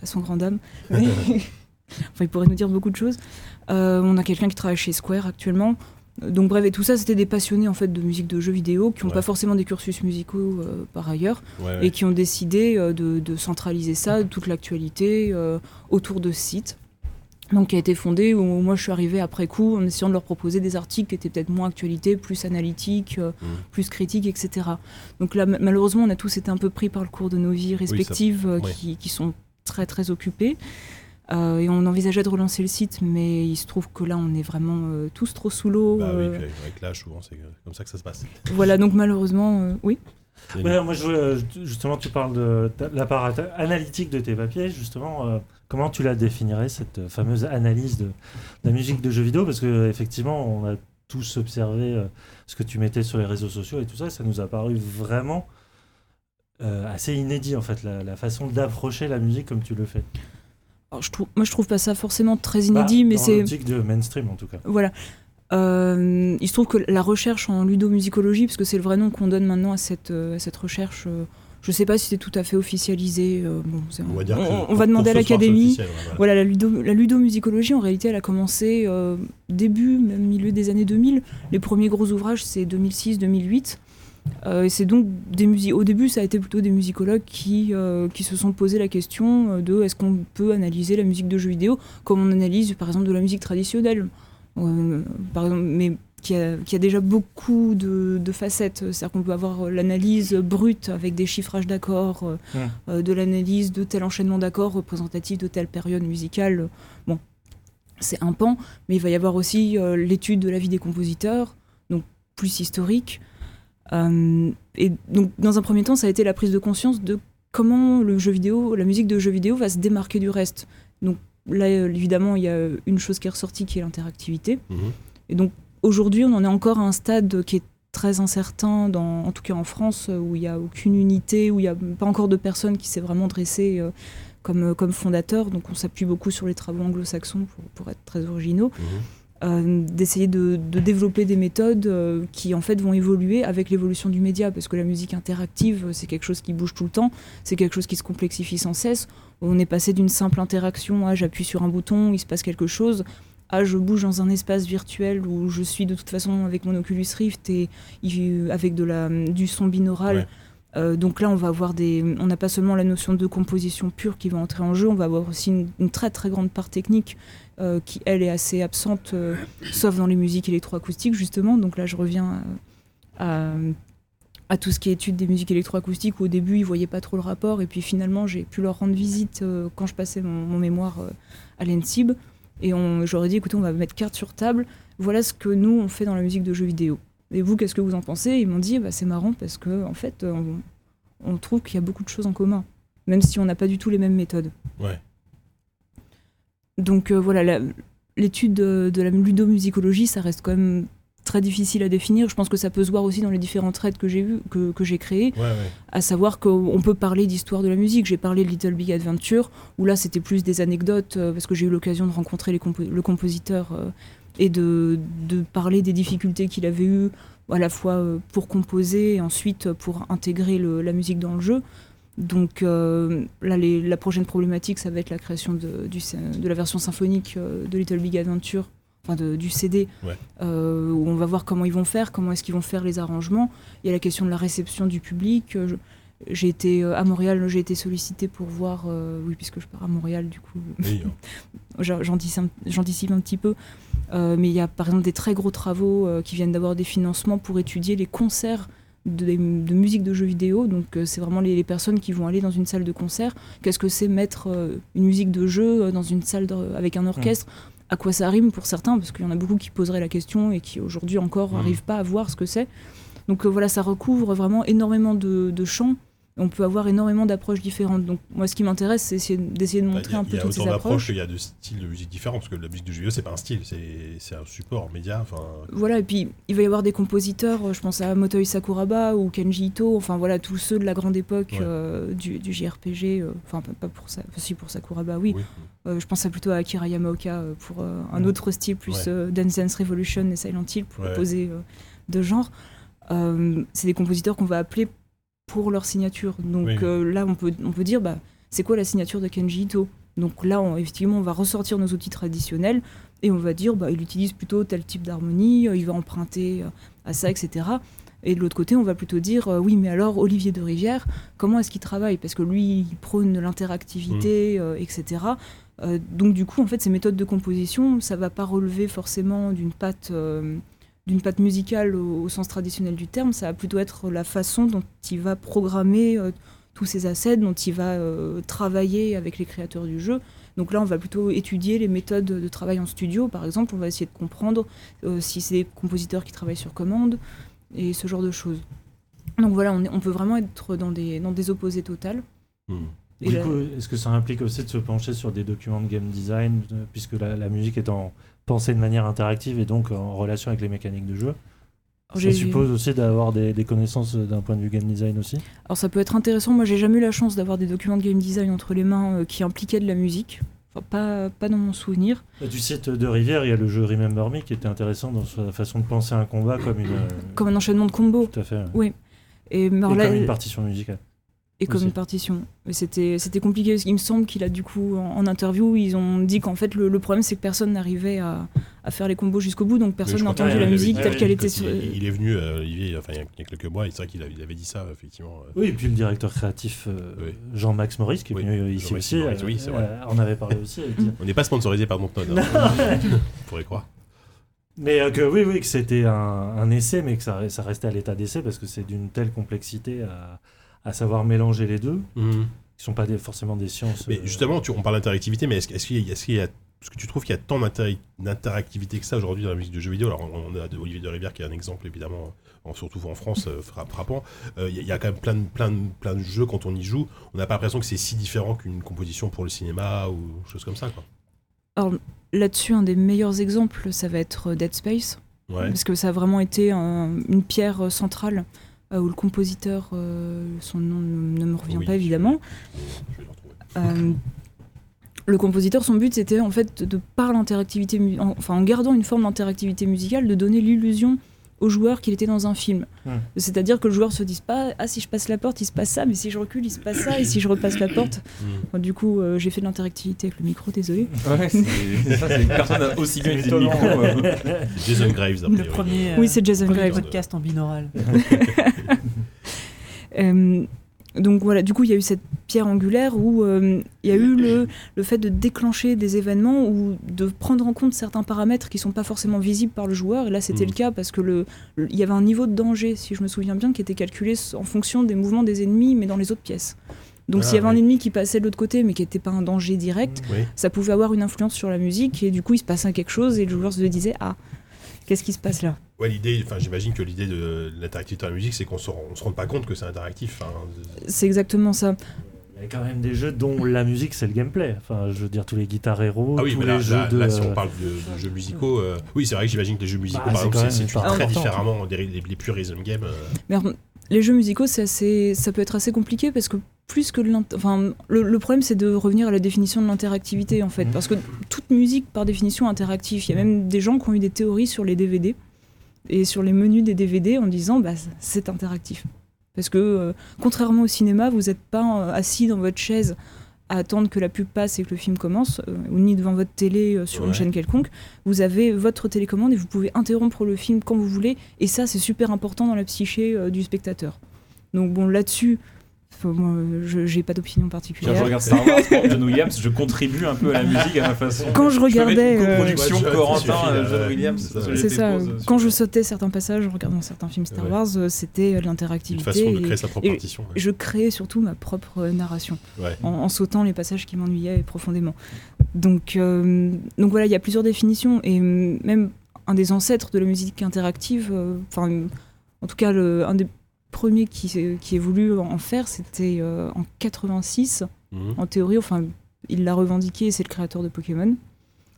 À son grand dame. Enfin, il pourrait nous dire beaucoup de choses. On a quelqu'un qui travaille chez Square actuellement. Donc bref, et tout ça, c'était des passionnés en fait de musique de jeux vidéo qui n'ont Ouais. pas forcément des cursus musicaux euh, par ailleurs Ouais, ouais. et qui ont décidé euh, de, de centraliser ça, toute l'actualité euh, autour de ce site. Donc qui a été fondé où moi je suis arrivée après coup en essayant de leur proposer des articles qui étaient peut-être moins actualité, plus analytiques, Mhm. plus critiques, etc. Donc là ma- malheureusement on a tous été un peu pris par le cours de nos vies respectives qui, qui sont très très occupées. Euh, et on envisageait de relancer le site, mais il se trouve que là on est vraiment euh, tous trop sous l'eau. Bah oui, euh, puis avec, avec l'âge, souvent, c'est comme ça que ça se passe. Voilà, donc malheureusement, euh, oui. Ouais, moi, je justement, tu parles de ta- la part at- analytique de tes papiers. Justement, euh, comment tu la définirais, cette fameuse analyse de, de la musique de jeux vidéo? Parce que effectivement, on a tous observé euh, ce que tu mettais sur les réseaux sociaux et tout ça. et ça nous a paru vraiment euh, assez inédit, en fait, la, la façon d'approcher la musique comme tu le fais. Alors, je trouve, moi je trouve pas ça forcément très inédit, Bah, mais dans c'est. l'optique de mainstream, en tout cas. Voilà. Euh, il se trouve que la recherche en ludomusicologie, parce que c'est le vrai nom qu'on donne maintenant à cette, euh, à cette recherche, euh, je sais pas si c'est tout à fait officialisé. euh, bon, On va, dire que on- on pour- va demander à l'académie. voilà. Voilà, la, ludo, la ludomusicologie, en réalité, elle a commencé euh, début, même milieu des années 2000. Les premiers gros ouvrages, c'est 2006-2008. Euh, et c'est donc des musi- Au début, ça a été plutôt des musicologues qui, euh, qui se sont posé la question euh, de est-ce qu'on peut analyser la musique de jeux vidéo comme on analyse, par exemple, de la musique traditionnelle. Euh, par exemple, mais qui a, qui a déjà beaucoup de, de facettes. C'est-à-dire qu'on peut avoir l'analyse brute avec des chiffrages d'accords, de l'analyse de tel enchaînement d'accords représentatif de telle période musicale. Bon, c'est un pan, mais il va y avoir aussi l'étude de la vie des compositeurs, donc plus historique. Euh, et donc, dans un premier temps, ça a été la prise de conscience de comment le jeu vidéo, la musique de jeu vidéo va se démarquer du reste. Donc là, euh, évidemment, il y a une chose qui est ressortie qui est l'interactivité. Mhm. Et donc aujourd'hui, on en est encore à un stade qui est très incertain, dans, en tout cas en France, où il n'y a aucune unité, où il n'y a pas encore de personne qui s'est vraiment dressée euh, comme, comme fondateur. Donc on s'appuie beaucoup sur les travaux anglo-saxons pour, pour être très originaux. Mhm. Euh, d'essayer de, de développer des méthodes euh, qui en fait vont évoluer avec l'évolution du média. Parce que la musique interactive euh, c'est quelque chose qui bouge tout le temps. C'est quelque chose qui se complexifie sans cesse. On est passé d'une simple interaction à j'appuie sur un bouton il se passe quelque chose à je bouge dans un espace virtuel où je suis de toute façon avec mon Oculus Rift et avec de la, du son binaural. Ouais. Euh, donc là, on va avoir des, on n'a pas seulement la notion de composition pure qui va entrer en jeu, on va avoir aussi une, une très très grande part technique euh, qui elle est assez absente, euh, sauf dans les musiques électroacoustiques justement. Donc là, je reviens à, à- tout ce qui est étude des musiques électroacoustiques où au début ils voyaient pas trop le rapport et puis finalement j'ai pu leur rendre visite euh, quand je passais mon, mémoire euh, à l'ENSIB et j'aurais dit écoutez on va mettre carte sur table, voilà ce que nous on fait dans la musique de jeux vidéo. Et vous, qu'est-ce que vous en pensez? Ils m'ont dit, bah, c'est marrant parce que en fait, euh, on, on trouve qu'il y a beaucoup de choses en commun, même si on n'a pas du tout les mêmes méthodes. Ouais. Donc euh, voilà, l'étude de, de la ludomusicologie, ça reste quand même très difficile à définir. Je pense que ça peut se voir aussi dans les différents traites que j'ai que, que j'ai créés, Ouais, ouais. à savoir qu'on peut parler d'histoire de la musique. J'ai parlé de Little Big Adventure, où là c'était plus des anecdotes, euh, parce que j'ai eu l'occasion de rencontrer les compo- le compositeur euh, et de, de parler des difficultés qu'il avait eues, à la fois euh, pour composer et ensuite euh, pour intégrer le- la musique dans le jeu. Donc euh, là, les- la prochaine problématique, ça va être la création de, du, de la version symphonique euh, de Little Big Adventure, enfin de- du CD, Ouais. euh, où on va voir comment ils vont faire, comment est-ce qu'ils vont faire les arrangements. Il y a la question de la réception du public. J'ai été à Montréal, j'ai été sollicité pour voir, euh, oui, puisque je pars à Montréal, du coup, Oui, hein. j'en- j'anticipe un- petit peu. Mais il y a par exemple des très gros travaux qui viennent d'avoir des financements pour étudier les concerts de, de musique de jeux vidéo. Donc euh, c'est vraiment les, les personnes qui vont aller dans une salle de concert. Qu'est-ce que c'est mettre euh, une musique de jeu euh, dans une salle de- avec un orchestre? À quoi ça rime pour certains? Parce qu'il y en a beaucoup qui poseraient la question et qui aujourd'hui encore n'arrivent pas à voir ce que c'est. Donc euh, voilà, ça recouvre vraiment énormément de, de champs. On peut avoir énormément d'approches différentes. Donc moi, ce qui m'intéresse, c'est essayer- d'essayer de Bah, montrer a- un il y peu a toutes autant ces d'approches, approches. il y a de styles de musique différents, parce que la musique de jeu vidéo, c'est pas un style, c'est un support, un média. Voilà, et puis il va y avoir des compositeurs, euh, je pense à Motoi Sakuraba ou Kenji Ito, enfin voilà, tous ceux de la grande époque Ouais. euh, du, du JRPG, euh, enfin pas- pas pour ça, enfin, si pour Sakuraba, oui. oui. Euh, je pense à plutôt à Akira Yamaoka pour un Ouais. autre style, plus Ouais. Dance Dance Revolution et Silent Hill pour Ouais. opposer deux genres. Euh, c'est des compositeurs qu'on va appeler pour leur signature. Donc Oui. euh, là, on peut, on peut dire, bah, c'est quoi la signature de Kenji Ito? Donc là, on- effectivement, on va ressortir nos outils traditionnels et on va dire, bah, il utilise plutôt tel type d'harmonie, euh, il va emprunter euh, à ça, etc. Et de l'autre côté, on va plutôt dire, euh, oui, mais alors Olivier de Rivière, comment est-ce qu'il travaille? Parce que lui, il prône l'interactivité, euh, etc. Donc du coup, en fait, ces méthodes de composition, ça va pas relever forcément d'une patte, d'une patte musicale au, au sens traditionnel du terme. Ça va plutôt être la façon dont il va programmer euh, tous ces assets, dont il va euh, travailler avec les créateurs du jeu. Donc là, on va plutôt étudier les méthodes de travail en studio. Par exemple, on va essayer de comprendre euh, si c'est des compositeurs qui travaillent sur commande et ce genre de choses. Donc voilà, on, est- on peut vraiment être dans des, dans des opposés totales. Et Du là- coup, est-ce que ça implique aussi de se pencher sur des documents de game design, puisque la, la musique est en, pensée de manière interactive et donc en relation avec les mécaniques de jeu J'ai- suppose aussi d'avoir des, des connaissances d'un point de vue game design aussi Alors ça peut être intéressant. Moi, j'ai jamais eu la chance d'avoir des documents de game design entre les mains euh, qui impliquaient de la musique. Enfin, pas, pas dans mon souvenir. Bah, Du site de Rivière, il y a le jeu Remember Me qui était intéressant dans sa façon de penser un combat comme une. euh, Comme un enchaînement de combos. Tout à fait. Oui. Et, Et là- comme une partition musicale. Et comme une partition. C'était compliqué. parce qu'il me semble qu'il a du coup, en, en interview, ils ont dit qu'en fait, le, le problème, c'est que personne n'arrivait à, à faire les combos jusqu'au bout. Donc personne n'a entendu la musique telle qu'elle était sur. Il, il est venu, euh, Olivier, enfin, il y a- il quelques mois, et c'est vrai qu'il avait, il avait dit ça, effectivement. euh. Oui, et puis le directeur créatif euh, Oui. Jean-Max Maurice, qui est Oui, venu euh, ici aussi, Maurice, euh, oui, c'est vrai. euh, en avait parlé aussi. il dit- On n'est pas sponsorisé par Dontnod, Non. hein. on pourrait croire. Mais euh, que oui, oui, que c'était un, un essai, mais que ça, ça restait à l'état d'essai parce que c'est d'une telle complexité à, à savoir mélanger les deux, Mhm. qui sont pas des- forcément des sciences. Mais euh, justement, tu, on parle d'interactivité, mais est-ce, est-ce qu'il y a Est-ce que tu trouves qu'il y a tant d'interactivité que ça aujourd'hui dans la musique de jeux vidéo Alors, on a Olivier de Rivière qui est un exemple, évidemment, surtout en France, euh, frappant. Euh, il y, a quand même plein de, plein, de, plein de jeux, quand on y joue, on n'a pas l'impression que c'est si différent qu'une composition pour le cinéma ou chose comme ça. Quoi. Alors, là-dessus, un des meilleurs exemples, ça va être Dead Space. Parce que ça a vraiment été une pierre centrale où le compositeur, son nom ne me revient pas évidemment. Je le compositeur, son but, c'était en fait de par l'interactivité, enfin en gardant une forme d'interactivité musicale, de donner l'illusion au joueur qu'il était dans un film. Hmm. C'est-à-dire que le joueur se dise pas ah si je passe la porte il se passe ça, mais si je recule il se passe ça, et si je repasse la porte. Hmm. du coup euh, j'ai fait de l'interactivité avec le micro, désolé. Ouais, c'est personne n'a aussi bien utilisé le micro. Euh. Jason Graves. Le premier. oui c'est Jason Graves. podcast en binaural. donc voilà, du coup, il y a eu cette pierre angulaire où euh, il y a eu le, le, fait de déclencher des événements ou de prendre en compte certains paramètres qui sont pas forcément visibles par le joueur. Et là, c'était mm. le cas parce que le, il y avait un niveau de danger, si je me souviens bien, qui était calculé en fonction des mouvements des ennemis, mais dans les autres pièces. Donc s'il y ah, avait un ennemi qui passait de l'autre côté mais qui n'était pas un danger direct, ça pouvait avoir une influence sur la musique et du coup il se passait quelque chose et le joueur se disait ah qu'est-ce qui se passe là? Ouais, l'idée, enfin, j'imagine que l'idée de l'interactivité dans la musique, c'est qu'on se, se rende pas compte que c'est interactif. c'est exactement ça. Il y a quand même des jeux dont la musique c'est le gameplay. Enfin, je veux dire tous les guitares héros, ah oui, tous les là, jeux là, de. Là, si on parle de, jeux musicaux, euh, oui, c'est vrai que j'imagine que les jeux musicaux, bah, par exemple, c'est très important. différemment des, les purs rhythm games. Euh. Mais les jeux musicaux, c'est assez, ça peut être assez compliqué parce que plus que enfin, le, problème c'est de revenir à la définition de l'interactivité en fait, mmh. parce que toute musique par définition est interactive. Il y a même des gens qui ont eu des théories sur les DVD et sur les menus des DVD en disant bah, c'est interactif. Parce que euh, contrairement au cinéma, vous n'êtes pas euh, assis dans votre chaise à attendre que la pub passe et que le film commence, euh, ou ni devant votre télé sur une chaîne quelconque. Vous avez votre télécommande et vous pouvez interrompre le film quand vous voulez. Et ça, c'est super important dans la psyché du spectateur. Donc bon, là-dessus, je n'ai pas d'opinion particulière. Quand je regarde Star Wars pour John Williams, je contribue un peu à la musique à ma façon. Quand je regardais. Je production euh, Corentin, John Williams. C'est ça. Quand je sautais certains passages en regardant certains films Star Wars, euh, c'était l'interactivité. Une façon de créer sa propre partition. Je créais surtout ma propre narration en, sautant les passages qui m'ennuyaient profondément. Donc, euh, donc voilà, il y a plusieurs définitions et même un des ancêtres de la musique interactive, enfin, en tout cas, le, un des premier qui, qui ait voulu en faire, c'était euh, en 86. Mhm. En théorie, enfin, il l'a revendiqué, c'est le créateur de Pokémon.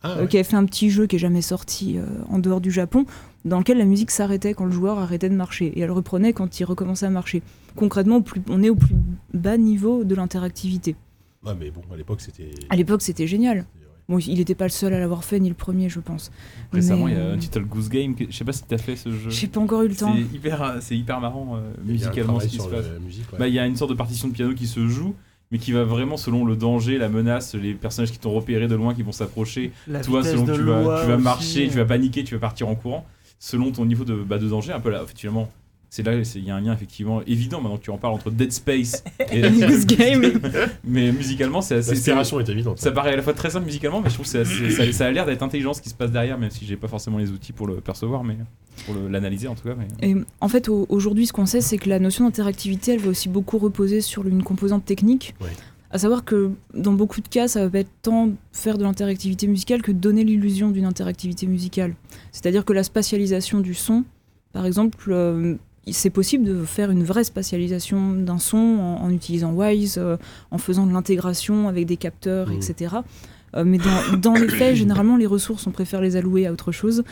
Ah, euh, qui avait fait un petit jeu qui est jamais sorti euh, en dehors du Japon, dans lequel la musique s'arrêtait quand le joueur arrêtait de marcher et elle reprenait quand il recommençait à marcher. Concrètement, on est au plus bas niveau de l'interactivité. Ah, mais bon, à l'époque c'était. À l'époque c'était génial. Bon, il n'était pas le seul à l'avoir fait, ni le premier, je pense. Récemment, il y a un titre Goose Game. Je sais pas si tu as fait ce jeu. J'ai pas encore eu le temps. C'est hyper, c'est hyper marrant euh, musicalement ce qui se passe. Bah, il y a une sorte de partition de piano qui se joue mais qui va vraiment selon le danger, la menace, les personnages qui t'ont repéré de loin qui vont s'approcher. Toi, selon que tu vas, tu vas marcher, tu vas paniquer, tu vas partir en courant, selon ton niveau de, bah, de danger. Un peu là, effectivement, c'est là il y a un lien effectivement évident maintenant que tu en parles entre Dead Space et Goose Game mais musicalement c'est assez l'inspiration est évidente ça paraît à la fois très simple musicalement mais je trouve que ça, ça, a l'air d'être intelligent ce qui se passe derrière même si j'ai pas forcément les outils pour le percevoir mais pour l'analyser en tout cas et en fait aujourd'hui ce qu'on sait c'est que la notion d'interactivité elle va aussi beaucoup reposer sur une composante technique. À savoir que dans beaucoup de cas, ça va pas être tant faire de l'interactivité musicale que donner l'illusion d'une interactivité musicale. C'est-à-dire que la spatialisation du son, par exemple, euh, c'est possible de faire une vraie spatialisation d'un son en, utilisant Wise, euh, en faisant de l'intégration avec des capteurs, mmh. etc. Euh, mais dans, les faits, généralement, les ressources, on préfère les allouer à autre chose.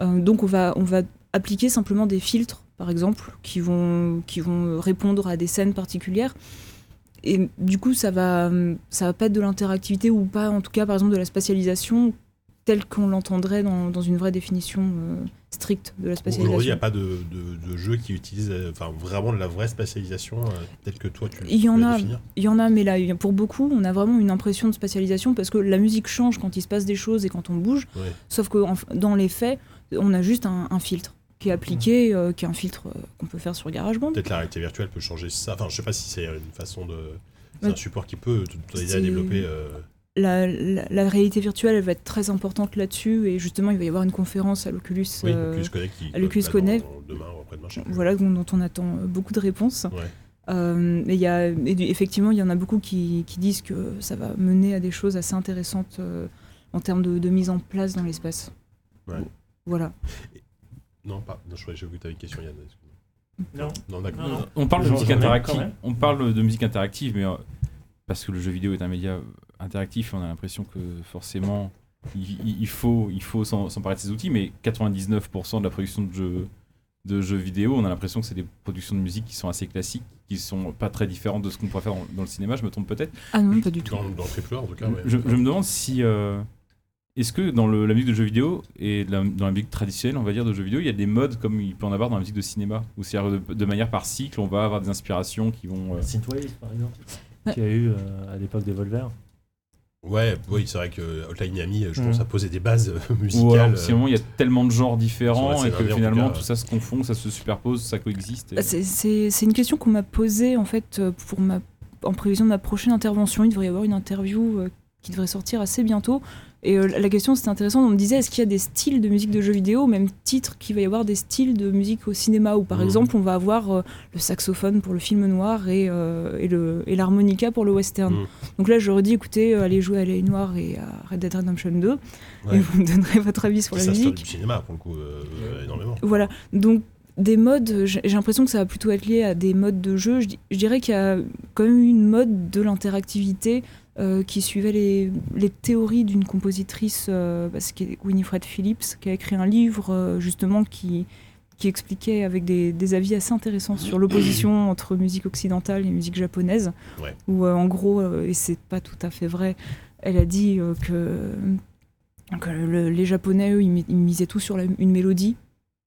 Euh, donc on va, on va appliquer simplement des filtres, par exemple, qui vont, qui vont répondre à des scènes particulières. Et du coup, ça va, ça va pas être de l'interactivité ou pas, en tout cas, par exemple, de la spatialisation telle qu'on l'entendrait dans, dans, une vraie définition stricte de la spatialisation. Aujourd'hui, il n'y a pas de, de, jeu qui utilise euh, enfin, vraiment de la vraie spatialisation euh, telle que toi tu Il y en a, il y en a, mais là, pour beaucoup, on a vraiment une impression de spatialisation parce que la musique change quand il se passe des choses et quand on bouge. Sauf que dans les faits, on a juste un, filtre qui est appliqué, euh, qui est un filtre qu'on peut faire sur GarageBand. Peut-être la réalité virtuelle peut changer ça. Enfin, je sais pas si c'est une façon de. C'est un support qui peut déjà développer la, réalité virtuelle elle va être très importante là-dessus et justement il va y avoir une conférence à l'Oculus oui, euh, Connect, Connect voilà dont on attend beaucoup de réponses euh, il y a, effectivement il y en a beaucoup qui, disent que ça va mener à des choses assez intéressantes euh, en termes de, de mise en place dans l'espace. Ouais. Voilà. Non, pas. Non, je vu que tu avais une question, Yann. Non. Non, d'accord. Non, non. On parle de musique interactive. On parle de musique interactive, mais euh, parce que le jeu vidéo est un média interactif, on a l'impression que forcément il, il- il faut, il faut s'en- s'emparer de ces outils. Mais 99% de la production de jeux, de jeux vidéo, on a l'impression que c'est des productions de musique qui sont assez classiques, qui sont pas très différentes de ce qu'on pourrait faire dans, dans le cinéma. Je me trompe peut-être. Ah non, pas du tout. Dans, dans le en tout cas, ouais. Je, je me demande si. euh, est-ce que dans le- la musique de jeux vidéo et la- dans la musique traditionnelle, on va dire, de jeux vidéo, il y a des modes comme il peut en avoir dans la musique de cinéma? Où c'est de, de manière par cycle, on va avoir des inspirations qui vont. euh, Synthwave, par exemple, Ouais. y a eu euh, à l'époque des Volver. Ouais, oui, c'est vrai que Hotline Miami, je Mm. pense, a posé des bases euh, Ou musicales. moment, il y a tellement de genres différents et que finalement cas, tout ça se confond, ça se superpose, ça coexiste. et- C'est- C'est c'est une question qu'on m'a posée en fait euh, pour ma, en prévision de ma prochaine intervention. Il devrait y avoir une interview euh, qui devrait sortir assez bientôt. Et euh, la question c'était intéressant, on me disait est-ce qu'il y a des styles de musique de jeux vidéo même titre qu'il va y avoir des styles de musique au cinéma où par Mhm. exemple on va avoir euh, le saxophone pour le film noir et, euh, et et l'harmonica pour le western. Mhm. Donc là j'aurais dit écoutez allez jouer à L'œil noir et à Red Dead Redemption 2 Ouais. et vous me donnerez votre avis sur Qui la s'inspire musique. du cinéma, pour le coup, énormément. Voilà, donc des modes, j'ai l'impression que ça va plutôt être lié à des modes de jeu. Je, di- je dirais qu'il y a quand même une mode de l'interactivité euh, qui suivait les, les théories d'une compositrice, euh, parce que Winifred Phillips, qui a écrit un livre euh, justement qui, qui expliquait avec des, des avis assez intéressants sur l'opposition entre musique occidentale et musique japonaise. Ouais. Où euh, en gros, et c'est pas tout à fait vrai, elle a dit que, que le- les Japonais, eux, ils, mi- ils misaient tout sur la- une mélodie.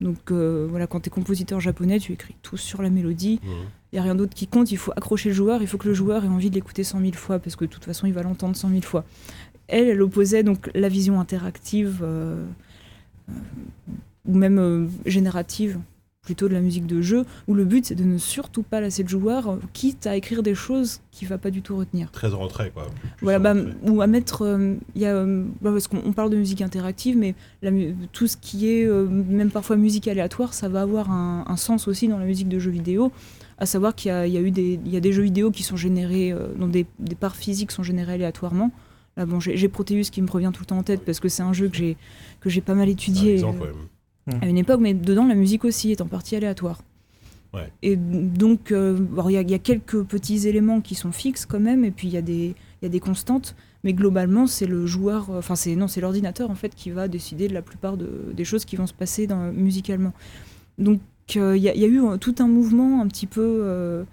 Donc voilà, quand tu es compositeur japonais, tu écris tout sur la mélodie. Mhm. Il n'y a rien d'autre qui compte, il faut accrocher le joueur, il faut que le joueur ait envie de l'écouter 100 000 fois, parce que de toute façon, il va l'entendre 100 000 fois. Elle, elle opposait donc la vision interactive, euh, euh, ou même euh, générative, plutôt de la musique de jeu, où le but c'est de ne surtout pas lasser le joueur, quitte à écrire des choses qu'il va pas du tout retenir. Très en retrait, quoi. Voilà, bah, retrait. ou à mettre, euh, y a, euh, bah, parce qu'on on parle de musique interactive, mais la tout ce qui est euh, même parfois musique aléatoire, ça va avoir un, un sens aussi dans la musique de jeux vidéo. À savoir qu'il y a, il y a eu des, il y a des jeux vidéo qui sont générés, euh, dont des, des parts physiques sont générées aléatoirement. Là, bon, j'ai j'ai Proteus qui me revient tout le temps en tête parce que c'est un jeu que j'ai que j'ai pas mal un étudié exemple, euh, ouais. à une époque, mais dedans la musique aussi est en partie aléatoire. Ouais. Et donc, euh, il y, a- il y a quelques petits éléments qui sont fixes quand même, et puis il y, a des- il y a des constantes, mais globalement, c'est le joueur, enfin, c'est non, c'est l'ordinateur en fait qui va décider de la plupart de- des choses qui vont se passer dans- musicalement. Donc, euh, il y, y a eu tout un mouvement un petit peu, euh,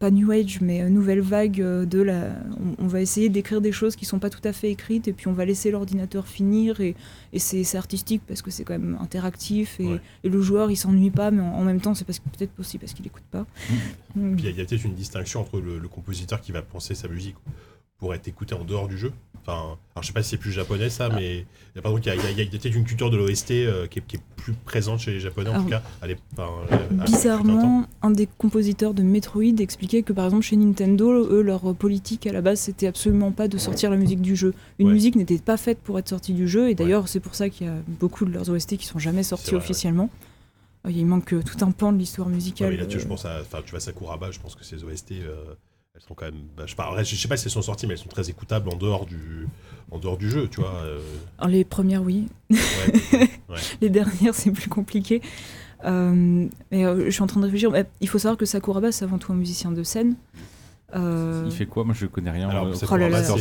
pas New Age, mais euh, nouvelle vague euh, de la. On, va essayer d'écrire des choses qui sont pas tout à fait écrites, et puis on va laisser l'ordinateur finir, et, et c'est artistique parce que c'est quand même interactif, et, Ouais. et le joueur il s'ennuie pas, mais en, en même temps, c'est parce que peut-être aussi parce qu'il écoute pas. Mm. Puis il y a, il y a peut-être une distinction entre le, le compositeur qui va penser sa musique pour être écouté en dehors du jeu. Enfin, alors je sais pas si c'est plus japonais ça, mais il y a, par exemple, il y a, peut-être une culture de l'OST euh, qui, est, qui est plus présente chez les japonais en Alors, tout cas. Enfin, euh. Bizarrement, un des compositeurs de Metroid expliquait que par exemple chez Nintendo, eux, leur politique à la base, c'était absolument pas de sortir la musique du jeu. Une Ouais. musique n'était pas faite pour être sortie du jeu, et d'ailleurs c'est pour ça qu'il y a beaucoup de leurs OST qui sont jamais sortis vrai, ouais. officiellement. Euh, Il manque euh, tout un pan de l'histoire Ouais, musicale. mais là-dessus, euh, je pense à, tu vois Sakuraba, je pense que ces OST, euh, elles sont quand même, bah, je sais pas, en vrai, je sais pas si elles sont sorties, mais elles sont très écoutables en dehors du, en dehors du jeu, tu vois. euh, alors, les premières, oui. ouais, ouais. Les dernières, c'est plus compliqué. Euh, mais euh, je suis en train de réfléchir. Mais il faut savoir que Sakuraba, c'est avant tout un musicien de scène. Euh, Il fait quoi? Moi je connais rien. Alors, euh, Sakuraba, Oh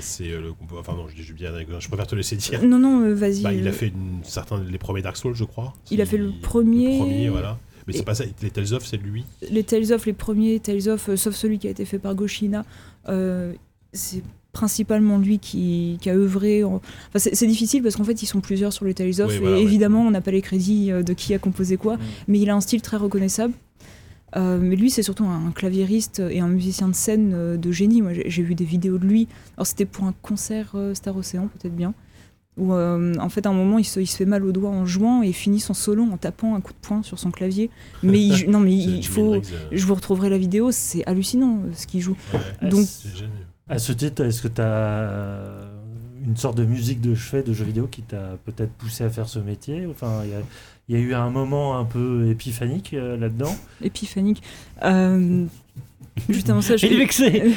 c'est, le, enfin non, je dis bien, je préfère te laisser dire. Non, non, vas-y. Bah, il a fait une, certains, les premiers Dark Souls, je crois. Il a fait le premier. Le premier, voilà. Mais c'est pas ça, les Tales of, c'est lui. les Tales of, les premiers Tales of, euh, sauf celui qui a été fait par Goshina, euh, c'est principalement lui qui, qui a œuvré. en- Enfin, c'est difficile parce qu'en fait, ils sont plusieurs sur les Tales of, Oui, et ouais. évidemment, on n'a pas les crédits euh, de qui a composé quoi, Mm. mais il a un style très reconnaissable. Euh, mais lui, c'est surtout un, un claviériste et un musicien de scène de génie. Moi, j'ai vu des vidéos de lui. Alors, c'était pour un concert Star Ocean, peut-être bien. Où, euh, en fait, à un moment, il se, il se fait mal au doigt en jouant et il finit son solo en tapant un coup de poing sur son clavier. Mais il, non, mais il faut. Hendrix, euh, Je vous retrouverai la vidéo, c'est hallucinant euh, ce qu'il joue. ouais. Ah, Donc- C'est génial. À ce titre, est-ce que tu as une sorte de musique de chevet de jeux vidéo qui t'a peut-être poussé à faire ce métier Enfin, il y a, il y a eu un moment un peu épiphanique euh, là-dedans. Épiphanique. Euh, Juste avant ça, je... Il est vexé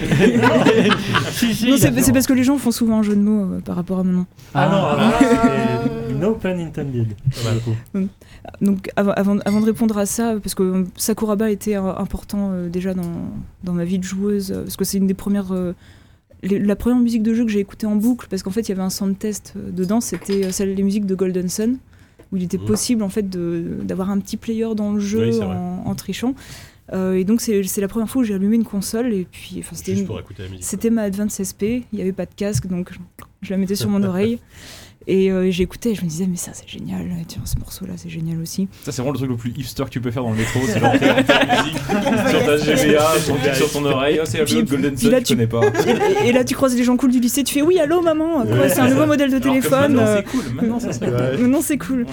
Si, si, Non, c'est c'est parce que les gens font souvent un jeu de mots euh, par rapport à mon nom. Ah, non, Ah. avant, c'était no pun intended. Donc avant, avant, avant de répondre à ça, parce que Sakuraba était euh, important déjà dans, dans ma vie de joueuse, parce que c'est une des premières... les- la première musique de jeu que j'ai écoutée en boucle, parce qu'en fait il y avait un sound test euh, dedans, c'était euh, celle des musiques de Golden Sun, où il était Mhm. possible en fait d'avoir un petit player dans le jeu Oui, en, en trichant. Euh, et donc c'est la première fois où j'ai allumé une console, et puis c'était ma Advance SP, il n'y avait pas de casque, donc je la mettais sur mon oreille. Et euh, j'écoutais, et je me disais, mais ça c'est génial, tiens, ce morceau-là c'est génial aussi. Ça, c'est vraiment le truc le plus hipster que tu peux faire dans le métro. C'est genre la musique sur ta GBA, sur, sur ton oreille. Oh, c'est la Puis- Golden Sun, tu- connais pas. Et, et là, tu croises les gens cool du lycée, tu fais oui, allô maman, Ouais, c'est un nouveau modèle de téléphone. Maintenant, euh, c'est cool. Maintenant, ça serait Ouais. Maintenant, c'est cool. Ouais.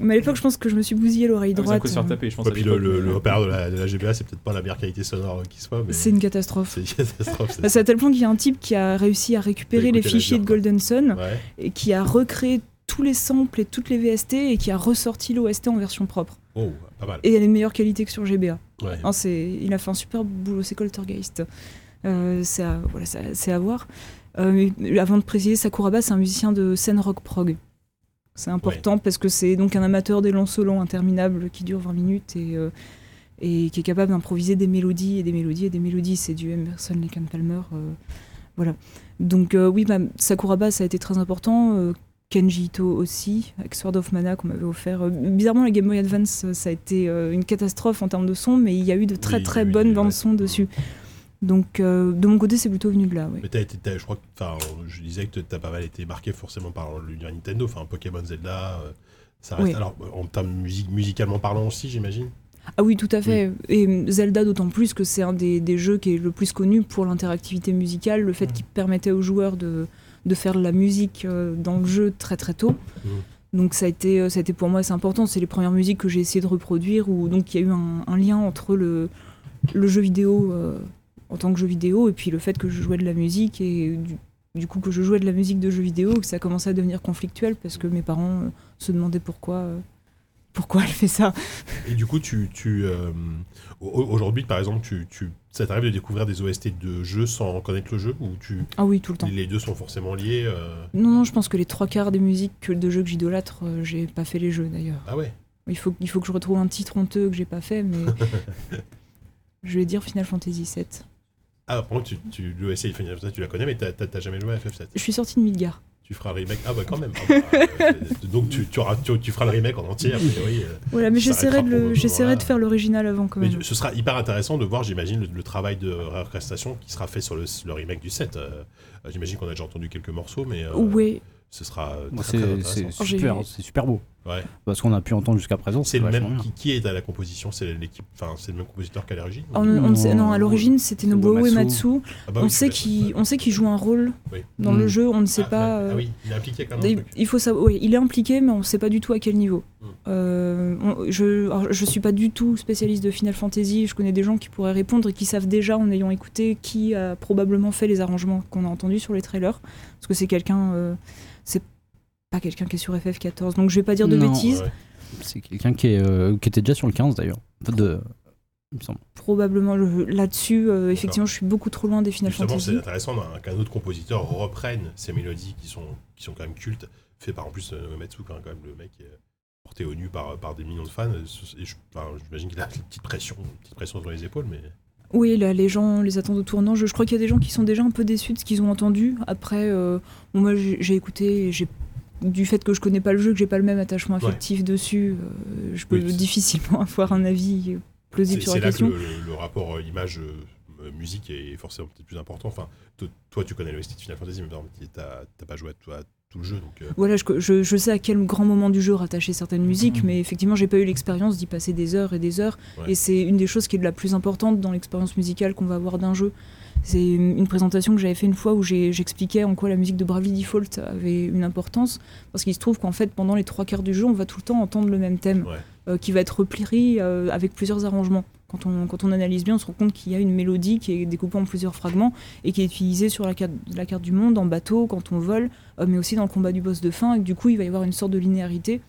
Mais à l'époque, je pense que je me suis bousillé l'oreille Ah, mais c'est un droite. coup de se faire taper, je pense. Ouais, puis le, le, le repère de la, de la GBA, c'est peut-être pas la meilleure qualité sonore qui soit, mais C'est une catastrophe. c'est une catastrophe. c'est- Bah, C'est à tel point qu'il y a un type qui a réussi à récupérer les fichiers de. Golden Sun Ouais. et qui a recréé tous les samples et toutes les VST et qui a ressorti l'OST en version propre. Oh, pas mal. Et elle est meilleure qualité que sur GBA. Ouais. Hein, c'est, il a fait un super boulot, c'est Coltergeist. Euh, c'est, à, voilà, c'est, c'est à voir. Euh, mais avant de préciser, Sakuraba, c'est un musicien de scène rock prog. C'est important parce que c'est donc un amateur des longs solos interminables qui durent 20 minutes et, euh, et qui est capable d'improviser des mélodies et des mélodies et des mélodies. C'est du Emerson, Lake and Palmer. euh, voilà. Donc, euh, oui, bah, Sakuraba, ça a été très important. Kenji Ito aussi, avec Sword of Mana qu'on m'avait offert. Bizarrement, la Game Boy Advance, ça a été une catastrophe en termes de son, mais il y a eu de très Oui, très oui, bonnes oui, bandes son dessus. Donc, euh, de mon côté, c'est plutôt venu de là. ouais. Mais t'as été, t'as- je crois que, enfin, je disais que t'as pas mal été marqué forcément par l'univers Nintendo, enfin Pokémon, Zelda, euh, ça reste. Oui. Alors, en termes musique, musicalement parlant aussi, j'imagine. Ah oui, tout à fait. Et Zelda, d'autant plus que c'est un des, des jeux qui est le plus connu pour l'interactivité musicale, le fait qu'il permettait aux joueurs de, de faire de la musique euh, dans le jeu très très tôt. Mhm. Donc ça a, été, euh, ça a été pour moi c'est important. C'est les premières musiques que j'ai essayé de reproduire où donc il y a eu un, un lien entre le, le jeu vidéo euh, en tant que jeu vidéo et puis le fait que je jouais de la musique et du, du coup que je jouais de la musique de jeux vidéo que ça commençait à devenir conflictuel parce que mes parents euh, se demandaient pourquoi euh, pourquoi elle fait ça. Et du coup, tu, tu euh, au- aujourd'hui, par exemple, tu, tu, ça t'arrive de découvrir des OST de jeux sans connaître le jeu ou tu, Ah oui, tout le temps. les deux sont forcément liés euh, Non, non, je pense que les trois quarts des musiques que- de jeux que j'idolâtre, euh, j'ai pas fait les jeux d'ailleurs. Ah ouais. Il faut, il faut que je retrouve un titre honteux que j'ai pas fait, mais je vais dire Final Fantasy VII. Ah, par contre, tu, tu, l'OST Final Fantasy, tu la connais, mais t'as, t'as- t'as jamais joué à FF7. Je suis sorti de Midgar. Tu feras le remake. Ah bah quand même. Ah bah, euh, donc tu, tu, auras, tu, tu feras le remake en entier, a priori. euh. Voilà, mais j'essaierai de, le- j'essaierai de faire l'original avant quand Mais même. ce sera hyper intéressant de voir, j'imagine, le, le travail de réorchestration qui sera fait sur le, le remake du 7. Euh, j'imagine qu'on a déjà entendu quelques morceaux, mais euh, Ouais, ce sera euh, C'est intéressant. c'est J'ai- super, c'est super beau. Ouais. Parce qu'on a pu entendre jusqu'à présent. C'est le même qui, qui est à la composition, c'est l'équipe, enfin c'est le même compositeur qu'à l'origine. on, on ne sait- non, à l'origine c'était Nobuo Uematsu. Ah bah on, sait qu'il, on sait qu'il joue un rôle Oui. dans Mm. le jeu, on ne sait Ah, pas. ah, euh, oui, il est impliqué quand même. Il, le truc. il faut savoir, oui, il est impliqué, mais on ne sait pas du tout à quel niveau. Mm. Euh, on- je, alors, je suis pas du tout spécialiste de Final Fantasy. Je connais des gens qui pourraient répondre et qui savent déjà, en ayant écouté, qui a probablement fait les arrangements qu'on a entendus sur les trailers, parce que c'est quelqu'un, euh, c'est pas quelqu'un qui est sur FF14. Donc je vais pas dire de Non. bêtises. Ouais. C'est quelqu'un qui, est, euh, qui était déjà sur le 15 d'ailleurs. De... Il me semble. Probablement le- là-dessus, euh, effectivement, je suis beaucoup trop loin des Final Justement, Fantasy. c'est intéressant d'un- qu'un autre compositeur reprenne ces mélodies qui sont, qui sont quand même cultes, fait par en plus euh, Uematsu, quand même le mec est porté au nu par, par des millions de fans. Et je- enfin, J'imagine qu'il a une petite pression, une petite pression sur les épaules, mais Oui, là, les gens les attendent au tournant. Je, je crois qu'il y a des gens qui sont déjà un peu déçus de ce qu'ils ont entendu. Après, euh, bon, moi, j'ai j'ai écouté, et j'ai du fait que je connais pas le jeu, que j'ai pas le même attachement Ouais. affectif dessus, euh, je peux Oui, c'est- difficilement avoir un avis plausible c'est sur c'est la là que question. le, le rapport euh, image-musique est forcément peut-être plus important. Enfin, to- toi, tu connais le style de Final Fantasy, mais t'as pas joué à, tout- à tout le jeu, donc euh, Voilà, je, je- je sais à quel grand moment du jeu rattacher certaines musiques, Mhm. mais effectivement, j'ai pas eu l'expérience d'y passer des heures et des heures. Ouais. Et c'est une des choses qui est de la plus importante dans l'expérience musicale qu'on va avoir d'un jeu. C'est une présentation que j'avais fait une fois où j'expliquais en quoi la musique de Bravely Default avait une importance. Parce qu'il se trouve qu'en fait, pendant les trois quarts du jeu, on va tout le temps entendre le même thème, Ouais. euh, qui va être repris euh, avec plusieurs arrangements. Quand on, quand on analyse bien, on se rend compte qu'il y a une mélodie qui est découpée en plusieurs fragments et qui est utilisée sur la carte, la carte du monde, en bateau, quand on vole, euh, mais aussi dans le combat du boss de fin. Et du coup, il va y avoir une sorte de linéarité.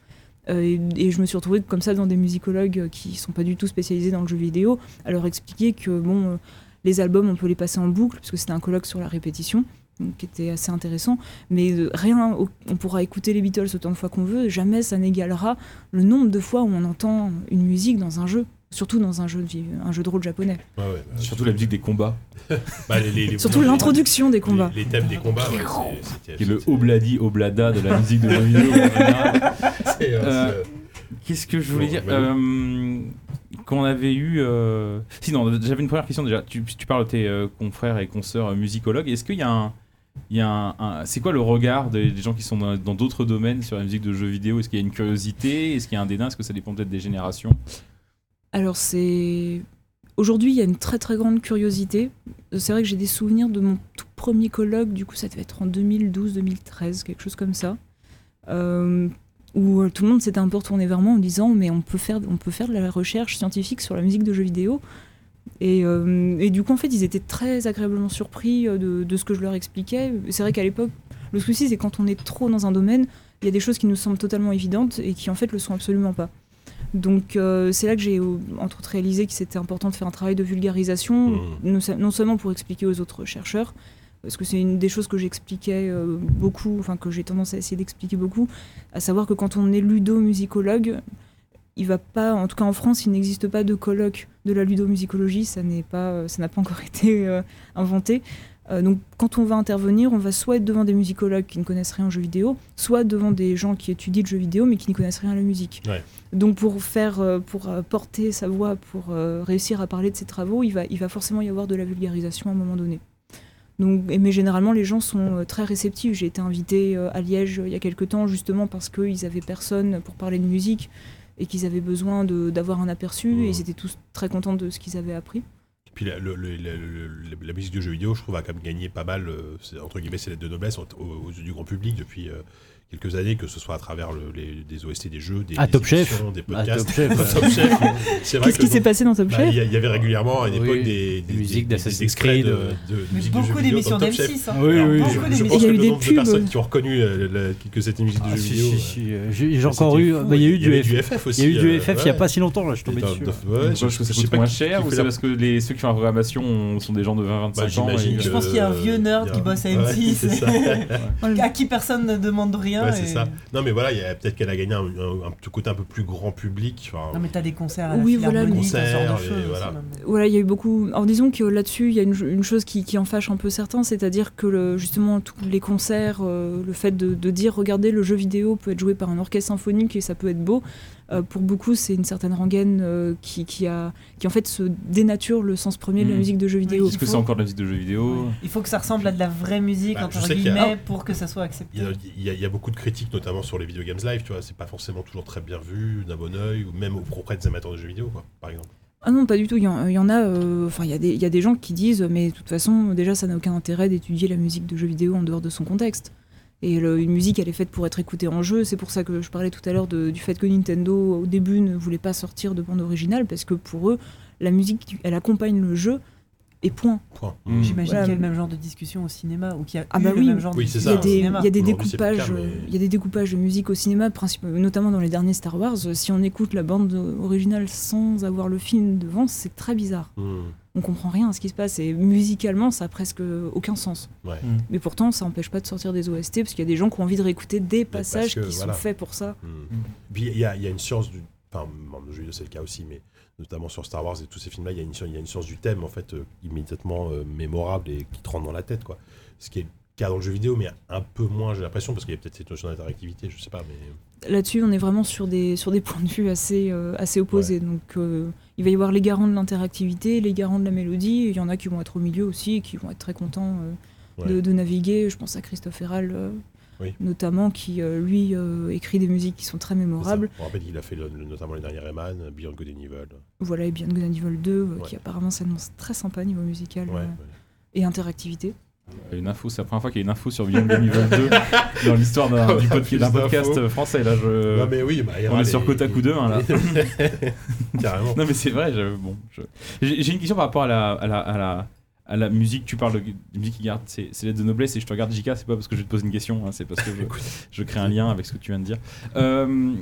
Et, et je me suis retrouvée comme ça dans des musicologues qui sont pas du tout spécialisés dans le jeu vidéo, à leur expliquer que bon, les albums, on peut les passer en boucle, parce que c'était un colloque sur la répétition, donc, qui était assez intéressant. Mais euh, rien, on pourra écouter les Beatles autant de fois qu'on veut, jamais ça n'égalera le nombre de fois où on entend une musique dans un jeu, surtout dans un jeu de, un jeu de rôle japonais. Ouais, bah, Surtout la musique des combats, bah, les- les- les- Surtout les- l'introduction des combats. Les, les thèmes des combats, ouais, c'est- c'était- qui est le obladi oblada de la musique de jeux vidéo. euh, Euh, c'est- Qu'est-ce que je voulais Bon, dire bah euh, Quand on avait eu. euh, Si, non, j'avais une première question déjà. Tu, parles de tes euh, confrères et consoeurs euh, musicologues. Est-ce qu'il y a un. Il y a un, c'est quoi le regard des, gens qui sont dans dans d'autres domaines sur la musique de jeux vidéo? Est-ce qu'il y a une curiosité? Est-ce qu'il y a un dédain? Est-ce que ça dépend peut-être des générations? Alors c'est aujourd'hui il y a une très très grande curiosité. C'est vrai que j'ai des souvenirs de mon tout premier colloque. Du coup ça devait être en 2012-2013 quelque chose comme ça, euh, où euh, tout le monde s'était un peu retourné vers moi en disant mais on peut faire on peut faire de la recherche scientifique sur la musique de jeux vidéo. Et, euh, et du coup en fait ils étaient très agréablement surpris euh, de, de ce que je leur expliquais. C'est vrai qu'à l'époque le souci c'est quand on est trop dans un domaine, il y a des choses qui nous semblent totalement évidentes et qui en fait le sont absolument pas. Donc euh, c'est là que j'ai entre autres réalisé que c'était important de faire un travail de vulgarisation, Mmh. non, non seulement pour expliquer aux autres chercheurs, parce que c'est une des choses que j'expliquais euh, beaucoup, enfin que j'ai tendance à essayer d'expliquer beaucoup, à savoir que quand on est ludomusicologue, il va pas, en tout cas en France, il n'existe pas de colloque de la ludomusicologie, ça n'est pas, euh, ça n'a pas encore été euh, inventé. Euh, donc quand on va intervenir, on va soit être devant des musicologues qui ne connaissent rien en jeu vidéo, soit devant des gens qui étudient le jeu vidéo mais qui n'y connaissent rien à la musique. Ouais. Donc pour faire, pour porter sa voix, pour réussir à parler de ses travaux, il va, il va forcément y avoir de la vulgarisation à un moment donné. Donc, et- mais généralement, les gens sont euh, très réceptifs. J'ai été invitée euh, à Liège euh, il y a quelques temps, justement parce qu'ils avaient personne pour parler de musique et qu'ils avaient besoin de- d'avoir un aperçu. Et ils étaient tous très contents de ce qu'ils avaient appris. Puis la, le- le- le- le- la musique de jeux vidéo, je trouve, a quand même gagné pas mal, entre guillemets, c'est lettres de noblesse au- aux, aux yeux du grand public depuis euh, quelques années, que ce soit à travers le- les, des OST des jeux, des, Ah, des Top Chef. émissions, des Ah, podcasts. Top Chef, ouais. Top Chef. C'est vrai Qu'est-ce qui s'est passé dans Top bah, Chef Il y, avait régulièrement à une Oui, époque des, des, musiques d'Assassin's de, Creed, de, de Mais musique de jeux beaucoup d'émissions dans Top Chef. d'M6. hein. Oui, Alors, oui. je- je, pense Il y a que eu le des nombre de pubs. personnes qui ont reconnu euh, la- que c'était une musique de Ah, jeux si, vidéo. si, euh, si, euh, J'ai c'était encore eu. bah, Il y a eu du FF aussi. il y a eu du euh, FF il y a pas si longtemps, là, je suis tombé dessus. je- Parce que ça je sais coûte pas moins cher ou c'est la- parce que ceux qui font la programmation sont des gens de 20-25 Bah, ans Je pense qu'il y a un vieux nerd qui bosse à Ouais, M6. c'est ça. à qui personne ne demande rien. Ouais, c'est et- ça. Non, mais voilà, il y a peut-être qu'elle a gagné un, un- un côté un peu plus grand public. enfin, Non mais t'as des concerts à la Oui, voilà, Philharmonie, le t'as ce genre de concert, et choses aussi, voilà. il y a eu beaucoup. Alors disons que là-dessus, il y a une, une chose qui, qui en fâche un peu certains, c'est-à-dire que le- justement tous les concerts, euh, le fait de, de dire regardez le jeu vidéo peut être joué par un orchestre symphonique et ça peut être beau, euh, pour beaucoup c'est une certaine rengaine euh, qui, qui a qui en fait se dénature le sens premier de la Mhm. musique de jeu vidéo. Est-ce que c'est encore de la musique de jeux vidéo Il faut que ça ressemble à de la vraie musique Bah, entre a- guillemets pour que ça soit accepté. Il y, a, il y beaucoup de critiques, notamment sur les Video Games Live, tu vois, c'est pas forcément toujours très bien vu d'un bon oeil, ou même auprès des amateurs de jeux vidéo, quoi, par exemple. Ah non, pas du tout. Il y en, il y en a. euh, Enfin, il y, a des- il y a des gens qui disent, mais de toute façon, déjà, ça n'a aucun intérêt d'étudier la musique de jeux vidéo en dehors de son contexte. Et le- une musique, elle est faite pour être écoutée en jeu. C'est pour ça que je parlais tout à l'heure du fait que Nintendo, au début, ne voulait pas sortir de bande originale, parce que pour eux, la musique, elle accompagne le jeu, et point. Point. Mm. J'imagine qu'il y a le même genre de discussion au cinéma ou qu'il y a Ah eu bah le oui. même genre Oui, de c'est Il y a des, y a découpages, mais- euh, il y a des découpages de musique au cinéma, notamment dans les derniers Star Wars. Si on écoute la bande originale sans avoir le film devant, c'est très bizarre. Mm. On comprend rien à ce qui se passe et musicalement, ça a presque aucun sens. Ouais. Mais pourtant, ça n'empêche pas de sortir des OST parce qu'il y a des gens qui ont envie de réécouter des passages que, qui voilà. sont faits pour ça. Mm. Puis il y a, il y a une science du. Enfin, dans le jeu vidéo, c'est le cas aussi, mais notamment sur Star Wars et tous ces films-là, il y, a une science- il y a une science du thème, en fait, euh, immédiatement euh, mémorable et qui te rentre dans la tête, quoi. Ce qui est le cas dans le jeu vidéo, mais un peu moins, j'ai l'impression, parce qu'il y a peut-être cette notion d'interactivité, je sais pas, mais. Là-dessus, on est vraiment sur des, sur des points de vue assez, euh, assez opposés. Donc, euh, il va y avoir les garants de l'interactivité, les garants de la mélodie. Il y en a qui vont être au milieu aussi qui vont être très contents euh, de, Ouais. de naviguer. Je pense à Christophe Herral, euh, Oui. notamment, qui, euh, lui, écrit des musiques qui sont très mémorables. On rappelle qu'il a fait le- le- notamment les derniers Rayman, Beyond Good and Evil. Voilà, et bien Gun and Evil 2, euh, Ouais. qui apparemment s'annonce très sympa niveau musical ouais. et interactivité. Une info, c'est la première fois qu'il y a une info sur Beyond Game Evil 2 dans l'histoire d'un du d'un podcast français. Là, je... Non, mais oui, bah, on est sur les- Kotaku 2, hein, là. Carrément. Non mais c'est vrai, je- bon, je- j'ai j'ai une question par rapport à la, à la, à la, à la musique. Tu parles de, de musique qui garde ses, ses lettres de noblesse et je te regarde JK, c'est pas parce que je vais te poser une question, hein, c'est parce que je, je crée un lien avec ce que tu viens de dire. Euh,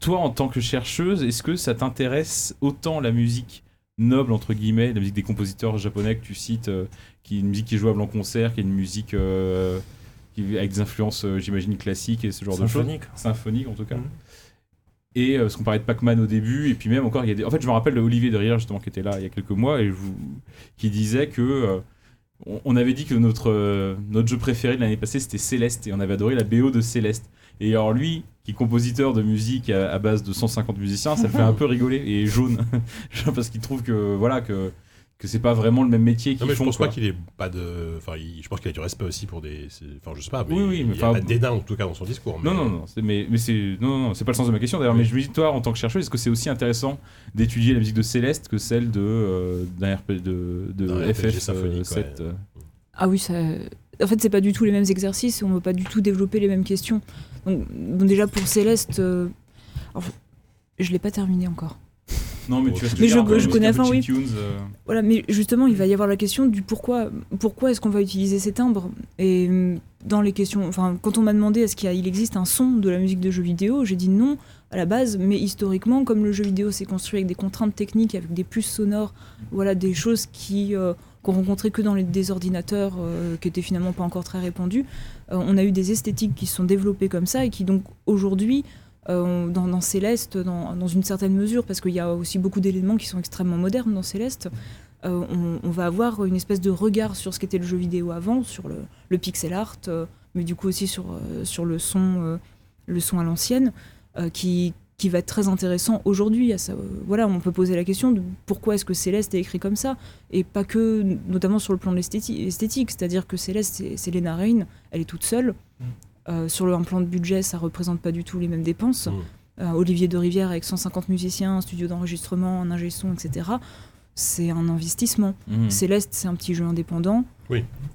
toi, en tant que chercheuse, est-ce que ça t'intéresse autant la musique noble entre guillemets, la musique des compositeurs japonais que tu cites, euh, qui est une musique qui est jouable en concert, qui est une musique euh, qui, avec des influences, euh, j'imagine, classiques et ce genre de choses Symphonique. symphonique en tout cas. Mhm. Et euh, parce qu'on parlait de Pac-Man au début, et puis même encore, il y a des... en fait, je me rappelle de Olivier de Rire justement qui était là il y a quelques mois et je vous... qui disait que euh, on- avait dit que notre notre jeu préféré de l'année passée c'était Céleste et on avait adoré la BO de Céleste. Et alors lui, qui est compositeur de musique à, à base de 150 musiciens, ça le fait un peu rigoler et jaune parce qu'il trouve que voilà que que c'est pas vraiment le même métier Non, qu'ils mais je font. pense quoi. pas qu'il ait pas de. Enfin, il- je pense qu'il a du respect aussi pour des. Enfin, je sais pas, mais Oui, oui, il mais y a enfin- pas de dédain en tout cas dans son discours. mais- Non, non, non, c'est- mais, mais c'est non, non, non, c'est pas le sens de ma question d'ailleurs. Mais je me dis, toi, en tant que chercheuse, est-ce que c'est aussi intéressant d'étudier la musique de Céleste que celle de euh, d'un RP de, de D'un RPG FF symphonique, 7 ouais. Ah oui, ça... en fait, c'est pas du tout les mêmes exercices on ne va pas du tout développer les mêmes questions. Donc, bon, déjà pour Céleste, euh, alors, je l'ai pas terminé encore. Non, mais tu Mais je- je la connais, enfin, oui. euh, Voilà, mais justement, il va y avoir la question du pourquoi, pourquoi est-ce qu'on va utiliser ces timbres Et hum, dans les questions, enfin, quand on m'a demandé est-ce qu'il existe un son de la musique de jeux vidéo, j'ai dit non à la base, mais historiquement, comme le jeu vidéo s'est construit avec des contraintes techniques, avec des puces sonores, voilà, des choses qui euh, qu'on rencontrait que dans les des ordinateurs, euh, qui étaient finalement pas encore très répandus, euh, on a eu des esthétiques qui se sont développées comme ça et qui donc aujourd'hui euh, dans, Céleste, dans, une certaine mesure, parce qu'il y a aussi beaucoup d'éléments qui sont extrêmement modernes dans Céleste, euh, on, va avoir une espèce de regard sur ce qu'était le jeu vidéo avant, sur le, pixel art, euh, mais du coup aussi sur, le son, le son à l'ancienne, qui, qui va être très intéressant aujourd'hui. Voilà, on peut poser la question de pourquoi est-ce que Céleste est écrit comme ça, et pas que, notamment sur le plan de l'esthéti- esthétique, c'est-à-dire que Céleste, c'est- Lena Raine, elle est toute seule. Euh, sur le un plan de budget, ça représente pas du tout les mêmes dépenses. Mm. Euh, Olivier de Rivière avec 150 musiciens, un studio d'enregistrement, un ingé son, etc. C'est un investissement. mhm. Céleste, c'est un petit jeu indépendant.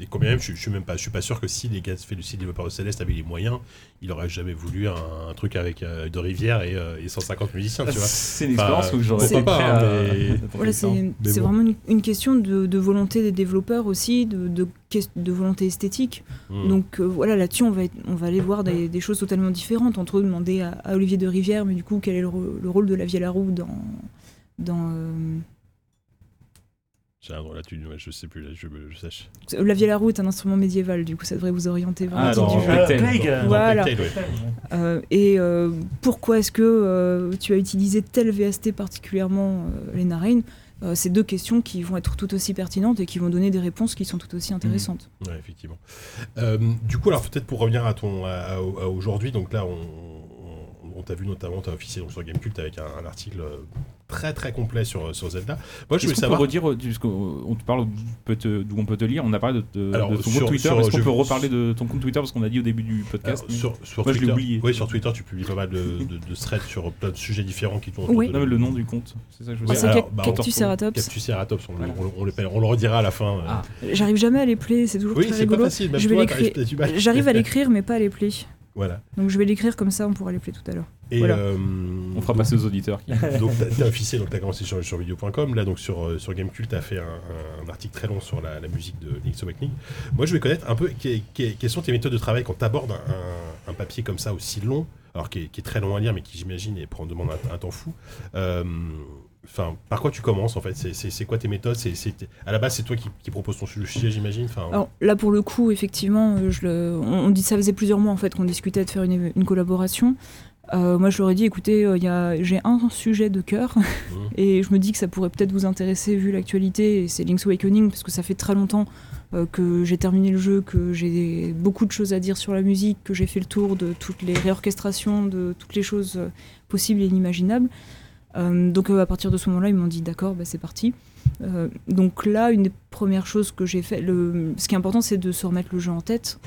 Et combien même, je, je suis même pas, je suis pas sûr que si les gars, fait le site développeur de Céleste avaient les moyens, il aurait jamais voulu un, un truc avec euh, de Rivière et, euh, et 150 musiciens, tu vois. C'est une Enfin, expérience que j'aurais pourquoi été prêt pas, mais- Voilà, c'est Mais c'est bon. vraiment une, une question de, de volonté des développeurs aussi, de, de, volonté esthétique. Mm. Donc euh, voilà, là-dessus, on va, être- on va aller voir des, des choses totalement différentes. Entre eux, demander à, à Olivier de Rivière, mais du coup, quel est le, rô- le rôle de la Vie à la roue dans. dans euh, J'ai un droit là-dessus, ouais, je sais plus, là, je, je sache. La Vie à la roue est un instrument médiéval, du coup, ça devrait vous orienter vers Ah, le titre dans du jeu. Voilà. Ouais. Euh, et euh, pourquoi est-ce que euh, tu as utilisé tel VST particulièrement, euh, les narines Euh, C'est deux questions qui vont être tout aussi pertinentes et qui vont donner des réponses qui sont tout aussi intéressantes. Ouais, effectivement. Euh, du coup, alors peut-être pour revenir à ton à, à- à aujourd'hui, donc là, on, on, on t'a vu notamment, t'as officié donc, sur Gamecult avec un, un article euh, très très complet sur, sur Zelda. Moi, je voulais savoir. peut redire, euh, du- parce qu'on- on te parle d'où on peut te lire On a parlé de, de- Alors, de ton sur- compte Twitter. Est-ce qu'on peut reparler de ton compte Twitter parce qu'on a dit au début du podcast Alors, sur, sur Moi, je l'ai Twitter, oublié. Oui, sur Twitter, tu publies pas mal de, de, de threads sur plein de sujets différents qui tournent. Oui. de- Non, mais le nom du compte, c'est ça que je veux Ah, dire. bah, Cactus on- Ceratops. Cactus Ceratops, on, Voilà. on- on le, on le redira à la fin. euh. Ah. J'arrive jamais à les player, c'est toujours oui, très c'est pas rigolo. facile. Même Je vais. J'arrive à l'écrire, mais pas à les play. Voilà. Donc je vais l'écrire comme ça, on pourra les play tout à l'heure. Et Voilà. euh, On fera passer aux auditeurs. qui- donc t'as- t'es officiel, donc t'as commencé sur, sur vidéo.com, là donc sur, euh, sur Gamecult t'as fait un, un- un article très long sur la, la musique de Link's Awakening. Moi je vais connaître un peu que- que- quelles sont tes méthodes de travail quand t'abordes un, un, un papier comme ça aussi long, alors qui est, qui est très long à lire mais qui j'imagine prend demande un, un temps fou. Euh, Enfin, par quoi tu commences en fait C'est- quoi tes méthodes C'est À la base c'est toi qui, qui proposes ton sujet j'imagine enfin, Alors là, pour le coup, effectivement, euh, je le- on, on dit ça faisait plusieurs mois en fait qu'on discutait de faire une, une collaboration. Euh, moi, je leur ai dit, écoutez, euh, a- j'ai un sujet de cœur Mhm. et je me dis que ça pourrait peut-être vous intéresser vu l'actualité. Et c'est Link's Awakening parce que ça fait très longtemps euh, que j'ai terminé le jeu, que j'ai beaucoup de choses à dire sur la musique, que j'ai fait le tour de toutes les réorchestrations, de toutes les choses possibles et inimaginables. Euh, donc euh, à partir de ce moment-là, ils m'ont dit d'accord, bah, c'est parti. Euh, donc là, une des premières choses que j'ai fait, le, ce qui est important, c'est de se remettre le jeu en tête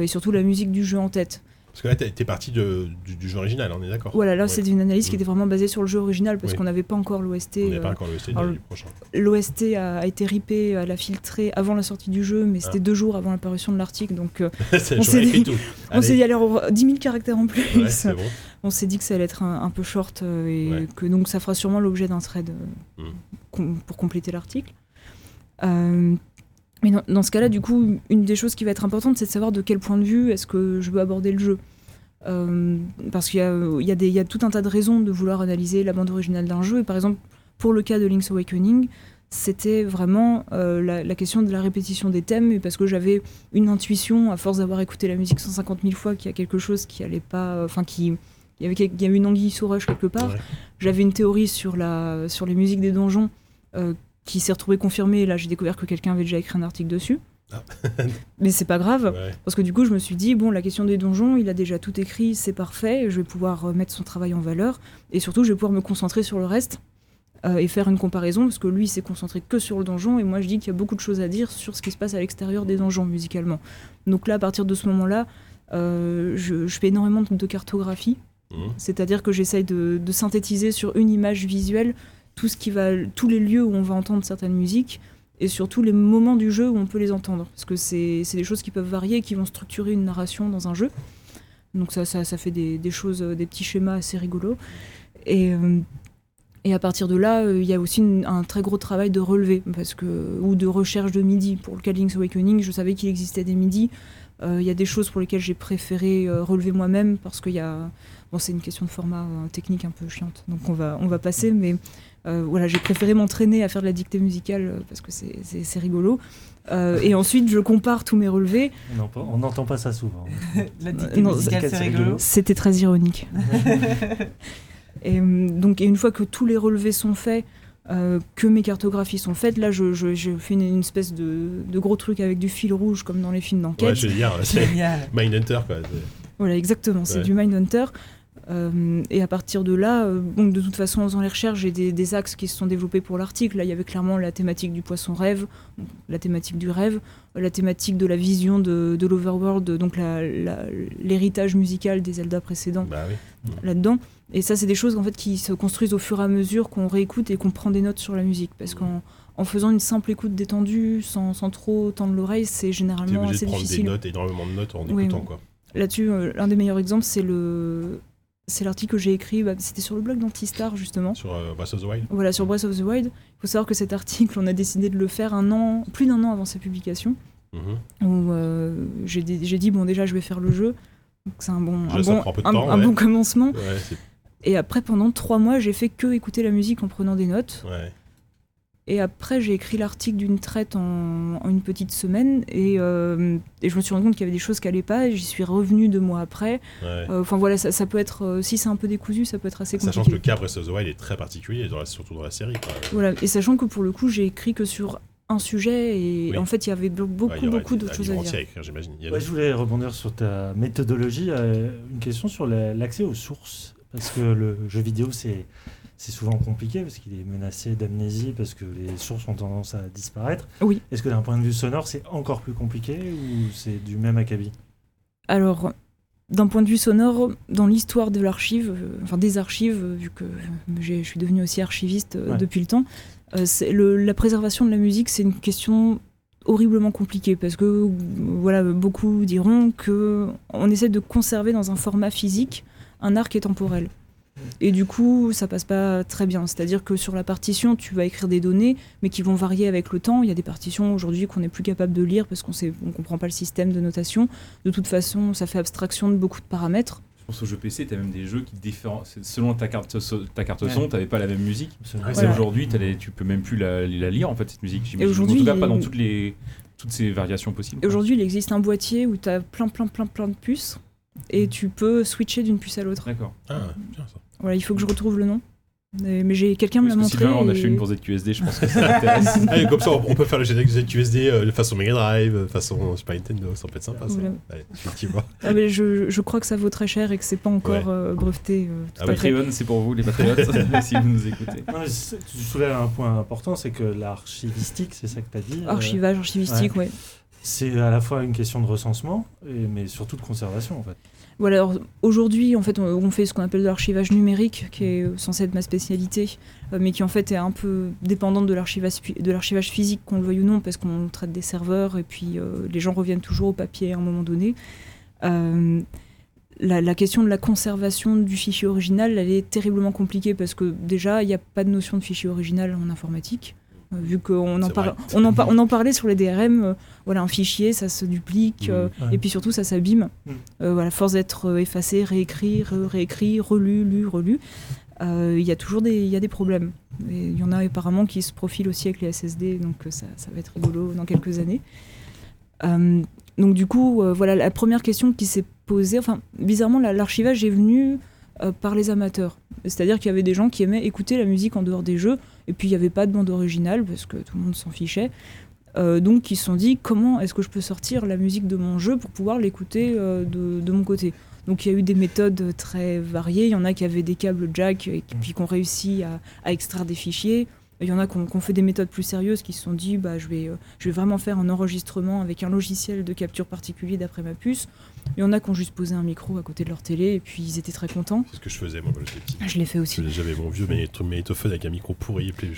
et surtout la musique du jeu en tête. Parce que là, t'es t'es parti de, du, du jeu original, on est d'accord Voilà, là Ouais. c'est une analyse qui Mm. était vraiment basée sur le jeu original parce Oui. qu'on n'avait pas encore l'OST. On euh, pas encore le ST alors, du prochain. L'OST a, a été ripé, elle a filtré avant la sortie du jeu, mais c'était Ah. deux jours avant l'apparition de l'article, donc euh, on s'est dit- dit alors 10 000 caractères en plus. Ouais, c'est bon. On s'est dit que ça allait être un, un peu short euh, et Ouais. que donc ça fera sûrement l'objet d'un thread euh, Mm. com- pour compléter l'article. Euh, mais dans, dans ce cas-là, du coup, une des choses qui va être importante, c'est de savoir de quel point de vue est-ce que je veux aborder le jeu. Parce qu'il y y, y a tout un tas de raisons de vouloir analyser la bande originale d'un jeu. Et par exemple, pour le cas de Link's Awakening, c'était vraiment euh, la, la question de la répétition des thèmes, et parce que j'avais une intuition, à force d'avoir écouté la musique 150 000 fois, qu'il y a quelque chose qui allait pas. Enfin, qui. Il y avait, quel- il y avait une anguille sous roche quelque part. Ouais. J'avais une théorie sur, la, sur les musiques des donjons euh, qui s'est retrouvée confirmée. Et là, j'ai découvert que quelqu'un avait déjà écrit un article dessus. Ah. Mais c'est pas grave. Ouais. Parce que du coup, je me suis dit, bon, la question des donjons, il a déjà tout écrit, c'est parfait, je vais pouvoir mettre son travail en valeur, et surtout, je vais pouvoir me concentrer sur le reste euh, et faire une comparaison, parce que lui, il s'est concentré que sur le donjon, et moi, je dis qu'il y a beaucoup de choses à dire sur ce qui se passe à l'extérieur des donjons, musicalement. Donc là, à partir de ce moment-là, euh, je, je fais énormément de cartographie, Mhm. c'est-à-dire que j'essaye de, synthétiser sur une image visuelle tout ce qui va, tous les lieux où on va entendre certaines musiques, et surtout les moments du jeu où on peut les entendre. Parce que c'est des choses qui peuvent varier, qui vont structurer une narration dans un jeu. Donc ça, ça, ça fait des, choses, euh, des petits schémas assez rigolos. Et, euh, et à partir de là, euh, il y a aussi un très gros travail de relevé, parce que, ou de recherche de MIDI. Pour le cas Link's Awakening, je savais qu'il existait des MIDI. Euh, Il y a des choses pour lesquelles j'ai préféré relever moi-même, parce qu'il y a... Bon, c'est une question de format euh, technique un peu chiante, donc on va, on va passer, mais euh, voilà, j'ai préféré m'entraîner à faire de la dictée musicale, euh, parce que c'est- c'est c'est rigolo. Euh, et ensuite, je compare tous mes relevés. On n'entend- pas ça souvent. La dictée musicale, musicale, c'est c'est rigolo. rigolo. C'était très ironique. et donc, et une fois que tous les relevés sont faits, euh, que mes cartographies sont faites, là, je, je, je fais une, une espèce de, de gros truc avec du fil rouge, comme dans les films d'enquête. Ouais, je veux dire, c'est. Mindhunter, quoi. Voilà, exactement, c'est Ouais. du Mindhunter. Euh, et à partir de là, euh, bon, de toute façon, en faisant les recherches, j'ai des, des axes qui se sont développés pour l'article. Là, il y avait clairement la thématique du poisson rêve, donc la thématique du rêve, euh, la thématique de la vision de, de l'overworld, donc l'héritage musical des Zelda précédents Bah oui. là-dedans. Et ça, c'est des choses en fait qui se construisent au fur et à mesure qu'on réécoute et qu'on prend des notes sur la musique. Parce qu'en en faisant une simple écoute détendue, sans, sans trop tendre l'oreille, c'est généralement assez de prendre des difficile. notes, énormément de notes en Oui, écoutant, quoi. Là-dessus, euh, l'un des meilleurs exemples, c'est le. C'est l'article que j'ai écrit, bah, c'était sur le blog d'Antistar justement. Sur euh, Breath of the Wild. Voilà, sur Breath of the Wild. Il faut savoir que cet article, on a décidé de le faire un an, plus d'un an avant sa publication. Mhm. Où euh, j'ai dit, bon, déjà, je vais faire le jeu. Donc c'est un bon, un bon, prend un peu de un- temps, un ouais. bon commencement. Ouais, Et après, pendant trois mois, j'ai fait que écouter la musique en prenant des notes. ouais. Et après, j'ai écrit l'article d'une traite en, en une petite semaine. Et, euh, et je me suis rendu compte qu'il y avait des choses qui n'allaient pas. Et j'y suis revenue deux mois après. ouais. Euh, Enfin voilà, ça, ça peut être, euh, si c'est un peu décousu, ça peut être assez Sachant que compliqué. le cas Breath of the Wild est très particulier, dans la- surtout dans la série. Quoi. Voilà, et sachant que pour le coup, j'ai écrit que sur un sujet et Oui. en fait, il y avait be- beaucoup, Ouais, y beaucoup d'autres choses à dire. écrire, a Ouais, je voulais rebondir sur ta méthodologie. euh, une question sur la- l'accès aux sources. Parce que le jeu vidéo, c'est c'est souvent compliqué parce qu'il est menacé d'amnésie parce que les sources ont tendance à disparaître. Oui. Est-ce que d'un point de vue sonore, c'est encore plus compliqué ou c'est du même acabit? Alors, d'un point de vue sonore, dans l'histoire de l'archive, euh, enfin des archives, euh, vu que je suis devenue aussi archiviste euh, Ouais. depuis le temps, le- la préservation de la musique, c'est une question horriblement compliquée parce que voilà, beaucoup diront que on essaie de conserver dans un format physique un art qui est temporel. Et du coup, ça passe pas très bien. C'est-à-dire que sur la partition, tu vas écrire des données, mais qui vont varier avec le temps. Il y a des partitions aujourd'hui qu'on n'est plus capable de lire parce qu'on ne comprend pas le système de notation. De toute façon, ça fait abstraction de beaucoup de paramètres. Je pense aux jeux PC, t'as même des jeux qui différent. c'est- Selon ta carte, so- ta carte Ouais. son, t'avais pas la même musique. Et Voilà. aujourd'hui, tu peux même plus la, la lire en fait cette musique. j'imagine. aujourd'hui, en tout cas, pas dans toutes les toutes ces variations possibles. Et aujourd'hui, il existe un boîtier où tu as plein, plein, plein, plein de puces. Et tu peux switcher d'une puce à l'autre. D'accord. Ah, bien ça. Voilà, il faut que je retrouve le nom. Mais mais j'ai quelqu'un me l'a montré. Sylvain, on a et- fait une pour ZQSD, je pense que ça t'intéresse. Ah, comme ça, on on peut faire le générique ZQSD euh, façon Mega Drive, euh, façon Super Nintendo, ça peut être sympa ça. Voilà. Allez, effectivement. Ah, mais je, je crois que ça vaut très cher et que c'est pas encore Ouais. euh, breveté. euh, tout Ah oui. Patreon, c'est pour vous les patriotes, si vous nous écoutez. Non, tu soulèves un point important, c'est que l'archivistique, c'est ça que tu as dit. euh, Archivage, archivistique, ouais. c'est à la fois une question de recensement, et, mais surtout de conservation en fait. Alors, aujourd'hui, en fait, on, fait ce qu'on appelle de l'archivage numérique, qui est euh, censé être ma spécialité, euh, mais qui en fait est un peu dépendante de l'archivage physique, qu'on le veuille ou non, parce qu'on traite des serveurs et puis euh, les gens reviennent toujours au papier à un moment donné. La, la question de la conservation du fichier original, elle est terriblement compliquée parce que déjà, il n'y a pas de notion de fichier original en informatique. Vu qu'on en, on, en par- on en parlait sur les DRM, euh, voilà, un fichier, ça se duplique, Mmh. euh, Ouais. et puis surtout, ça s'abîme. Mm. Euh, voilà, force d'être effacé, réécrit, re- réécrit, relu, lu, relu. Il y a toujours des, il y a des problèmes. Il y en a apparemment qui se profilent aussi avec les SSD, donc ça, ça va être rigolo dans quelques années. Donc du coup, voilà, la première question qui s'est posée, enfin, bizarrement, la- l'archivage est venu euh, par les amateurs. C'est-à-dire qu'il y avait des gens qui aimaient écouter la musique en dehors des jeux, et puis il n'y avait pas de bande originale, parce que tout le monde s'en fichait. Euh, donc ils se sont dit, comment est-ce que je peux sortir la musique de mon jeu pour pouvoir l'écouter euh, de, de mon côté? Donc il y a eu des méthodes très variées. Il y en a qui avaient des câbles jack et qui, puis qui ont réussi à, à extraire des fichiers. Il y en a qui ont, fait des méthodes plus sérieuses, qui se sont dit bah, je, vais, euh, je vais vraiment faire un enregistrement avec un logiciel de capture particulier d'après ma puce. Il y en a qui ont juste posé un micro à côté de leur télé et puis ils étaient très contents. C'est ce que je faisais moi quand j'étais petit. Je l'ai fait aussi. J'avais mon vieux magnéto- magnétophone avec un micro pourri, play,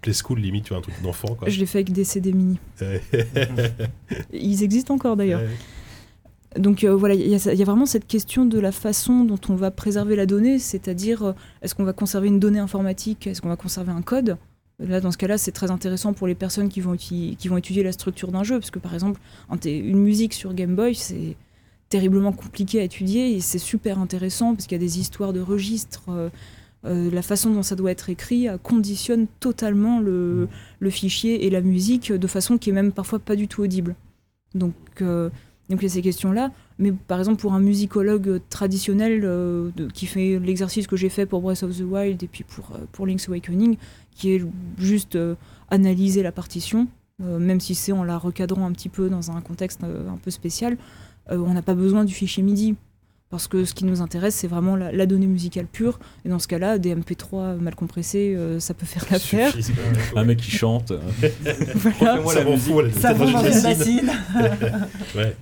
play school limite, tu vois, un truc d'enfant. Je l'ai fait avec des CD mini. Ils existent encore d'ailleurs. Donc euh, voilà, il y, a ça- il y a vraiment cette question de la façon dont on va préserver la donnée, c'est-à-dire euh, est-ce qu'on va conserver une donnée informatique, est-ce qu'on va conserver un code? Là, dans ce cas-là, c'est très intéressant pour les personnes qui vont, qui vont étudier la structure d'un jeu, parce que par exemple, une musique sur Game Boy, c'est terriblement compliqué à étudier et c'est super intéressant parce qu'il y a des histoires de registres. euh, euh, la façon dont ça doit être écrit euh, conditionne totalement le, fichier et la musique de façon qui est même parfois pas du tout audible. Donc, donc il y a ces questions-là. Mais par exemple, pour un musicologue traditionnel qui fait l'exercice que j'ai fait pour Breath of the Wild et puis pour, pour Link's Awakening, qui est juste euh, analyser la partition, euh, même si c'est en la recadrant un petit peu dans un contexte euh, un peu spécial, euh, on n'a pas besoin du fichier MIDI. Parce que ce qui nous intéresse, c'est vraiment la, la donnée musicale pure. Et dans ce cas-là, des MP3 mal compressés, euh, ça peut faire l'affaire. Un mec qui chante. Voilà. Ça m'en fout, Ça peut-être va dans je une dessine. bassine. Ouais.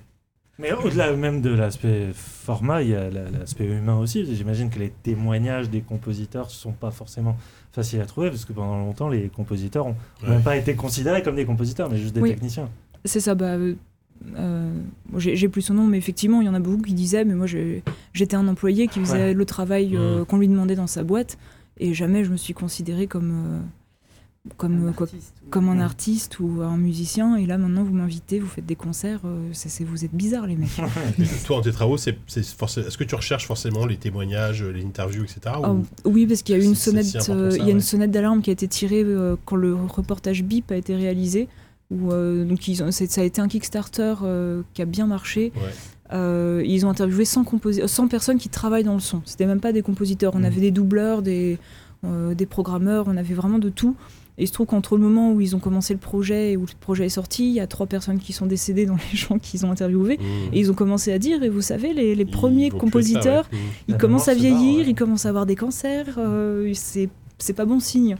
Mais au-delà même de l'aspect format, il y a la- l'aspect humain aussi. J'imagine que les témoignages des compositeurs ne sont pas forcément faciles à trouver, parce que pendant longtemps, les compositeurs n'ont Ouais. même pas été considérés comme des compositeurs, mais juste des Oui. techniciens. C'est ça, bah. euh, euh, j'ai plus son nom, mais effectivement, il y en a beaucoup qui disaient Mais moi, j'étais un employé qui faisait Ouais. le travail euh, qu'on lui demandait dans sa boîte, et jamais je me suis considéré comme, euh, comme, euh, quoi- comme un artiste ou un musicien. Et là, maintenant, vous m'invitez, vous faites des concerts, euh, c'est- c'est- vous êtes bizarres, les mecs. Toi, en tes travaux, c'est, est-ce que tu recherches forcément les témoignages, les interviews, etc. Ou- oui, parce qu'il y a eu une sonnette, si euh, que ça, il y a une ouais. sonnette d'alarme qui a été tirée euh, quand le reportage BIP a été réalisé. Où, euh, donc ils ont- c'est- ça a été un Kickstarter euh, qui a bien marché. Ouais. Euh, ils ont interviewé 100, composi- 100 personnes qui travaillent dans le son. C'était même pas des compositeurs. On Mhm. avait des doubleurs, des, euh, des programmeurs, on avait vraiment de tout. Et il se trouve qu'entre le moment où ils ont commencé le projet et où le projet est sorti, il y a trois personnes qui sont décédées dans les gens qu'ils ont interviewés. Mmh. Et ils ont commencé à dire, et vous savez, les, premiers compositeurs, ça, ouais. Mmh. ils La commencent à barre, vieillir, ouais. ils commencent à avoir des cancers, euh, c'est c'est pas bon signe.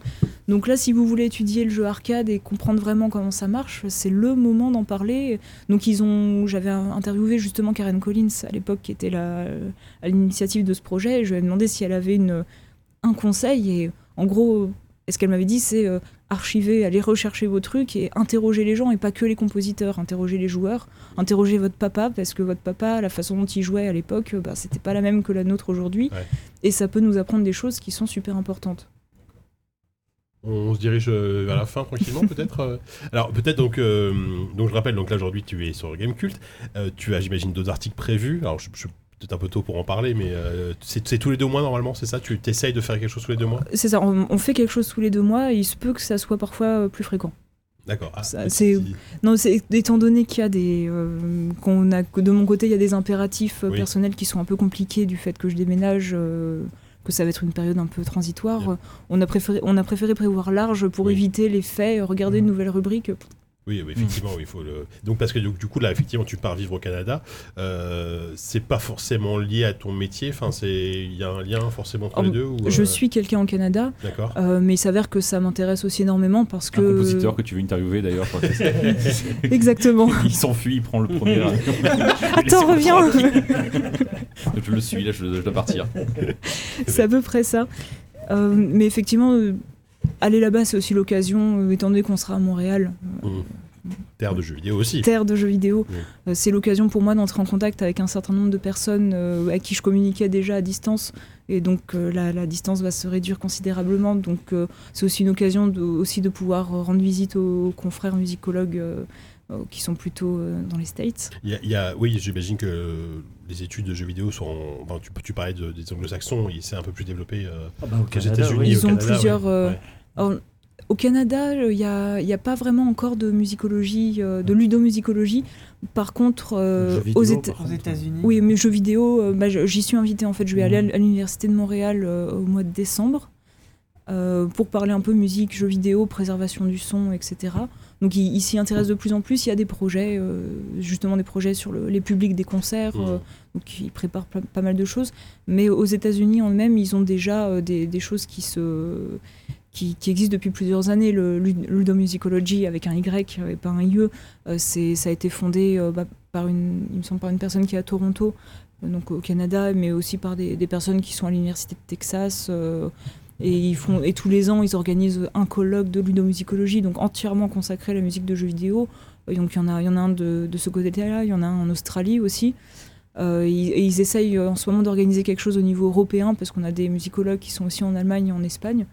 Donc là, si vous voulez étudier le jeu arcade et comprendre vraiment comment ça marche, c'est le moment d'en parler. Donc ils ont, j'avais interviewé justement Karen Collins à l'époque qui était là à l'initiative de ce projet. Et je lui ai demandé si elle avait une un conseil et en gros, et ce qu'elle m'avait dit, c'est euh, archiver, aller rechercher vos trucs et interroger les gens et pas que les compositeurs, interroger les joueurs, interroger votre papa parce que votre papa, la façon dont il jouait à l'époque, euh, bah, c'était pas la même que la nôtre aujourd'hui Ouais. et ça peut nous apprendre des choses qui sont super importantes. On se dirige euh, vers la fin tranquillement peut-être. euh. Alors peut-être donc euh, donc je rappelle donc là aujourd'hui tu es sur Gamecult. Euh, tu as j'imagine d'autres articles prévus. Alors je, je peut-être un peu tôt pour en parler, mais euh, c'est tous les deux mois normalement, c'est ça? Tu t'essayes de faire quelque chose tous les deux mois? C'est ça, on, on fait quelque chose tous les deux mois et il se peut que ça soit parfois euh, plus fréquent. D'accord. Ah, c'est- Non, c'est étant donné qu'il y a des euh, qu'on a que de mon côté il y a des impératifs Oui. personnels qui sont un peu compliqués du fait que je déménage, euh, que ça va être une période un peu transitoire. On a préféré on a préféré prévoir large pour Oui. éviter les faits. Regarder une nouvelle rubrique, Oui, oui, effectivement, il faut le. Donc parce que du, coup là, effectivement, tu pars vivre au Canada. Euh, c'est pas forcément lié à ton métier. Enfin, c'est il y a un lien forcément entre Oh, les deux. Ou, Je euh, suis quelqu'un au Canada, D'accord. euh, mais il s'avère que ça m'intéresse aussi énormément parce que. Un compositeur que tu veux interviewer d'ailleurs. Exactement. il s'enfuit, il prend le premier. Attends, reviens Je le suis, là, je, je dois partir. C'est à peu près ça. Euh, mais effectivement, euh, aller là-bas, c'est aussi l'occasion, euh, étant donné qu'on sera à Montréal, Mhm. Terre de jeux vidéo aussi. terre de jeux vidéo, Oui. euh, c'est l'occasion pour moi d'entrer en contact avec un certain nombre de personnes euh, à qui je communiquais déjà à distance. Et donc euh, la, la distance va se réduire considérablement. Donc euh, c'est aussi une occasion de, aussi de pouvoir euh, rendre visite aux confrères musicologues euh, euh, qui sont plutôt euh, dans les States. Il y a, il y a- oui, j'imagine que les études de jeux vidéo sont. Enfin, tu, tu parlais de- des anglo-saxons, c'est un peu plus développé. euh, Ah bah, au Aux États-Unis, oui. au Ils ont Canada, plusieurs, ouais. euh, Ouais. Alors, au Canada, il n'y a, y a pas vraiment encore de musicologie, euh, de ludomusicologie. Par contre, euh, Jeux vidéo, aux, Éta-. États-Unis. oui, mais jeux vidéo, euh, bah, j'y suis invitée en fait. Je vais aller Mhm. à l'université de Montréal euh, au mois de décembre euh, pour parler un peu musique, jeux vidéo, préservation du son, etc. Donc ils ils s'y intéressent de plus en plus. Il y a des projets, euh, justement des projets sur le- les publics des concerts. Euh, donc ils préparent pas, pas mal de choses. Mais aux États-Unis en eux-mêmes, ils ont déjà euh, des, des choses qui se qui, existent depuis plusieurs années. Le lud- ludomusicology avec un Y et pas un IE, euh, c'est ça a été fondé euh, bah, par une, il me semble par une personne qui est à Toronto, euh, donc au Canada, mais aussi par des, personnes qui sont à l'université de Texas. et, ils font, et tous les ans, ils organisent un colloque de ludomusicologie, donc entièrement consacré à la musique de jeux vidéo. Donc il y en a, il y en a un de, ce côté-là, il y en a un en Australie aussi. Et ils essayent en ce moment d'organiser quelque chose au niveau européen, parce qu'on a des musicologues qui sont aussi en Allemagne et en Espagne.